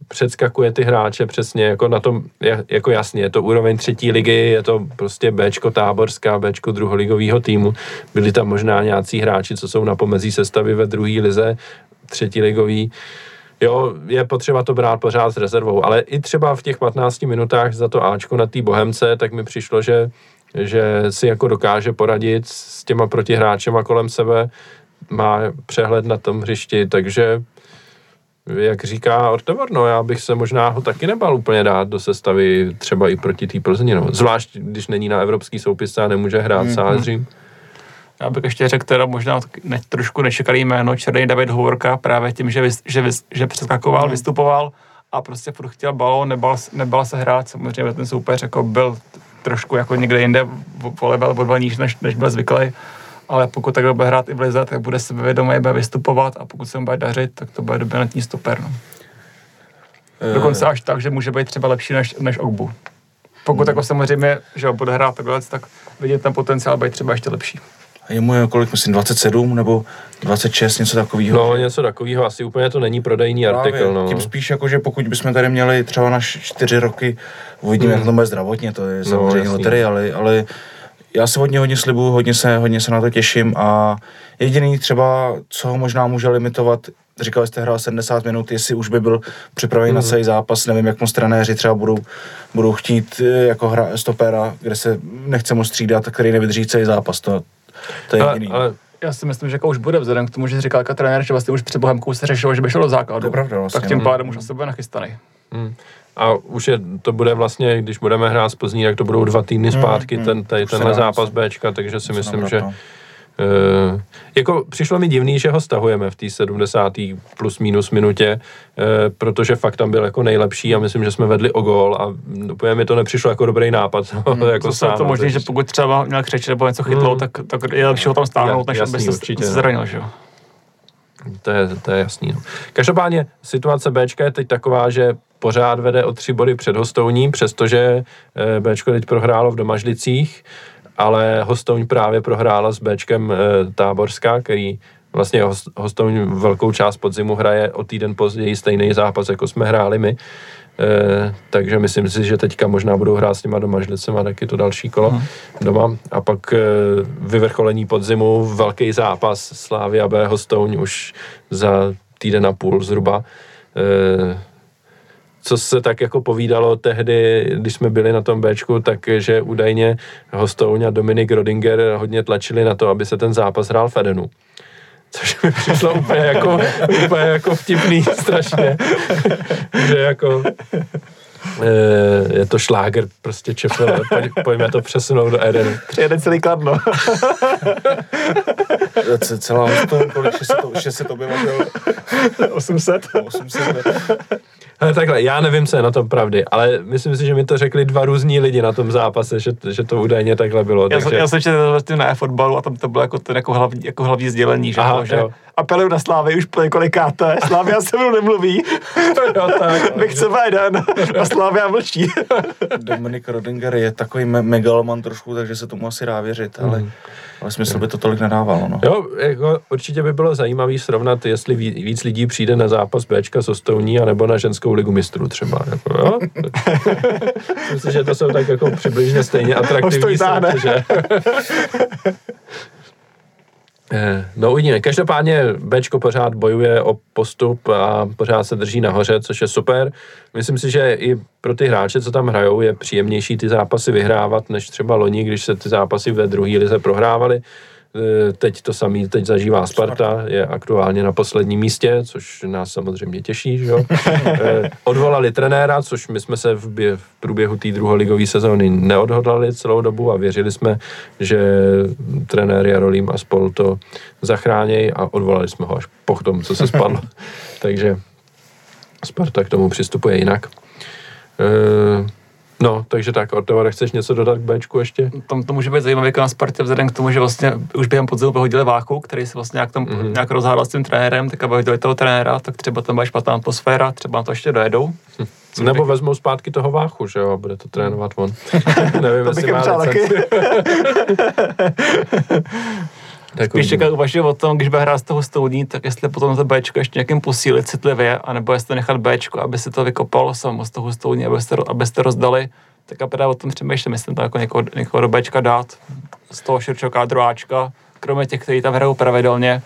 S1: předskakuje ty hráče přesně jako na tom, jako jasně, je to úroveň třetí ligy, je to prostě Bčko táborská, Bčko druholigového týmu. Byli tam možná nějací hráči, co jsou na pomezí sestavy ve druhé lize, třetí ligový. Jo, je potřeba to brát pořád s rezervou, ale i třeba v těch 15 minutách za to Ačko na té Bohemce, tak mi přišlo, že, že si jako dokáže poradit s těma protihráčema kolem sebe, má přehled na tom hřišti, takže jak říká Ortevor, no já bych se možná ho taky nebal úplně dát do sestavy třeba i proti té Plzni, no. Zvlášť, když není na evropský soupisce a nemůže hrát mm-hmm. Sálřím.
S3: Já bych ještě řekl teda možná ne, trošku nečekaný jméno, Černý David Hovorka, právě tím, že, vys, že, vys, že přeskakoval, mm. vystupoval a prostě furt chtěl balón, nebal, nebal se hrát, samozřejmě ten soupeř jako byl trošku jako někde jinde o level, o níž, než, než byl zvyklý, ale pokud takhle bude hrát i v lize, tak bude sebevědomý, bude vystupovat a pokud se mu bude dařit, tak to bude dominantní stoper. No. Eh. Dokonce až tak, že může být třeba lepší než, než Ogbu. Pokud hmm. jako samozřejmě, že bude hrát takhle, tak vidět ten potenciál být třeba ještě lepší
S2: je mu kolik, myslím, 27 nebo 26, něco takového.
S1: No, něco takového, asi úplně to není prodejný Právě, artikl. No.
S2: Tím spíš jako, že pokud bychom tady měli třeba na 4 roky, uvidíme, hmm. jak to bude zdravotně, to je no, samozřejmě no, loterie, ale, ale já se hodně hodně slibuju, hodně se, hodně se na to těším a jediný třeba, co ho možná může limitovat, říkali jste, hrál 70 minut, jestli už by byl připravený mm. na mhm. celý zápas, nevím, jak moc trenéři třeba budou, budou chtít eh, jako hra stopera, kde se nechce moc střídat, který nevydrží celý zápas, to, to je jediný. Ale,
S3: já si myslím, že jako už bude vzhledem k tomu, že říkal jako trenér, že vlastně už před Bohemkou se řešilo, že by šel do základu.
S2: To pravda, vlastně,
S3: tak tím no. pádem už asi bude nachystaný.
S1: Hmm. A už je, to bude vlastně, když budeme hrát z Plzní, tak to budou dva týdny hmm, zpátky, hmm, ten, tady, tenhle zápas Bčka, takže si myslím, že uh, jako přišlo mi divný, že ho stahujeme v té 70. plus minus minutě, uh, protože fakt tam byl jako nejlepší a myslím, že jsme vedli o gol a úplně mi to nepřišlo jako dobrý nápad.
S3: Hmm, jako to, to možný, že pokud třeba měl křeč nebo něco chytlo, hmm. tak, tak je lepší ho tam stáhnout, než aby se, určitě, se no. zranil, že jo?
S1: To je, to je jasný. No. Každopádně situace Bčka je teď taková, že pořád vede o tři body před Hostouní, přestože eh, Bčko teď prohrálo v Domažlicích, ale Hostouň právě prohrála s Bčkem eh, Táborská, který vlastně Hostouň velkou část podzimu hraje o týden později stejný zápas, jako jsme hráli my. E, takže myslím si, že teďka možná budou hrát s těma domažlicema taky to další kolo hmm. doma. A pak e, vyvrcholení podzimu, velký zápas Slávia B Hostouň už za týden a půl zhruba. E, co se tak jako povídalo tehdy, když jsme byli na tom Bčku, takže údajně Hostouň a Dominik Rodinger hodně tlačili na to, aby se ten zápas hrál v Edenu. Což mi přišlo úplně jako, úplně jako vtipný strašně. že jako eh, je to šláger prostě čefel, pojď, pojďme to přesunout do Edenu.
S3: Přijede celý kladno.
S2: Celá hostou, kolik 600, 600 obyvatel?
S3: 800.
S2: 800.
S1: Ale takhle, já nevím, co je na tom pravdy, ale myslím si, že mi to řekli dva různí lidi na tom zápase, že, že to údajně takhle bylo.
S3: Já, takže... jsem, já jsem četl vlastně na fotbalu a tam to bylo jako, ten jako, hlavní, jako hlavní sdělení, že, Aha, to, že apeluju na Slávy už po několikáté, Slávia se mnou nemluví, jo, tak, my chceme jeden a Slávia mlčí.
S2: Dominik Rodinger je takový me- megaloman trošku, takže se tomu asi dá věřit, ale mm. Ale smysl by to tolik nedávalo. No.
S1: Jo, jako určitě by bylo zajímavé srovnat, jestli víc lidí přijde na zápas Bčka s Ostouní, anebo na ženskou ligu mistrů třeba. Jako, jo? Myslím, že to jsou tak jako přibližně stejně atraktivní soutěže. Eh, no uvidíme. Každopádně Bčko pořád bojuje o postup a pořád se drží nahoře, což je super. Myslím si, že i pro ty hráče, co tam hrajou, je příjemnější ty zápasy vyhrávat, než třeba loni, když se ty zápasy ve druhé lize prohrávaly. Eh, teď to samý, teď zažívá Sparta, je aktuálně na posledním místě, což nás samozřejmě těší, že. Eh, odvolali trenéra, což my jsme se v, bě, v průběhu té druholigové sezóny neodhodlali celou dobu a věřili jsme, že trenér Jarolím a spol to zachránějí a odvolali jsme ho až po tom, co se spadlo. Takže Sparta k tomu přistupuje jinak. E, No, takže tak, Ortevare, chceš něco dodat k Bčku ještě?
S3: Tam to může být zajímavé jako na Spartě vzhledem k tomu, že vlastně už během podzimu vyhodili Váchu, který se vlastně nějak, tam, mm-hmm. nějak rozhádal s tím trenérem, tak aby vyhodili toho trenéra, tak třeba tam bude špatná atmosféra, třeba na to ještě dojedou. Hm.
S1: Nebo bych... vezmou zpátky toho Váchu, že jo, bude to trénovat on.
S3: Nevím, to jestli má. Tak Spíš čekat uvažuji o tom, když bude hrát z toho stoudní, tak jestli potom to Bčko ještě nějakým posílit citlivě, anebo jestli nechat Bčko, aby se to vykopalo samo z toho stoudní, abyste, abyste rozdali, tak a právě o tom přemýšlím, jestli to jako někoho, někoho do Bčka dát z toho širšího kádru Ačka, kromě těch, kteří tam hrajou pravidelně,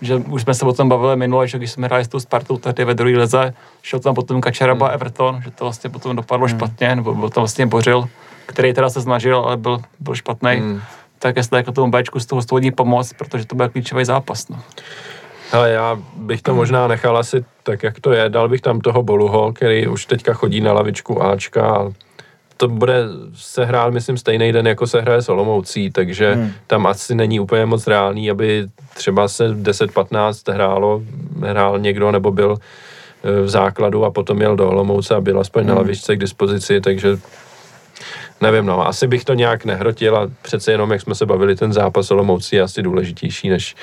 S3: že už jsme se o tom bavili minule, že když jsme hráli s tou Spartou tady ve druhé lize, šel tam potom Kačaraba hmm. Everton, že to vlastně potom dopadlo hmm. špatně, nebo byl tam vlastně Bořil, který teda se snažil, ale byl, byl špatný. Hmm tak jestli jako tomu Bčku z toho stvodí pomoc, protože to bude klíčový zápas. No.
S1: Ale já bych to možná nechal asi tak, jak to je. Dal bych tam toho Boluho, který už teďka chodí na lavičku Ačka a to bude se hrát, myslím, stejný den, jako se hraje s Olomoucí, takže hmm. tam asi není úplně moc reálný, aby třeba se 10-15 hrálo, hrál někdo nebo byl v základu a potom jel do Olomouce a byl aspoň hmm. na lavičce k dispozici, takže nevím, no, asi bych to nějak nehrotil a přece jenom, jak jsme se bavili, ten zápas Olomoucí je asi důležitější než,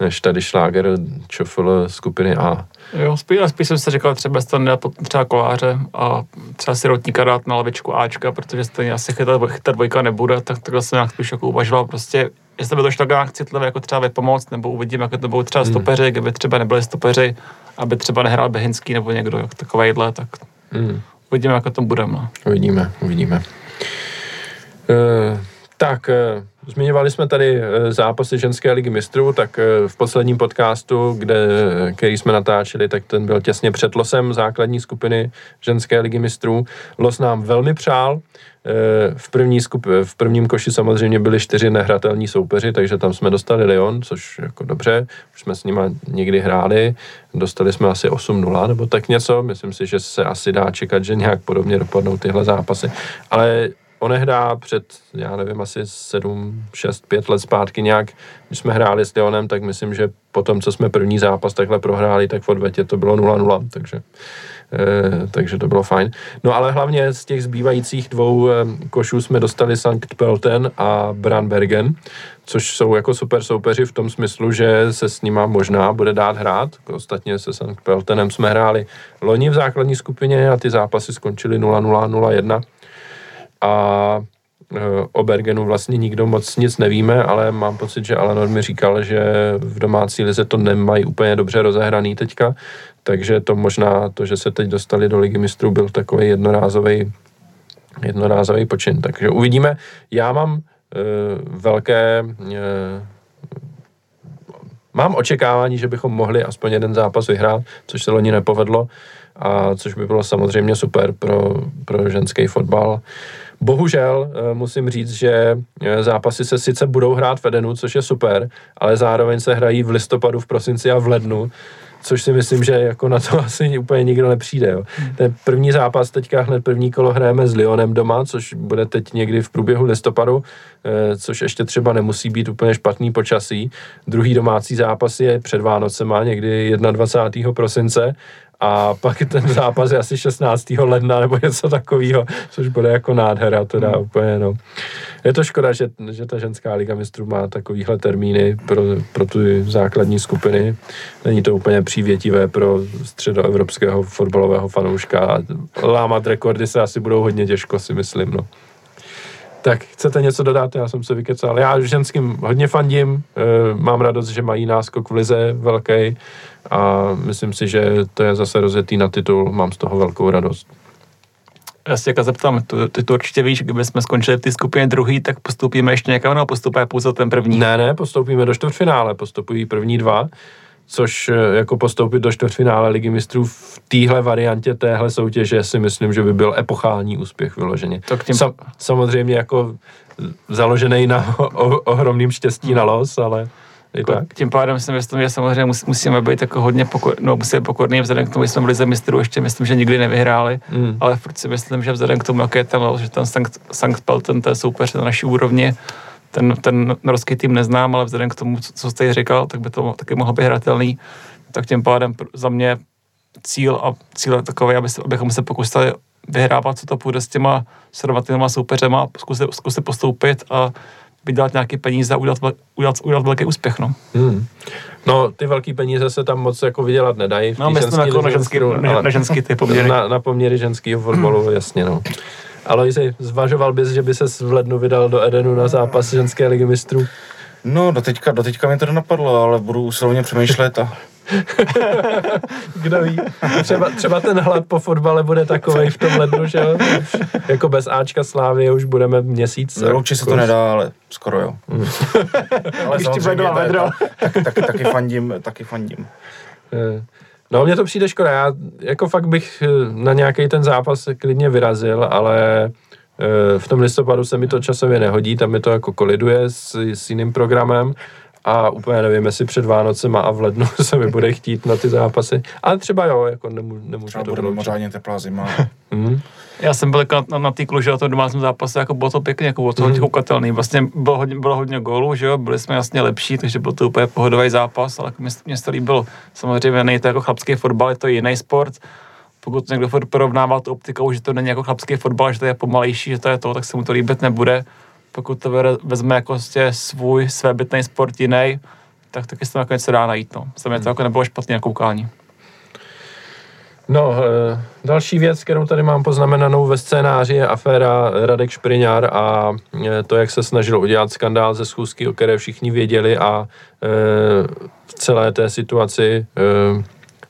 S1: než tady šláger čofl skupiny A.
S3: Jo, spíš, spíš jsem si říkal, třeba to nedá třeba koláře a třeba si rotníka dát na lavičku Ačka, protože stejně asi chytat, chytat dvojka nebude, tak takhle jsem nějak spíš jako uvažoval, prostě jestli by to šlo nějak citlivé, jako třeba vypomoc, nebo uvidím, jak to budou třeba hmm. stopeři, kdyby třeba nebyli stopeři, aby třeba nehrál Behinský nebo někdo takovejhle, tak hmm. Uvidíme, jak to budeme. No.
S1: Uvidíme, uvidíme. Uh, tak, uh, zmiňovali jsme tady uh, zápasy ženské ligy mistrů, tak uh, v posledním podcastu, kde, který jsme natáčeli, tak ten byl těsně před losem základní skupiny ženské ligy mistrů. Los nám velmi přál, v, první skup, v prvním koši samozřejmě byli čtyři nehratelní soupeři, takže tam jsme dostali Lyon, což jako dobře, už jsme s nimi někdy hráli, dostali jsme asi 8-0 nebo tak něco, myslím si, že se asi dá čekat, že nějak podobně dopadnou tyhle zápasy, ale onehdá před, já nevím, asi 7, 6, 5 let zpátky nějak, když jsme hráli s Lyonem, tak myslím, že po tom, co jsme první zápas takhle prohráli, tak v odvetě to bylo 0-0, takže Eh, takže to bylo fajn. No ale hlavně z těch zbývajících dvou eh, košů jsme dostali Sankt Pelten a Branbergen, což jsou jako super soupeři v tom smyslu, že se s nima možná bude dát hrát. Ostatně se Sankt Peltenem jsme hráli loni v základní skupině a ty zápasy skončily 0-0, 0-1. A eh, o Bergenu vlastně nikdo moc nic nevíme, ale mám pocit, že Alanor mi říkal, že v domácí lize to nemají úplně dobře rozehraný teďka, takže to možná, to, že se teď dostali do ligy mistrů, byl takový jednorázový, jednorázový počin. Takže uvidíme. Já mám uh, velké uh, mám očekávání, že bychom mohli aspoň jeden zápas vyhrát, což se loni nepovedlo a což by bylo samozřejmě super pro, pro ženský fotbal. Bohužel uh, musím říct, že zápasy se sice budou hrát v Edenu, což je super, ale zároveň se hrají v listopadu, v prosinci a v lednu, což si myslím, že jako na to asi úplně nikdo nepřijde. Jo. Hmm. Ten první zápas, teďka hned první kolo hrajeme s Lyonem doma, což bude teď někdy v průběhu listopadu, eh, což ještě třeba nemusí být úplně špatný počasí. Druhý domácí zápas je před Vánocema, někdy 21. prosince a pak ten zápas je asi 16. ledna nebo něco takového, což bude jako nádhera, teda hmm. úplně, no. Je to škoda, že, že ta ženská liga mistrů má takovýhle termíny pro, pro ty základní skupiny. Není to úplně přívětivé pro středoevropského fotbalového fanouška. Lámat rekordy se asi budou hodně těžko, si myslím, no. Tak, chcete něco dodat? Já jsem se vykecal. Já ženským hodně fandím, e, mám radost, že mají náskok v lize velký a myslím si, že to je zase rozjetý na titul, mám z toho velkou radost.
S3: Já se jako zeptám, ty, ty to určitě víš, kdyby jsme skončili v té skupině druhý, tak postupíme ještě někam, nebo postupuje pouze ten první?
S1: Ne, ne, postoupíme do čtvrtfinále, postupují první dva, což eh, jako postoupit do čtvrtfinále ligy mistrů v téhle variantě téhle soutěže si myslím, že by byl epochální úspěch vyloženě. To tím... Sam, samozřejmě jako založený na o, ohromným štěstí na los, ale
S3: jako
S1: tak.
S3: Tím pádem si myslím, že samozřejmě musíme být jako hodně pokor, no, musíme pokorný vzhledem k tomu, že jsme byli ze mistrů, ještě myslím, že nikdy nevyhráli, mm. ale furt si myslím, že vzhledem k tomu, jak je tam, že ten Sankt, Sankt Pelten, to je soupeř na naší úrovni, ten, ten norský tým neznám, ale vzhledem k tomu, co jste říkal, tak by to taky mohlo být hratelný. Tak tím pádem za mě cíl a cíl je takový, aby se, abychom se pokusili vyhrávat, co to půjde s těma srovnatelnýma soupeřema, zkusit, zkusit postoupit a vydělat nějaké peníze a udělat, udělat, udělat velký úspěch. No.
S1: Hmm. no, ty velké peníze se tam moc jako vydělat nedají.
S3: No, myslím jako na ženský, na, na ženský ty poměry.
S1: Na, na poměry ženského fotbalu, hmm. jasně, no. Aloisi, zvažoval bys, že by se v lednu vydal do Edenu na zápas ženské ligy mistrů?
S2: No, do teďka, do teďka mi to nenapadlo, ale budu usilovně přemýšlet a
S1: Kdo ví, třeba, třeba ten hlad po fotbale bude takový v tom lednu, že jo? Jako bez Ačka Slávy už budeme měsíc.
S2: Určitě se to nedá, ale skoro jo. Mm. ale samozřejmě, tak, tak, tak, taky fandím, taky fandím.
S1: Eh, no, mně to přijde škoda. Já jako fakt bych eh, na nějaký ten zápas klidně vyrazil, ale eh, v tom listopadu se mi to časově nehodí, tam mi to jako koliduje s, s jiným programem a úplně nevím, jestli před Vánocem a v lednu se mi bude chtít na ty zápasy, ale třeba jo, jako nemů, nemůžu
S2: třeba
S1: to
S2: bude mimořádně teplá zima.
S1: Mm.
S3: Já jsem byl na, na, na té kluže na tom domácím zápase, jako bylo to pěkně, jako bylo to hodně koukatelný. Vlastně bylo hodně, bylo hodně gólů, že jo, byli jsme jasně lepší, takže byl to úplně pohodový zápas, ale mě, mě to líbilo. Samozřejmě není to jako chlapský fotbal, je to jiný sport. Pokud někdo porovnává tu optikou, že to není jako chlapský fotbal, že to je pomalejší, že to je to, tak se mu to líbit nebude. Pokud to vezme jako prostě svůj svébytný sport jiný, tak taky se to nakonec se dá najít. No. Za mě to jako nebylo špatné na koukání.
S1: No, eh, další věc, kterou tady mám poznamenanou ve scénáři, je aféra Radek Špriňár a eh, to, jak se snažil udělat skandál ze schůzky, o které všichni věděli a eh, v celé té situaci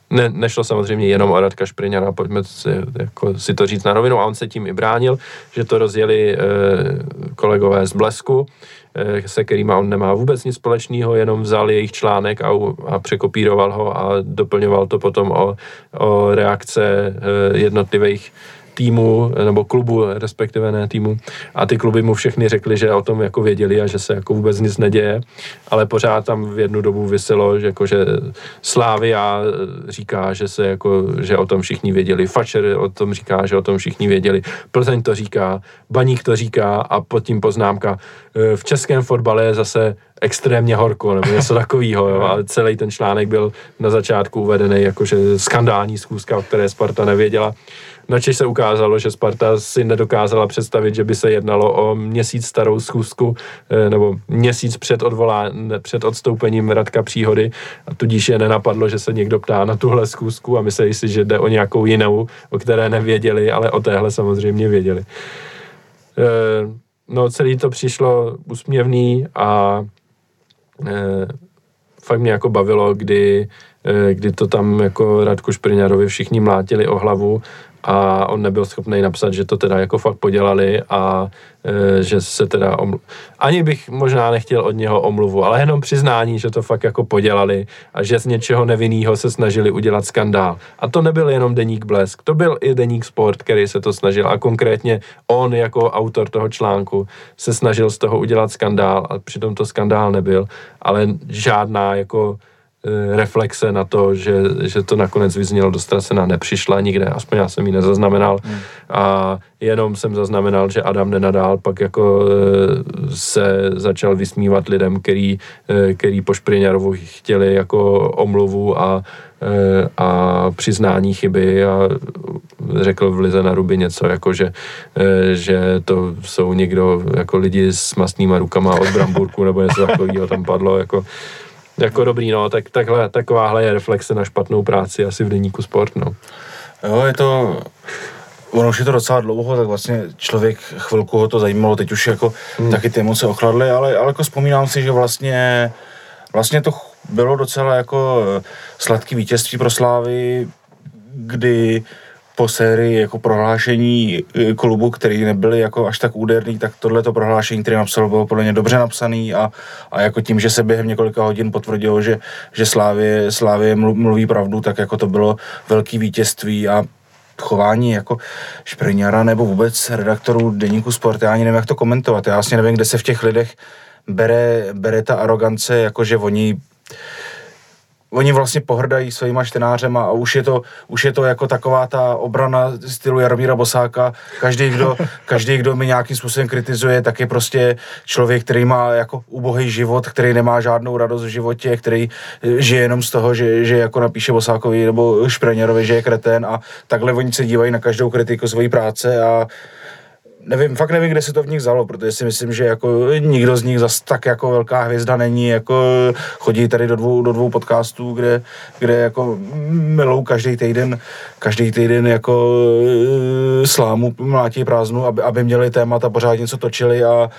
S1: ne, nešlo samozřejmě jenom o Radka Špriňara, pojďme si, jako, si to říct na rovinu. A on se tím i bránil, že to rozjeli kolegové z Blesku Eh, se kterými on nemá vůbec nic společného, jenom vzal jejich článek a, a překopíroval ho a doplňoval to potom o, o reakce eh, jednotlivých týmu, nebo klubu, respektive ne týmu. A ty kluby mu všechny řekli, že o tom jako věděli a že se jako vůbec nic neděje, ale pořád tam v jednu dobu vyselo, že jako, že Slávia říká, že se jako, že o tom všichni věděli, Fatscher o tom říká, že o tom všichni věděli, Plzeň to říká, Baník to říká a pod tím poznámka, e, v českém fotbale je zase extrémně horko, nebo něco takového. A celý ten článek byl na začátku uvedený jakože skandální schůzka, o které Sparta nevěděla. Načež se ukázalo, že Sparta si nedokázala představit, že by se jednalo o měsíc starou schůzku eh, nebo měsíc před, odvolá, před odstoupením Radka Příhody a tudíž je nenapadlo, že se někdo ptá na tuhle schůzku a mysleli si, že jde o nějakou jinou, o které nevěděli, ale o téhle samozřejmě věděli. Eh, no celý to přišlo úsměvný a eh, fakt mě jako bavilo, kdy, kdy to tam jako Radku Špriňarovi všichni mlátili o hlavu a on nebyl schopný napsat, že to teda jako fakt podělali a e, že se teda omlu... Ani bych možná nechtěl od něho omluvu, ale jenom přiznání, že to fakt jako podělali a že z něčeho nevinného se snažili udělat skandál. A to nebyl jenom Deník Blesk, to byl i Deník Sport, který se to snažil a konkrétně on jako autor toho článku se snažil z toho udělat skandál a přitom to skandál nebyl, ale žádná jako reflexe na to, že, že to nakonec vyznělo dostracena, nepřišla nikde, aspoň já jsem ji nezaznamenal hmm. a jenom jsem zaznamenal, že Adam nenadál pak jako eh, se začal vysmívat lidem, který, eh, který po Špriňarovu chtěli jako omluvu a, a přiznání chyby a řekl v Lize na Ruby něco, jako že, že to jsou někdo jako lidi s mastnýma rukama od Bramburku nebo něco takového tam padlo, jako jako dobrý, no, tak takhle, takováhle je reflexe na špatnou práci asi v deníku sport, no.
S2: Jo, je to, ono už je to docela dlouho, tak vlastně člověk chvilku ho to zajímalo, teď už jako hmm. taky ty emoce ochladly, ale, ale jako vzpomínám si, že vlastně, vlastně to bylo docela jako sladký vítězství pro Slávy, kdy po sérii jako prohlášení e, klubu, který nebyly jako až tak úderný, tak tohle to prohlášení, které napsal, bylo podle mě dobře napsaný a, a jako tím, že se během několika hodin potvrdilo, že, že Slávě, Slávě mluví pravdu, tak jako to bylo velký vítězství a chování jako Špriňara nebo vůbec redaktorů Deníku Sport, já ani nevím, jak to komentovat, já vlastně nevím, kde se v těch lidech bere, bere ta arogance, jako že oni oni vlastně pohrdají svýma čtenářema a už je to, už je to jako taková ta obrana stylu Jaromíra Bosáka. Každý kdo, každý, kdo mi nějakým způsobem kritizuje, tak je prostě člověk, který má jako ubohý život, který nemá žádnou radost v životě, který eh, žije jenom z toho, že, že jako napíše Bosákovi nebo Špreněrovi, že je kretén a takhle oni se dívají na každou kritiku své práce a nevím, fakt nevím, kde se to v nich vzalo, protože si myslím, že jako nikdo z nich zas tak jako velká hvězda není, jako chodí tady do dvou, do dvou podcastů, kde, kde jako milou každý týden, každý týden jako e, slámu mlátí prázdnu, aby, aby měli témata, pořád něco točili a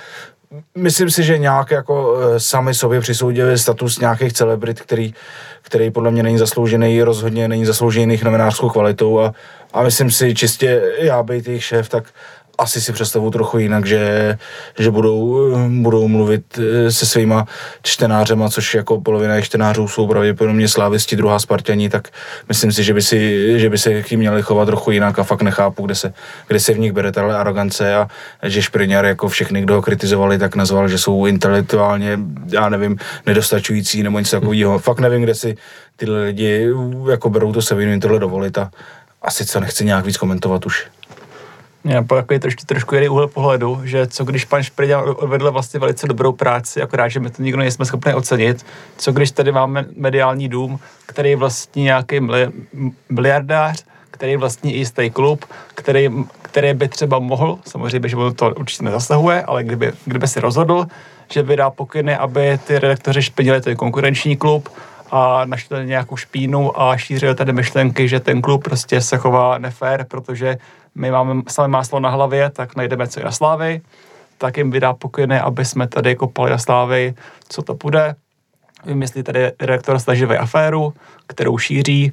S2: myslím si, že nějak jako e, sami sobě přisoudili status nějakých celebrit, který, který podle mě není zasloužený, rozhodně není zasloužený novinářskou kvalitou a, a myslím si čistě já být jejich šéf, tak asi si představu trochu jinak, že, že budou, budou mluvit eh, se svýma čtenářema, což jako polovina jejich čtenářů jsou pravděpodobně slávisti, druhá Spartaní, tak myslím si, že by, si, že by se k ním měli chovat trochu jinak a fakt nechápu, kde se, kde se v nich bere tahle arogance a že Špriňar jako všechny, kdo ho kritizovali, tak nazval, že jsou intelektuálně, já nevím, nedostačující nebo něco takového. Fakt nevím, kde si tyhle lidi jako berou to se jim tohle dovolit a asi co nechci nějak víc komentovat už.
S3: Já po takový trošku, trošku jiný úhel pohledu, že co když pan Šprida odvedl vlastně velice dobrou práci, akorát, že my to nikdo nejsme schopni ocenit. Co když tady máme mediální dům, který vlastně nějaký miliardář, který vlastně i jistý klub, který, který by třeba mohl, samozřejmě, že to určitě nezasahuje, ale kdyby, kdyby si rozhodl, že vydá pokyny, aby ty redaktoři špinili ten konkurenční klub, a našli nějakou špínu a šířili tady myšlenky, že ten klub prostě se chová nefér, protože my máme samé máslo na hlavě, tak najdeme co na slávy, tak jim vydá pokyny, aby jsme tady kopali na slávy, co to bude. Vymyslí tady redaktor snaživý aféru, kterou šíří.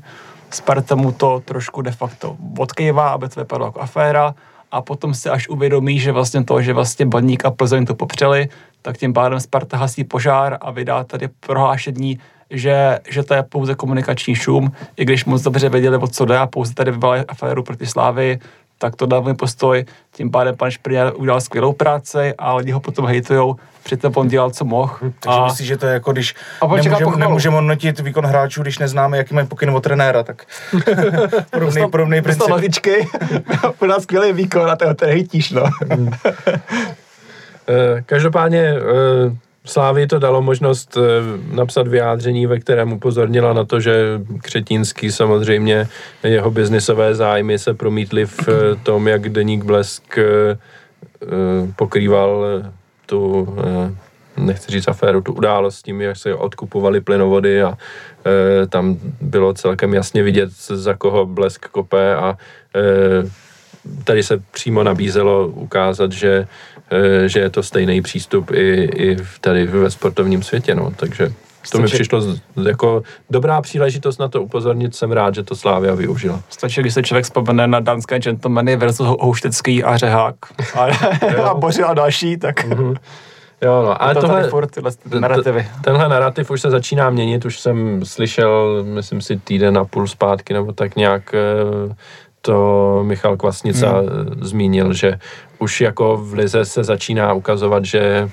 S3: Sparta mu to trošku de facto odkývá, aby to vypadalo jako aféra a potom si až uvědomí, že vlastně to, že vlastně Baník a Plzeň to popřeli, tak tím pádem Sparta hasí požár a vydá tady prohlášení, že, že to je pouze komunikační šum, i když moc dobře věděli, o co jde a pouze tady vyvolali aféru proti Slávy, tak to dal můj postoj. Tím pádem pan Šprňar udělal skvělou práci a lidi ho potom hejtujou, přitom on dělal, co mohl.
S2: Takže
S3: a...
S2: myslíš, že to je jako když nemůžeme, nemůžeme hodnotit výkon hráčů, když neznáme, jaký mají pokyn od trenéra, tak podobný, podobný princip.
S3: Dostal logičky, podal skvělý výkon a toho ten hejtíš, no.
S1: Eh, každopádně eh, Slávy to dalo možnost eh, napsat vyjádření, ve kterém upozornila na to, že Křetínský samozřejmě jeho biznisové zájmy se promítly v eh, tom, jak Deník Blesk eh, pokrýval tu, nechci říct aféru, tu událost tím, jak se odkupovali plynovody a tam bylo celkem jasně vidět, za koho Blesk kope a tady se přímo nabízelo ukázat, že že je to stejný přístup i, i tady ve sportovním světě, no, takže to mi přišlo jako dobrá příležitost na to upozornit, jsem rád, že to Slávia využila.
S3: Stačí, když se člověk vzpomene na dánské gentlemany versus Houštecký a Řehák a, a Boři a další, tak... Mm-hmm.
S1: Jo, no, ale to tohle,
S3: furt tyhle narrativy.
S1: Tenhle narrativ už se začíná měnit, už jsem slyšel, myslím si, týden a půl zpátky, nebo tak nějak eh, to Michal Kvasnica hmm. zmínil, že už jako v Lize se začíná ukazovat, že, e,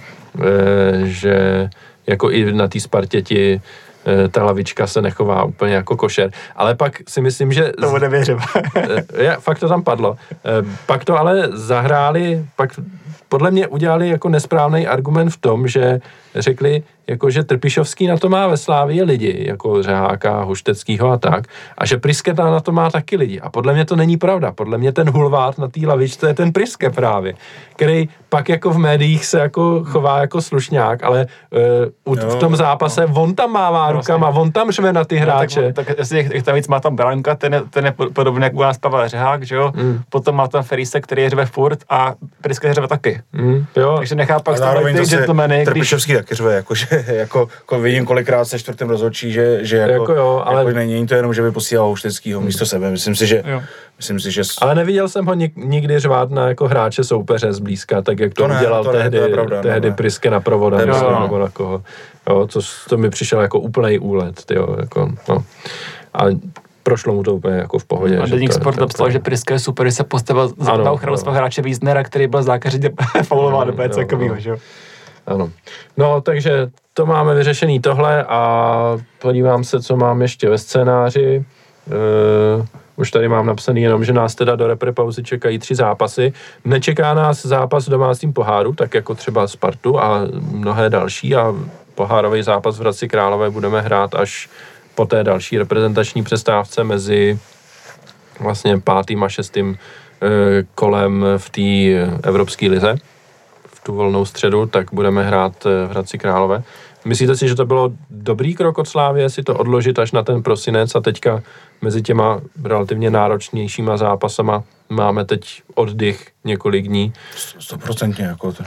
S1: že jako i na té Spartě ti e, ta lavička se nechová úplně jako košer. Ale pak si myslím, že...
S3: To nevěřím.
S1: je, fakt to tam padlo. Pak to ale zahráli, pak podle mě udělali jako nesprávný argument v tom, že řekli, jako že Trpišovský na to má ve Slávii lidi, jako Řeháka, Hušteckýho a tak, a že Prisketa na to má taky lidi. A podle mě to není pravda. Podle mě ten hulvát na té lavičce je ten Priske právě, který pak jako v médiích se jako chová jako slušňák, ale uh, v tom zápase no. on tam mává no, rukama, on tam řve na ty hráče.
S3: No, tak, tak jestli tam víc má tam Branka, ten je, ten je podobný jako u nás Pavel Řehák, že jo? Mm. Potom má tam Ferise, který řve furt a Priske řve taky.
S1: Mm, jo.
S3: Takže nechápu, jak ty gentlemany,
S2: když... taky řve, jakože jako, jako vidím kolikrát se čtvrtým rozhodčí, že, že jako,
S1: jako, jo, ale...
S2: jako není to jenom, že by posílal Houšteckýho hmm. místo sebe. Myslím si, že jo. Myslím si, že...
S1: Ale neviděl jsem ho nikdy řvát na jako hráče soupeře zblízka, tak jak to, to ne, udělal to tehdy, ne, to pravda, tehdy ne, Priske na provoda, ne, myslím, no. nebo na koho. Jo, to, to mi přišel jako úplný úlet, tyjo, jako, no. A prošlo mu to úplně jako v pohodě.
S3: A Deník Sport napsal, že Priske je super, že se postavil na ochranu svého hráče Wiesnera, který byl zákařitě faulován do PC takovýho, že jo.
S1: Ano. No, takže to máme vyřešený tohle a podívám se, co mám ještě ve scénáři. Uh, už tady mám napsaný jenom, že nás teda do repre pauzy čekají tři zápasy. Nečeká nás zápas v domácím poháru, tak jako třeba Spartu a mnohé další a pohárový zápas v Hradci Králové budeme hrát až po té další reprezentační přestávce mezi vlastně pátým a šestým uh, kolem v té Evropské lize tu volnou středu, tak budeme hrát eh, v Hradci Králové. Myslíte si, že to bylo dobrý krok od Slávě, si to odložit až na ten prosinec a teďka mezi těma relativně náročnějšíma zápasama máme teď oddych několik dní?
S2: Stoprocentně jako to.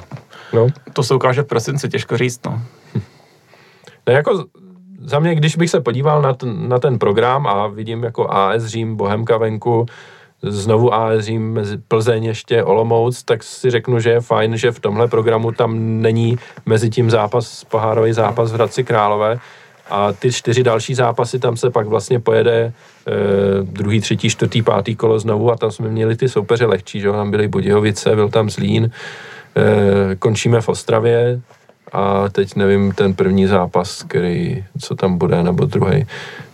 S3: No. To se ukáže v prosinci, těžko říct, no.
S1: Ne, jako za mě, když bych se podíval na ten, na ten program a vidím jako AS Řím, Bohemka venku, znovu AS mezi Plzeň ještě Olomouc, tak si řeknu, že je fajn, že v tomhle programu tam není mezi tím zápas, pohárový zápas v Hradci Králové a ty čtyři další zápasy, tam se pak vlastně pojede e, druhý, třetí, čtvrtý, pátý kolo znovu a tam jsme měli ty soupeře lehčí, že tam byly Budějovice, byl tam Zlín, e, končíme v Ostravě a teď nevím ten první zápas, který, co tam bude, nebo druhý.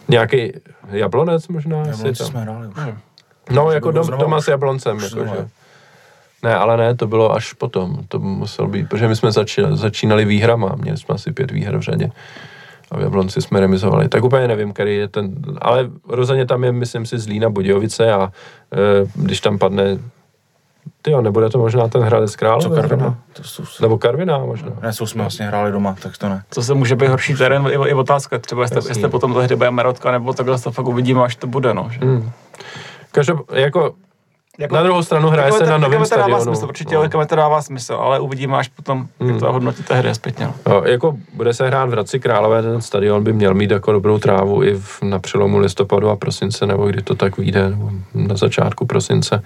S1: Nějaký Jablonec možná?
S2: Jablonec jsme hráli už.
S1: No, jako dom, doma s Jabloncem. Jakože. Ne, ale ne, to bylo až potom. To muselo být, protože my jsme začínali, začínali výhrama, měli jsme asi pět výher v řadě. A v Jablonci jsme remizovali. Tak úplně nevím, který je ten, ale rozhodně tam je, myslím si, Zlína Budějovice a e, když tam padne ty jo, nebude to možná ten Hradec Králové?
S2: Co Karviná? To jsou,
S1: Nebo Karviná možná.
S2: ne, jsou jsme vlastně hráli doma, tak to ne.
S3: Co se může být horší terén, je, je otázka. Třeba jestli, jestli potom tehdy bude Merotka, nebo takhle to fakt uvidíme, až to bude. No, že?
S1: Hmm. Každop, jako,
S3: Jako-
S1: na druhou stranu hraje se na novém
S3: to dává
S1: stadionu.
S3: smysl, určitě,
S1: No.
S3: no. to dává smysl, ale uvidíme až potom, jak
S1: Hmm.
S3: to hodnotí té hry zpětně. No.
S1: Jako bude se hrát v Hradci Králové, ten stadion by měl mít jako dobrou trávu i v, na přelomu listopadu a prosince, nebo kdy to tak vyjde, nebo na začátku prosince.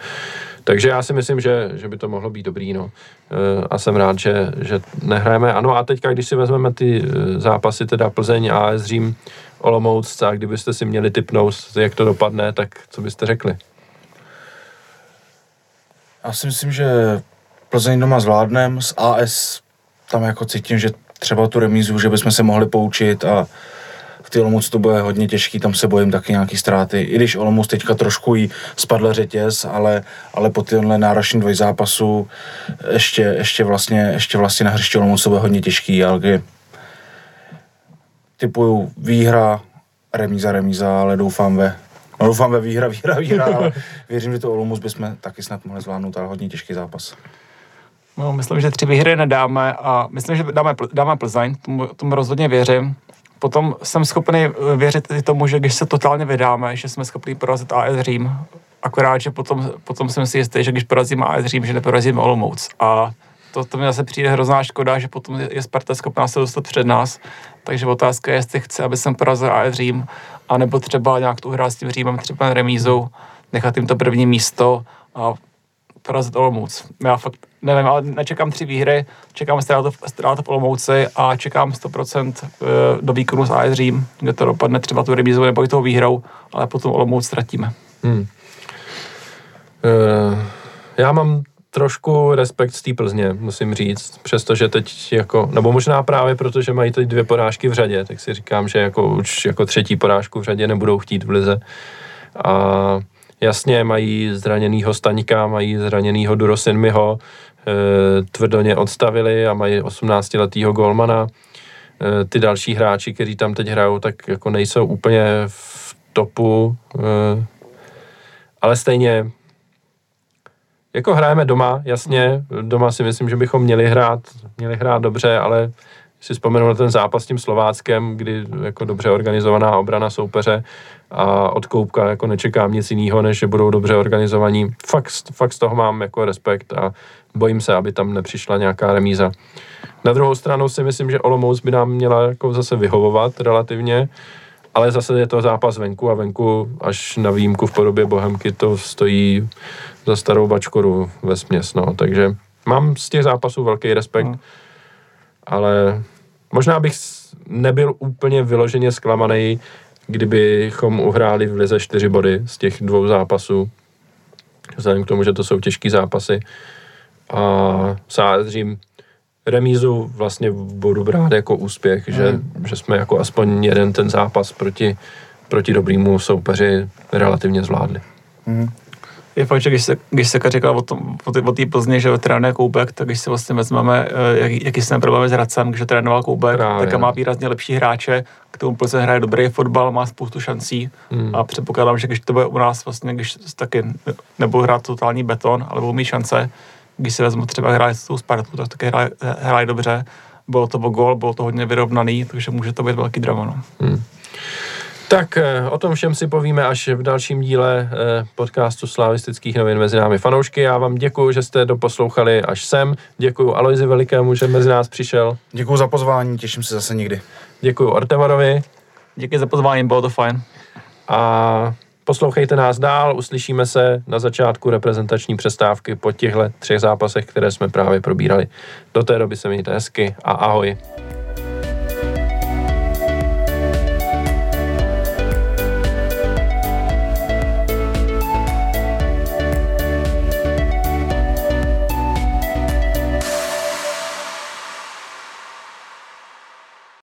S1: Takže já si myslím, že, že by to mohlo být dobrý, no. E, A jsem rád, že, že nehrajeme. Ano a teďka, když si vezmeme ty e, zápasy, teda Plzeň, AS Řím, Olomouc, a kdybyste si měli typnout, jak to dopadne, tak co byste řekli?
S2: Já si myslím, že Plzeň doma zvládnem, s AS tam jako cítím, že třeba tu remízu, že bychom se mohli poučit a v ty Olomouc to bude hodně těžký, tam se bojím taky nějaký ztráty. I když Olomouc teďka trošku jí spadl řetěz, ale, ale po tyhle náročný dvoj zápasů ještě, ještě, vlastně, ještě vlastně na hřišti Olomouc to bude hodně těžký, ale typuju výhra, remíza, remíza, ale doufám ve No doufám ve výhra, výhra, výhra, ale věřím, že to Olomouc bychom taky snad mohli zvládnout, ale hodně těžký zápas.
S3: No, myslím, že tři výhry nedáme a myslím, že dáme, dáme Plzeň, tomu, tomu rozhodně věřím. Potom jsem schopný eh, věřit i tomu, že když se totálně vydáme, že jsme schopni porazit AS Řím, akorát, že potom, potom jsem si jistý, že když porazíme AS Řím, že neporazíme Olomouc. A to, to mi zase přijde hrozná škoda, že potom je Sparta schopná se dostat před nás. Takže otázka je, jestli chce, aby jsem porazil AS Řím, anebo třeba nějak tu hrát s tím Římem, třeba remízou, nechat jim to první místo a porazit Olomouc. Já fakt nevím, ale nečekám tři výhry, čekám ztrátu, ztrátu v Olomouci a čekám 100% eh, do výkonu s AS Řím, kde to dopadne třeba tu remízou nebo i tou výhrou, ale potom Olomouc ztratíme.
S1: Hmm. Uh, já mám trošku respekt z té Plzně, musím říct, přestože teď jako, nebo možná právě proto, že mají teď dvě porážky v řadě, tak si říkám, že jako už jako třetí porážku v řadě nebudou chtít v lize. A jasně mají zraněnýho Staňka, mají zraněnýho Durosinmiho, e, tvrdoně odstavili a mají 18-letýho golmana. E, ty další hráči, kteří tam teď hrajou, tak jako nejsou úplně v topu, e, ale stejně jako hrajeme doma, jasně, doma si myslím, že bychom měli hrát, měli hrát dobře, ale si vzpomenu na ten zápas s tím Slováckem, kdy jako dobře organizovaná obrana soupeře a od Koupka jako nečekám nic jiného, než že budou dobře organizovaní. Fakt, fakt z toho mám jako respekt a bojím se, aby tam nepřišla nějaká remíza. Na druhou stranu si myslím, že Olomouc by nám měla jako zase vyhovovat relativně, ale zase je to zápas venku a venku až na výjimku v podobě Bohemky to stojí za starou bačkoru ve směs, no. Takže mám z těch zápasů velký respekt,
S3: Hmm.
S1: ale možná bych nebyl úplně vyloženě zklamaný, kdybychom uhráli v lize čtyři body z těch dvou zápasů. Vzhledem k tomu, že to jsou těžký zápasy. A s AS Řím remízu vlastně budu brát jako úspěch, že, že jsme jako aspoň jeden ten zápas proti, proti dobrýmu soupeři relativně zvládli.
S3: Je fakt, že když se, když se říkal o tom, o té o té Plzně, že trénuje Koubek, tak když si vlastně vezmeme, eh, jak, jaký jsme problémy s Hradcem, když trénoval Koubek,
S1: Právě,
S3: tak má
S1: no.
S3: výrazně lepší hráče, k tomu Plzeň hraje dobrý fotbal, má spoustu šancí
S1: Hmm.
S3: a předpokládám, že když to bude u nás vlastně, když taky nebudou hrát totální beton, ale budou mít šance, když si vezmu třeba hráli s tou Spartu, tak taky hrají, hrají dobře, bylo to gol, bylo to hodně vyrovnaný, takže může to být velký drama. No.
S1: Tak eh, o tom všem si povíme až v dalším díle eh, podcastu Slavistických novin mezi námi fanoušky. Já vám děkuji, že jste doposlouchali až sem. Děkuji Aloizi Velikému, že mezi nás přišel.
S2: Děkuji za pozvání, těším se zase někdy.
S1: Děkuji Ortevarovi
S3: Díky za pozvání, bylo to fajn.
S1: a poslouchejte nás dál. Uslyšíme se na začátku reprezentační přestávky po těchto třech zápasech, které jsme právě probírali. Do té doby se mějte hezky a ahoj.